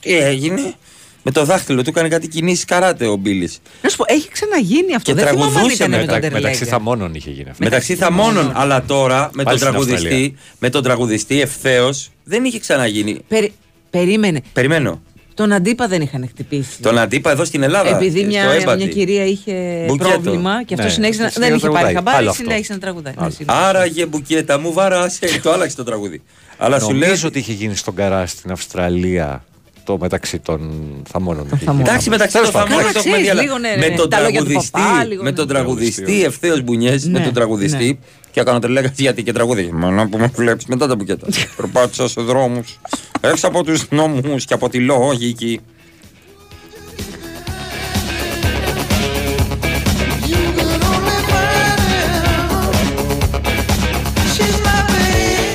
Τι έγινε. Με το δάχτυλο του έκανε κάτι κινήσεις καράτε ο Μπίλης. Να σου πω, έχει ξαναγίνει αυτό. Και Δεν θυμάμαι αν τραγουδούσε ήταν με μετά- τον Μεταξύ Τερλέγκα. θαμώνων είχε γίνει αυτό. Μεταξύ θαμώνων, αλλά τώρα με τον, Πάλι στην τραγουδιστή, Αυστραλία. με τον τραγουδιστή ευθέως δεν είχε ξαναγίνει. Περι- Περίμενε. Περιμένω. Τον αντίπα δεν είχαν χτυπήσει. Τον αντίπα εδώ στην Ελλάδα. Επειδή ε, μια, στο έμπατη. μια κυρία είχε Μπουκέτο. πρόβλημα και αυτό Ναι. συνέχισε να. Συνέχισε Δεν να είχε πάρει τραγουδάει. χαμπάρι, Άλλο αυτό. συνέχισε να τραγουδάει. Ναι, συγγνώμη. Άραγε μπουκέτα μου βάρασε. το άλλαξε το τραγούδι. Αλλά σου λέω. Νομίζω ότι είχε γίνει στον Καρά στην Αυστραλία το μεταξύ των θαμώνων. Εντάξει, μεταξύ των θαμώνων Καλά, το έχουμε ξέρεις, δει. αλλά λίγο, ναι, Με ναι, τον τα λόγια του τραγουδιστή, παπά, λίγο, με ναι. τον τραγουδιστή ευθέως μπουνιές, με Ναι, τον τραγουδιστή. Και έκανα τρελέγα γιατί και τραγούδι. Μα που με βλέπεις μετά τα μπουκέτα. Προπάτησα σε δρόμους. Έξω από τους νόμους και από τη λογική.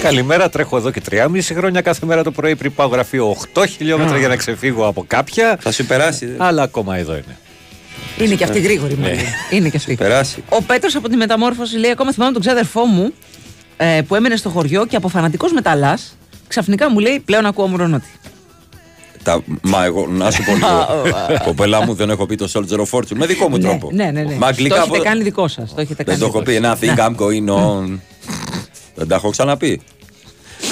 Καλημέρα, τρέχω εδώ και 3,5 χρόνια κάθε μέρα το πρωί πριν πάω γραφείο 8 χιλιόμετρα Α. για να ξεφύγω από κάποια. Θα σου περάσει. Αλλά ακόμα εδώ είναι. Είναι και αυτή γρήγορη Ναι. μάλλον. Είναι και αυτή. Περάσει. Ο Πέτρος από τη μεταμόρφωση λέει: Ακόμα θυμάμαι τον ξάδερφό μου ε, που έμενε στο χωριό και από φανατικός μεταλλάς ξαφνικά μου λέει: Πλέον ακούω μουρονότι. Τα, μα εγώ, να σου πω λίγο. Κοπέλα μου, δεν έχω πει το Soldier of Fortune με δικό μου τρόπο. Ναι, ναι, ναι. Μα αγγλικά το έχετε από- κάνει δικό σας. Το έχετε Δεν κάνει το έχω δικό πει. σας. Ένα think Να. I'm going on. Δεν τα έχω ξαναπεί.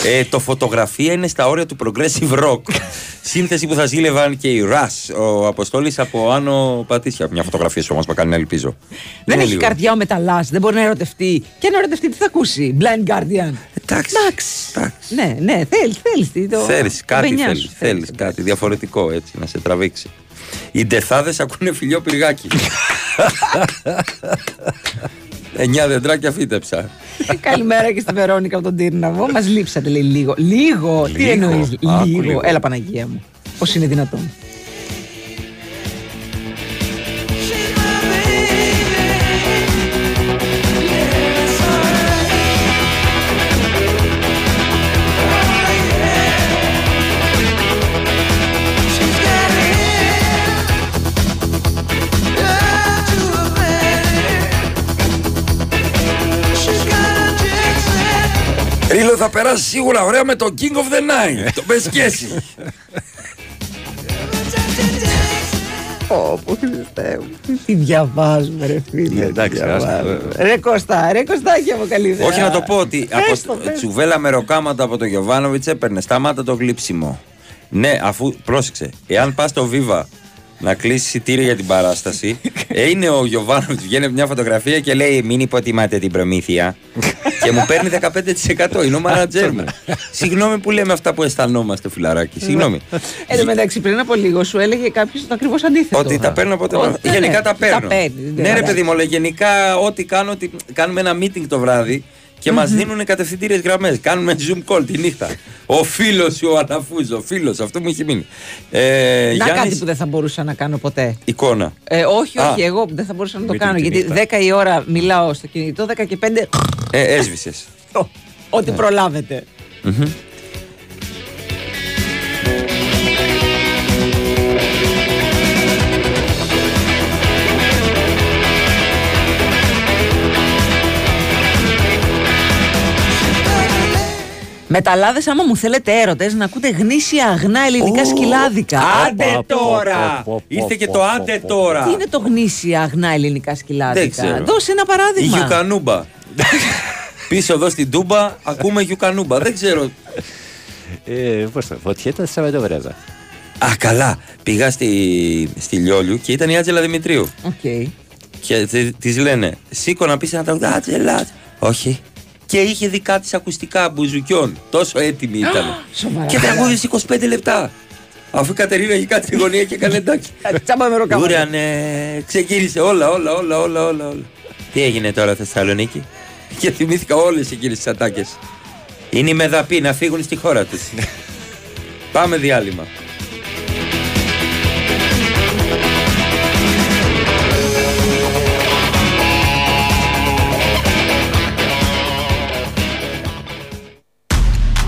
Ε, το φωτογραφία είναι στα όρια του progressive rock. Σύνθεση που θα ζήλευαν και οι Rush. Ο Αποστόλης από Άνω Πατήσια. Μια φωτογραφία σου μα που κάνει να ελπίζω. Δεν Είναι έχει λίγο. καρδιά ο μεταλλάς, δεν μπορεί να ερωτευτεί. Και να ερωτευτεί τι θα ακούσει; Blind Guardian. Εντάξει. Ναι, ναι, θέλεις, θέλεις. Το... Θέλεις το κάτι, μπενιά θέλεις. σου, Θέλεις κάτι διαφορετικό έτσι να σε τραβήξει. Οι ντεθάδες ακούνε φιλιό πυργάκι. Εννιά δεντράκια φύτεψα. Καλημέρα και στη Βερόνικα από τον Τύρναβο. Μας λείψατε, λέει λίγο. Λίγο. Τι Λίγο. εννοείς, Άκου λίγο. λίγο. Έλα, Παναγία μου. Πώς είναι δυνατόν. Θα περάσει σίγουρα ωραία με το King of the Night. το πες και εσύ. Πω, Χριστέ μου. Τι διαβάζουμε, ρε φίλε. εντάξει, τι άστα, διαβάζουμε. ε. Ρε Κωστά, ρε Κωστάκι από καλή ιδέα. Όχι να το πω ότι Πες από το, πες το. τσουβέλα με ροκάματα από τον Γιωβάνοβιτς έπαιρνε. Σταμάτα το γλύψιμο. Ναι, αφού πρόσεξε, εάν πας στο Viva να κλείσει εισιτήρια για την παράσταση, ε, είναι ο Γιωβάνοβιτς, βγαίνει μια φωτογραφία και λέει Μην υποτιμάτε την προμήθεια. και μου παίρνει 15%. Είναι ο μάνατζέρ μου. Συγγνώμη που λέμε αυτά που αισθανόμαστε, φιλαράκι. Συγγνώμη. Εν τω μεταξύ, πριν από λίγο σου έλεγε κάποιος το ακριβώς αντίθετο. Ότι τα παίρνω από Ότι, το. Γενικά ναι, τα παίρνω. παίρνεις, ναι, ρε εντάξει. παιδί μου, αλλά γενικά ό,τι κάνω, ότι κάνουμε ένα meeting το βράδυ και μας δίνουν κατευθυντήριες γραμμές. Κάνουμε zoom call τη νύχτα. Ο φίλος σου, ο Αναφούζο, ο φίλος, αυτό μου έχει μείνει. Ε, Να Γιάννης, κάτι που δεν θα μπορούσα να κάνω ποτέ. εικόνα. Ε, όχι, Α. όχι, εγώ δεν θα μπορούσα να το Meeting κάνω. τη Γιατί νύχτα. 10 η ώρα μιλάω στο κινητό, 10 και 5 Ε, έσβησες. ό,τι Ναι. προλάβετε. Μεταλλάδε, άμα μου θέλετε έρωτες, να ακούτε γνήσια αγνά ελληνικά σκυλάδικα. Άντε τώρα! Ήρθε και το άντε τώρα! Τι είναι το γνήσια αγνά ελληνικά Δεν σκυλάδικα. ξέρω. Δώσε ένα Η παράδειγμα. Γιουκανούμπα. Πίσω εδώ στην Τούμπα ακούμε Γιουκανούμπα. Δεν ξέρω. Ε, πώς το, φωτιές τα Σαββατόβραδα. Α, καλά. Πήγα στη, στη Λιόλιου και ήταν η Άτζελα Δημητρίου. Οκ. Και τη λένε, σήκω να πεις ένα τραγούδι. Άτζελα. Όχι. Και είχε δικά της ακουστικά μπουζουκιών. Τόσο έτοιμη ήταν. Σοβαρά. και τραγούδισε 25 λεπτά. Αφού η Κατερίνα είχε κάτι στη γωνία και έκανε εντάξει. Τσάμπα με ροκάμα. Ούραν, ξεκίνησε όλα, όλα, όλα, όλα, όλα, όλα. Τι έγινε τώρα Θεσσαλονίκη; Και θυμήθηκα όλες εκείνες τις ατάκες. Είναι οι μεδαποί να φύγουν στη χώρα τους. Πάμε διάλειμμα.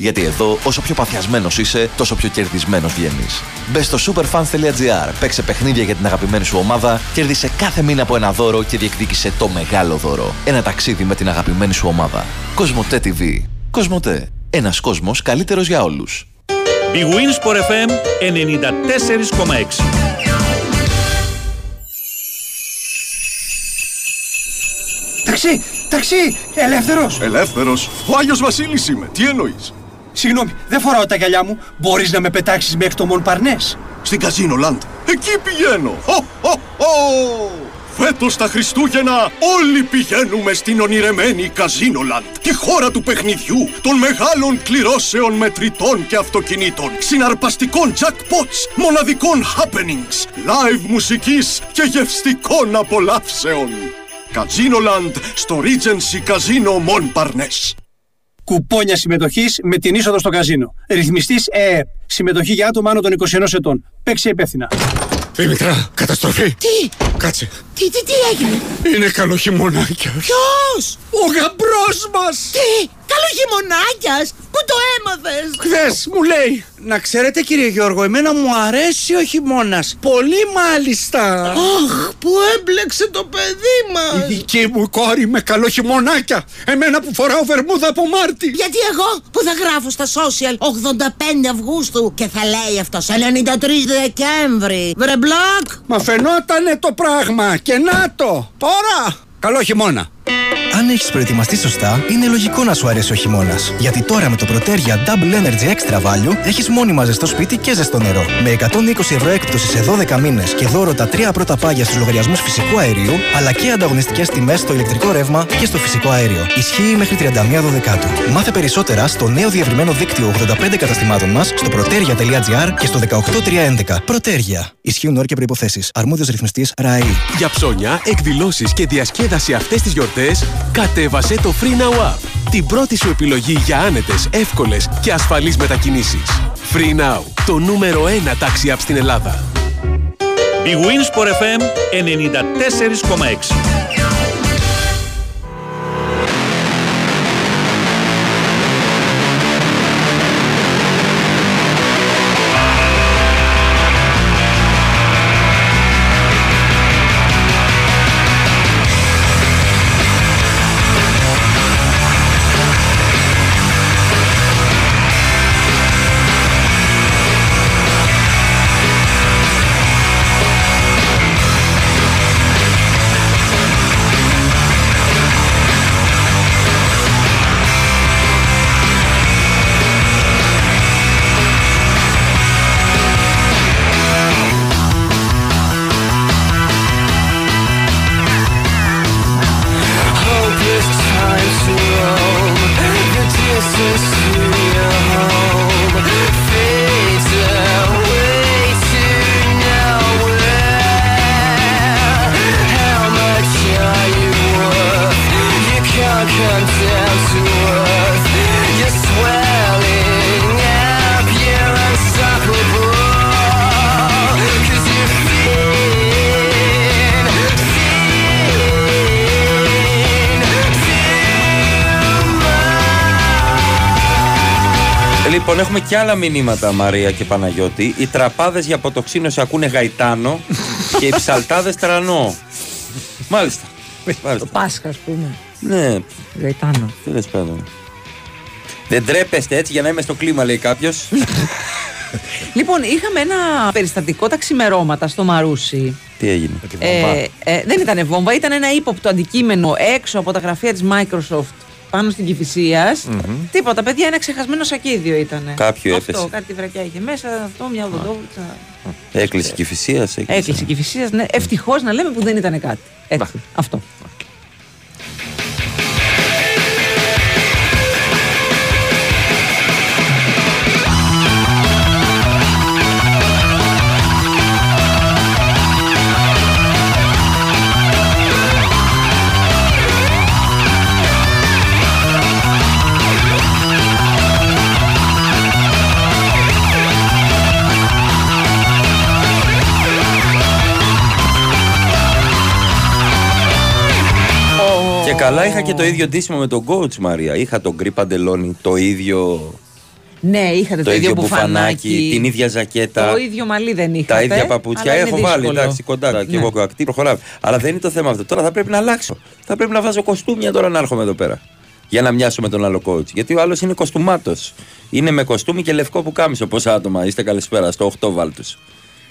Γιατί εδώ, όσο πιο παθιασμένος είσαι, τόσο πιο κερδισμένος βγαίνεις. Μπες στο superfans.gr, παίξε παιχνίδια για την αγαπημένη σου ομάδα, κέρδισε κάθε μήνα από ένα δώρο και διεκδίκησε το μεγάλο δώρο. Ένα ταξίδι με την αγαπημένη σου ομάδα. Κοσμοτέ TV. Κοσμοτέ. Ένας κόσμος καλύτερος για όλους. Big Wins for FM 94,6. Ταξί, ταξί, ελεύθερος. Ελεύθερος. Ο Άγιος Βασίλης είμαι. Τι εννοείς; Συγγνώμη, δεν φοράω τα γυαλιά μου. Μπορείς να με πετάξεις μέχρι το Μονπαρνές. Στην Καζίνο Λαντ. Εκεί πηγαίνω. Χω, χω, χω. Φέτος τα Χριστούγεννα όλοι πηγαίνουμε στην ονειρεμένη Καζίνο Λαντ. Τη χώρα του παιχνιδιού, των μεγάλων κληρώσεων μετρητών και αυτοκινήτων, συναρπαστικών jackpots, μοναδικών happenings, live μουσικής και γευστικών απολαύσεων. Καζίνο Λαντ στο Regency Casino Montparnasse. Κουπόνια συμμετοχής με την είσοδο στο καζίνο. Ρυθμιστής ΕΕ. Συμμετοχή για άτομα άνω των 21 ετών. Παίξε υπεύθυνα. Δήμητρα, καταστροφή. Τι, Κάτσε. τι, τι, τι έγινε; Είναι καλό χειμωνάκια. Ποιος; Ο γαμπρός μας. Τι, καλοχειμωνάκιας. Πού το έμαθες. Χθες μου λέει. Να ξέρετε κύριε Γιώργο, εμένα μου αρέσει ο χειμώνας. Πολύ μάλιστα. Αχ, που έμπλεξε το παιδί μας. Η δική μου κόρη με καλό χειμωνάκια. Εμένα που φοράω βερμούδα από Μάρτι. Γιατί εγώ που θα γράφω στα social 85 Αυγούστου και θα λέει αυτός 93 Δεκέμβρη. Βρε μπλοκ. Μα φαινότανε το πράγμα και να το. Τώρα. Καλό χειμώνα. Αν έχεις προετοιμαστεί σωστά, είναι λογικό να σου αρέσει ο χειμώνας. Γιατί τώρα με το Protergia Double Energy Extra Value έχεις μόνιμα ζεστό σπίτι και ζεστό νερό. Με 120 ευρώ έκπτωσης σε 12 μήνες και δώρο τα τρία πρώτα πάγια στους λογαριασμούς φυσικού αερίου, αλλά και ανταγωνιστικές τιμές στο ηλεκτρικό ρεύμα και στο φυσικό αέριο. Ισχύει μέχρι 31 Δεκάτου. Μάθε περισσότερα στο νέο διευρυμένο δίκτυο 85 καταστημάτων μας στο protergia.gr και στο 18311. Protergia. Ισχύουν όρια και προποθέσει. Αρμόδιος ρυθμιστής ΡΑΗ. Για ψώνια, εκδηλώσεις και διασκέδαση αυτές τις γιορτές, κατέβασε το Free Now App. Την πρώτη σου επιλογή για άνετες, εύκολες και ασφαλείς μετακινήσεις. Free Now, το νούμερο 1 τάξη app στην Ελλάδα. Big Wins for FM 94,6. Άλλα μηνύματα, Μαρία και Παναγιώτη. Οι τραπάδες για αποτοξίνωση ακούνε γαϊτάνο και οι ψαλτάδες τρανό. Μάλιστα. Το Πάσχα, ας πούμε. Ναι, Γαϊτάνο. τέλο πάντων. Δεν τρέπεστε έτσι για να είμαι στο κλίμα, λέει κάποιος. Λοιπόν, είχαμε ένα περιστατικό τα ξημερώματα στο Μαρούσι. Τι έγινε; Ε, ε, δεν ήταν βόμβα, ήταν ένα ύποπτο αντικείμενο έξω από τα γραφεία της Microsoft πάνω στην Κηφισίας. Τίποτα, παιδιά, ένα ξεχασμένο σακίδιο ήταν. Κάποιο αυτό, έπεσε. κάτι βρακιά είχε μέσα, αυτό, μια οδοντόβουλτσα. Έκλεισε και φυσία. Έκλεισε η Κηφισίας, ναι. Ευτυχώς να λέμε που δεν ήταν κάτι. Έτσι, αυτό. Καλά είχα και το ίδιο ντύσιμο με τον coach Μαρία. Είχα τον γκρι παντελόνι, το ίδιο Ναι, είχατε το, Το ίδιο μπουφανάκι. μπουφανάκι, την ίδια ζακέτα. Το ίδιο μαλλί δεν είχατε. Τα ίδια παπούτσια αλλά είναι έχω βάλει, δύσκολο. εντάξει, κοντά. Και Ναι. εγώ ακτή προχωράω. Αλλά δεν είναι το θέμα αυτό. Τώρα θα πρέπει να αλλάξω. Θα πρέπει να βάζω κοστούμια τώρα να έρχομαι εδώ πέρα. Για να μοιάσω με τον άλλο coach. Γιατί ο άλλος είναι κοστούμάτος. Είναι με κοστούμι και λευκό που κάμισο. Πόσα άτομα είστε καλησπέρα, στο 8 βάλτους.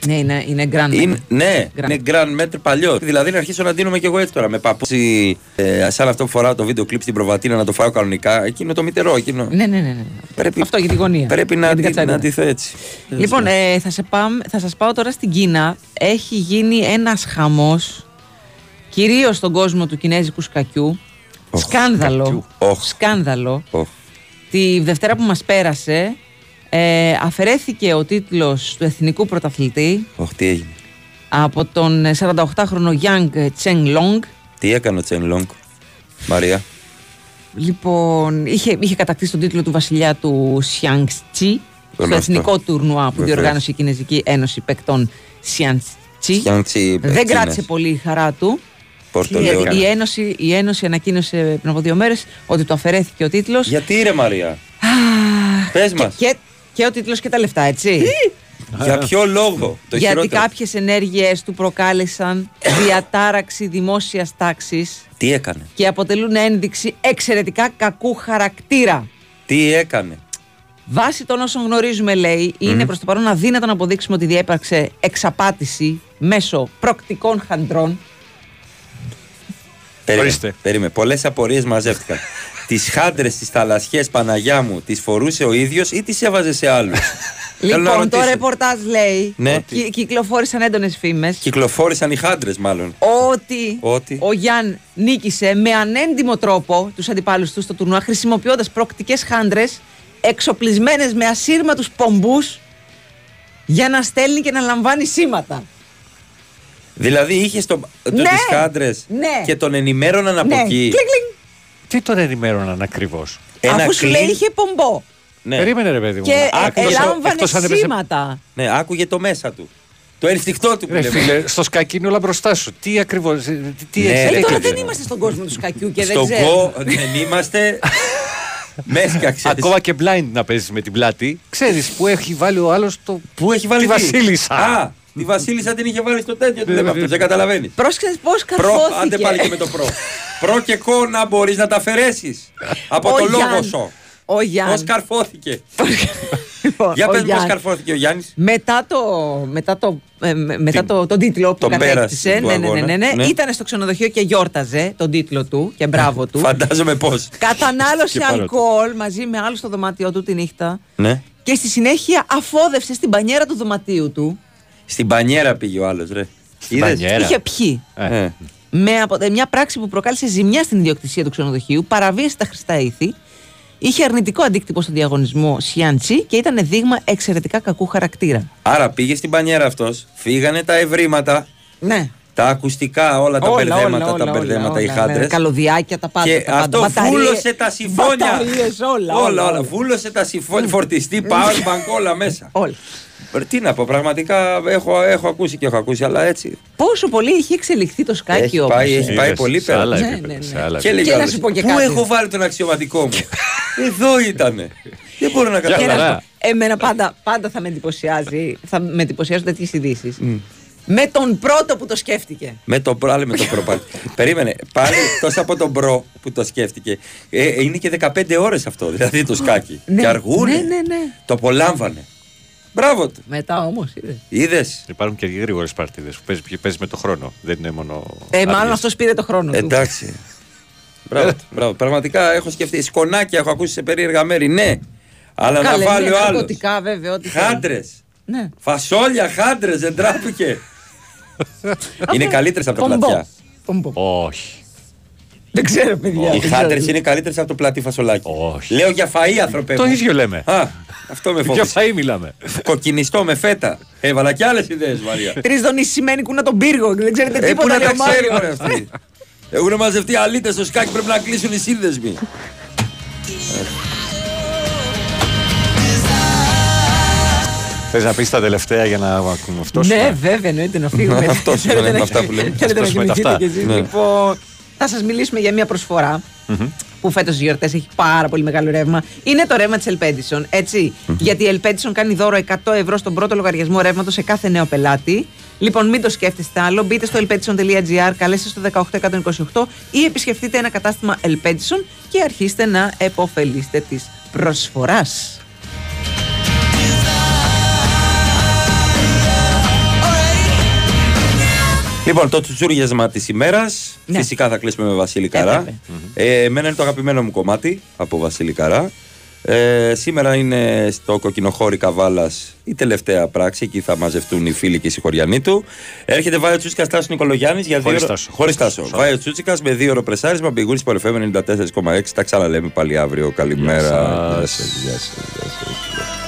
Ναι, είναι, είναι grand. Είναι, ναι, Grand. είναι grand μέτρ παλιό. Δηλαδή να αρχίσω να δίνουμε κι εγώ έτσι τώρα. Με παπούτσι, ε, σαν αυτό που φοράω το βίντεο κλειπ στην προβατίνα να το φάω κανονικά. Εκείνο το μητερό, εκείνο. Ναι, ναι, ναι. ναι. Πρέπει, Αυτό για τη γωνία. πρέπει να, Για την αντι- να κατσαρίδα. αντιθώ έτσι. Λοιπόν, ε, θα, σε πάμε, θα σας πάω τώρα στην Κίνα. Έχει γίνει ένας χαμός, κυρίως στον κόσμο του κινέζικου σκακιού. Σκάνδαλο. Σκάνδαλο. Τη Δευτέρα που μας πέρασε, ε, αφαιρέθηκε ο τίτλος του εθνικού πρωταθλητή Οχ, τι έγινε. από τον 48χρονο Yang Cheng Long. Τι έκανε ο Τσέν Λόγκ, Μαρία; Λοιπόν, είχε, είχε κατακτήσει τον τίτλο του βασιλιά του Xiangxi στο Γνωστό. εθνικό τουρνουά που Βεβαίως. διοργάνωσε η Κινέζικη Ένωση Παικτών Xiangxi. Xiangxi, Δεν Κίνας. κράτησε πολύ η χαρά του. Πώς το Η, λέω. η, Ένωση, η Ένωση ανακοίνωσε πριν από δύο μέρες ότι του αφαιρέθηκε ο τίτλος. Γιατί ρε Μαρία; Πες μας. Και, και ο τίτλος και τα λεφτά, έτσι. Για ποιο λόγο. Το Γιατί χειρότερο; κάποιες ενέργειέ του προκάλεσαν διατάραξη δημόσιας τάξης Τι έκανε; και αποτελούν ένδειξη εξαιρετικά κακού χαρακτήρα. Τι έκανε; Βάσει των όσων γνωρίζουμε, λέει, είναι Μμμ. προς το παρόν αδύνατο να αποδείξουμε ότι διέπαρξε εξαπάτηση μέσω προκτικών χαντρών. Περίμενε. Περίμενε. Πολλές απορίες μαζεύτηκαν. τις χάντρες, τις θαλασσιές Παναγιά μου, τις φορούσε ο ίδιος ή τις έβαζε σε άλλους; Λοιπόν, το ρεπορτάζ λέει Ναι. ότι κυκλοφόρησαν έντονες φήμες Κυκλοφόρησαν οι χάντρες, μάλλον. ότι Ότι. ο Γιάν νίκησε με ανέντιμο τρόπο τους αντιπάλους του στο τουρνουά χρησιμοποιώντας προκτικές χάντρες εξοπλισμένες με ασύρματους πομπούς για να στέλνει και να λαμβάνει σήματα. Δηλαδή είχε το, το, Ναι. τις χάντρες Ναι. και τον ενημέρωναν από Ναι. εκεί. Κλικ, κλικ. Τι τον ενημέρωναν ακριβώς; Ένα Αφού σου κλιν. λέει είχε πομπό. Ναι. Περίμενε, ρε παιδί μου. Και Άκουσες- ελάμβανε εκτός αν έπαιζε- σήματα. Ναι, άκουγε το μέσα του. Το ενστικτό του που Ρε λέμε. φίλε, στο σκάκι είναι όλα μπροστά σου. Τι ακριβώς. Τι Ναι, έχεις ρε, Ε, τώρα έκλαιγε. δεν είμαστε στον κόσμο του σκακιού και δεν Στον ξέρω. κο δεν είμαστε. Μέσκα, ξέρεις. Ακόμα και blind να παίζεις με την πλάτη. Ξέρεις που έχει βάλει ο άλλος το. Πού έχει βάλει τη τι; Βασίλισσα. Α, τη Βασίλισσα την είχε βάλει στο τέτοιο του λέμε αυτό. Δεν καταλαβαίνεις. Πρόσεξε πώς Προ, καρφώθηκε. άντε πάλι και με το προ. Προ και κο να μπορείς να τα αφαιρέσεις. Από Ο το λόγο Γιάνν. σου. Ο Γιάννη. Πώς καρφώθηκε. Για πες πώς καρφώθηκε ο Γιάννης. Μετά, το, μετά, το, ε, με- μετά Την- το, τον τίτλο που τον κατέκτησε, πέρασε του ναι, ναι, ναι, αγώνα. ναι, ναι, Ναι. ήταν στο ξενοδοχείο και γιόρταζε τον τίτλο του και μπράβο του. Φαντάζομαι πώς. Κατανάλωσε Και παρότι. αλκοόλ μαζί με άλλους στο δωμάτιό του τη νύχτα Ναι. και στη συνέχεια αφόδευσε στην πανιέρα του δωματίου του. Στην πανιέρα πήγε ο άλλος, ρε. Είδες; πανιέρα. Είχε πιει. Ε. Με απο- μια πράξη που προκάλεσε ζημιά στην ιδιοκτησία του ξενοδοχείου, παραβίασε τα χρηστά ήθη, είχε αρνητικό αντίκτυπο στο διαγωνισμό Σιάντσι και ήταν δείγμα εξαιρετικά κακού χαρακτήρα. Άρα πήγε στην πανιέρα αυτός, φύγανε τα ευρήματα, Ναι. Τα ακουστικά, όλα τα Όλα, μπερδέματα, όλα, τα όλα, μπερδέματα, οι όλα, χάντρες. ναι. Καλωδιάκια, τα πάντα. Και τα πάντα. αυτό Μπαταρίες- βούλωσε τα συμφώνια. μπαταρίες, όλα, όλα, όλα, όλα. όλα. Βούλωσε τα συμφώνια. Φορτιστή, powerbank, όλα μέσα. Όλα. Ε, Τι να πω, πραγματικά έχω, έχω ακούσει και έχω ακούσει, αλλά έτσι. Πόσο πολύ έχει εξελιχθεί το σκάκι Έχει όμως, πάει, ε. έχει πάει Είδες, πολύ σε πέρα. άλλα Ναι, επίπεδα, ναι, ναι. σε άλλα Και επίπεδα. έλεγε Και να άλλος, σου πω και Πού κάτι. έχω βάλει τον αξιωματικό μου; Εδώ ήτανε. Δεν μπορώ να Και να καταλάβω. σου πω, Εμένα πάντα, πάντα θα με εντυπωσιάζει, θα με εντυπωσιάζουν τέτοιες ειδήσεις. Με τον πρώτο που το σκέφτηκε. Με τον προ, άλλη με τον προ πάλι. Περίμενε. Πάλι τόσο από τον προ που το σκέφτηκε. Ε, ε, είναι και 15 ώρες αυτό, δηλαδή το σκάκι. Ναι, Και αργούνε. Ναι, ναι, ναι. Το απολάμβανε. Μπράβο του. Μετά όμως. Είδες. Υπάρχουν και γρήγορες παρτίδες που παίζει, παίζει με το χρόνο. Δεν είναι μόνο. Ε, μάλλον άδειες. αυτός πήρε το χρόνο του. Εντάξει. μπράβο, του, μπράβο. Πραγματικά έχω σκεφτεί. Σκονάκια έχω ακούσει σε περίεργα μέρη. Ναι. Αλλά Καλέ, να βάλει ναι, ο άλλος. ναρκωτικά βέβαια. Ό,τι θέλει. Χάντρες. Ναι. Φασόλια, χάντρες, δεν τράπηκε. είναι καλύτερες από τα Πομπό. πλατιά. Πομπό. Όχι. Δεν ξέρω, παιδιά. Οι δεν χάντρε ξέρω. είναι καλύτερες από το πλατή φασολάκι. Όχι. Λέω για φαΐ, άνθρωπε. Το μου. ίδιο λέμε. Α, αυτό με Για φόβησε. φαΐ μιλάμε. Κοκκινιστό με φέτα. Έβαλα και άλλες ιδέες, Μαρία. Τρεις δονεί σημαίνει κούνα τον πύργο. Δεν ξέρετε Ε, πού τίποτα. να λέει τα ο Μάριος. ξέρει, μωρέ αυτοί. Έχουν μαζευτεί αλήτες στο σκάκι, πρέπει να κλείσουν οι σύνδεσμοι. Θες να πεις τα τελευταία για να ακούμε αυτός. Ναι, βέβαια, εννοείται να φύγουμε. Αυτός Θέλετε είναι να- αυτά που λέμε. Θέλετε να Αυτός με τα κοιμηθείτε αυτά. κι εσείς. Ναι. Λοιπόν, θα σας μιλήσουμε για μια προσφορά που φέτος στι γιορτές έχει πάρα πολύ μεγάλο ρεύμα, είναι το ρεύμα της Ελπέντισον. Έτσι. Γιατί η Ελπέντισον κάνει δώρο 100 ευρώ στον πρώτο λογαριασμό ρεύματος σε κάθε νέο πελάτη. Λοιπόν, μην το σκέφτεστε άλλο. Μπείτε στο elpedison.gr, καλέστε στο 18128 ή επισκεφτείτε ένα κατάστημα Elpedison και αρχίστε να επωφελείστε της προσφοράς. Λοιπόν, το τσουτσούριασμα της ημέρας. Ναι. Φυσικά θα κλείσουμε με Βασίλη Καρά. Ε, εμένα είναι το αγαπημένο μου κομμάτι από Βασίλη Καρά. Ε, σήμερα είναι στο κοκκινοχώρι Καβάλας η τελευταία πράξη. Εκεί θα μαζευτούν οι φίλοι και οι συγχωριανοί του. Έρχεται Βάιο Τσούτσικας Τάσο Νικολογιάννης για δύο. Χωρίς ώρο- Τάσο. Χωρίς Τάσο. Βάιο Τσούτσικας με δύο ώρο πρεσάρισμα. Μπηγούνι Πολυφέμε 94,6. Τα ξαναλέμε πάλι αύριο. Καλημέρα. Γεια Γεια σας. σας, γεια σας, γεια σας.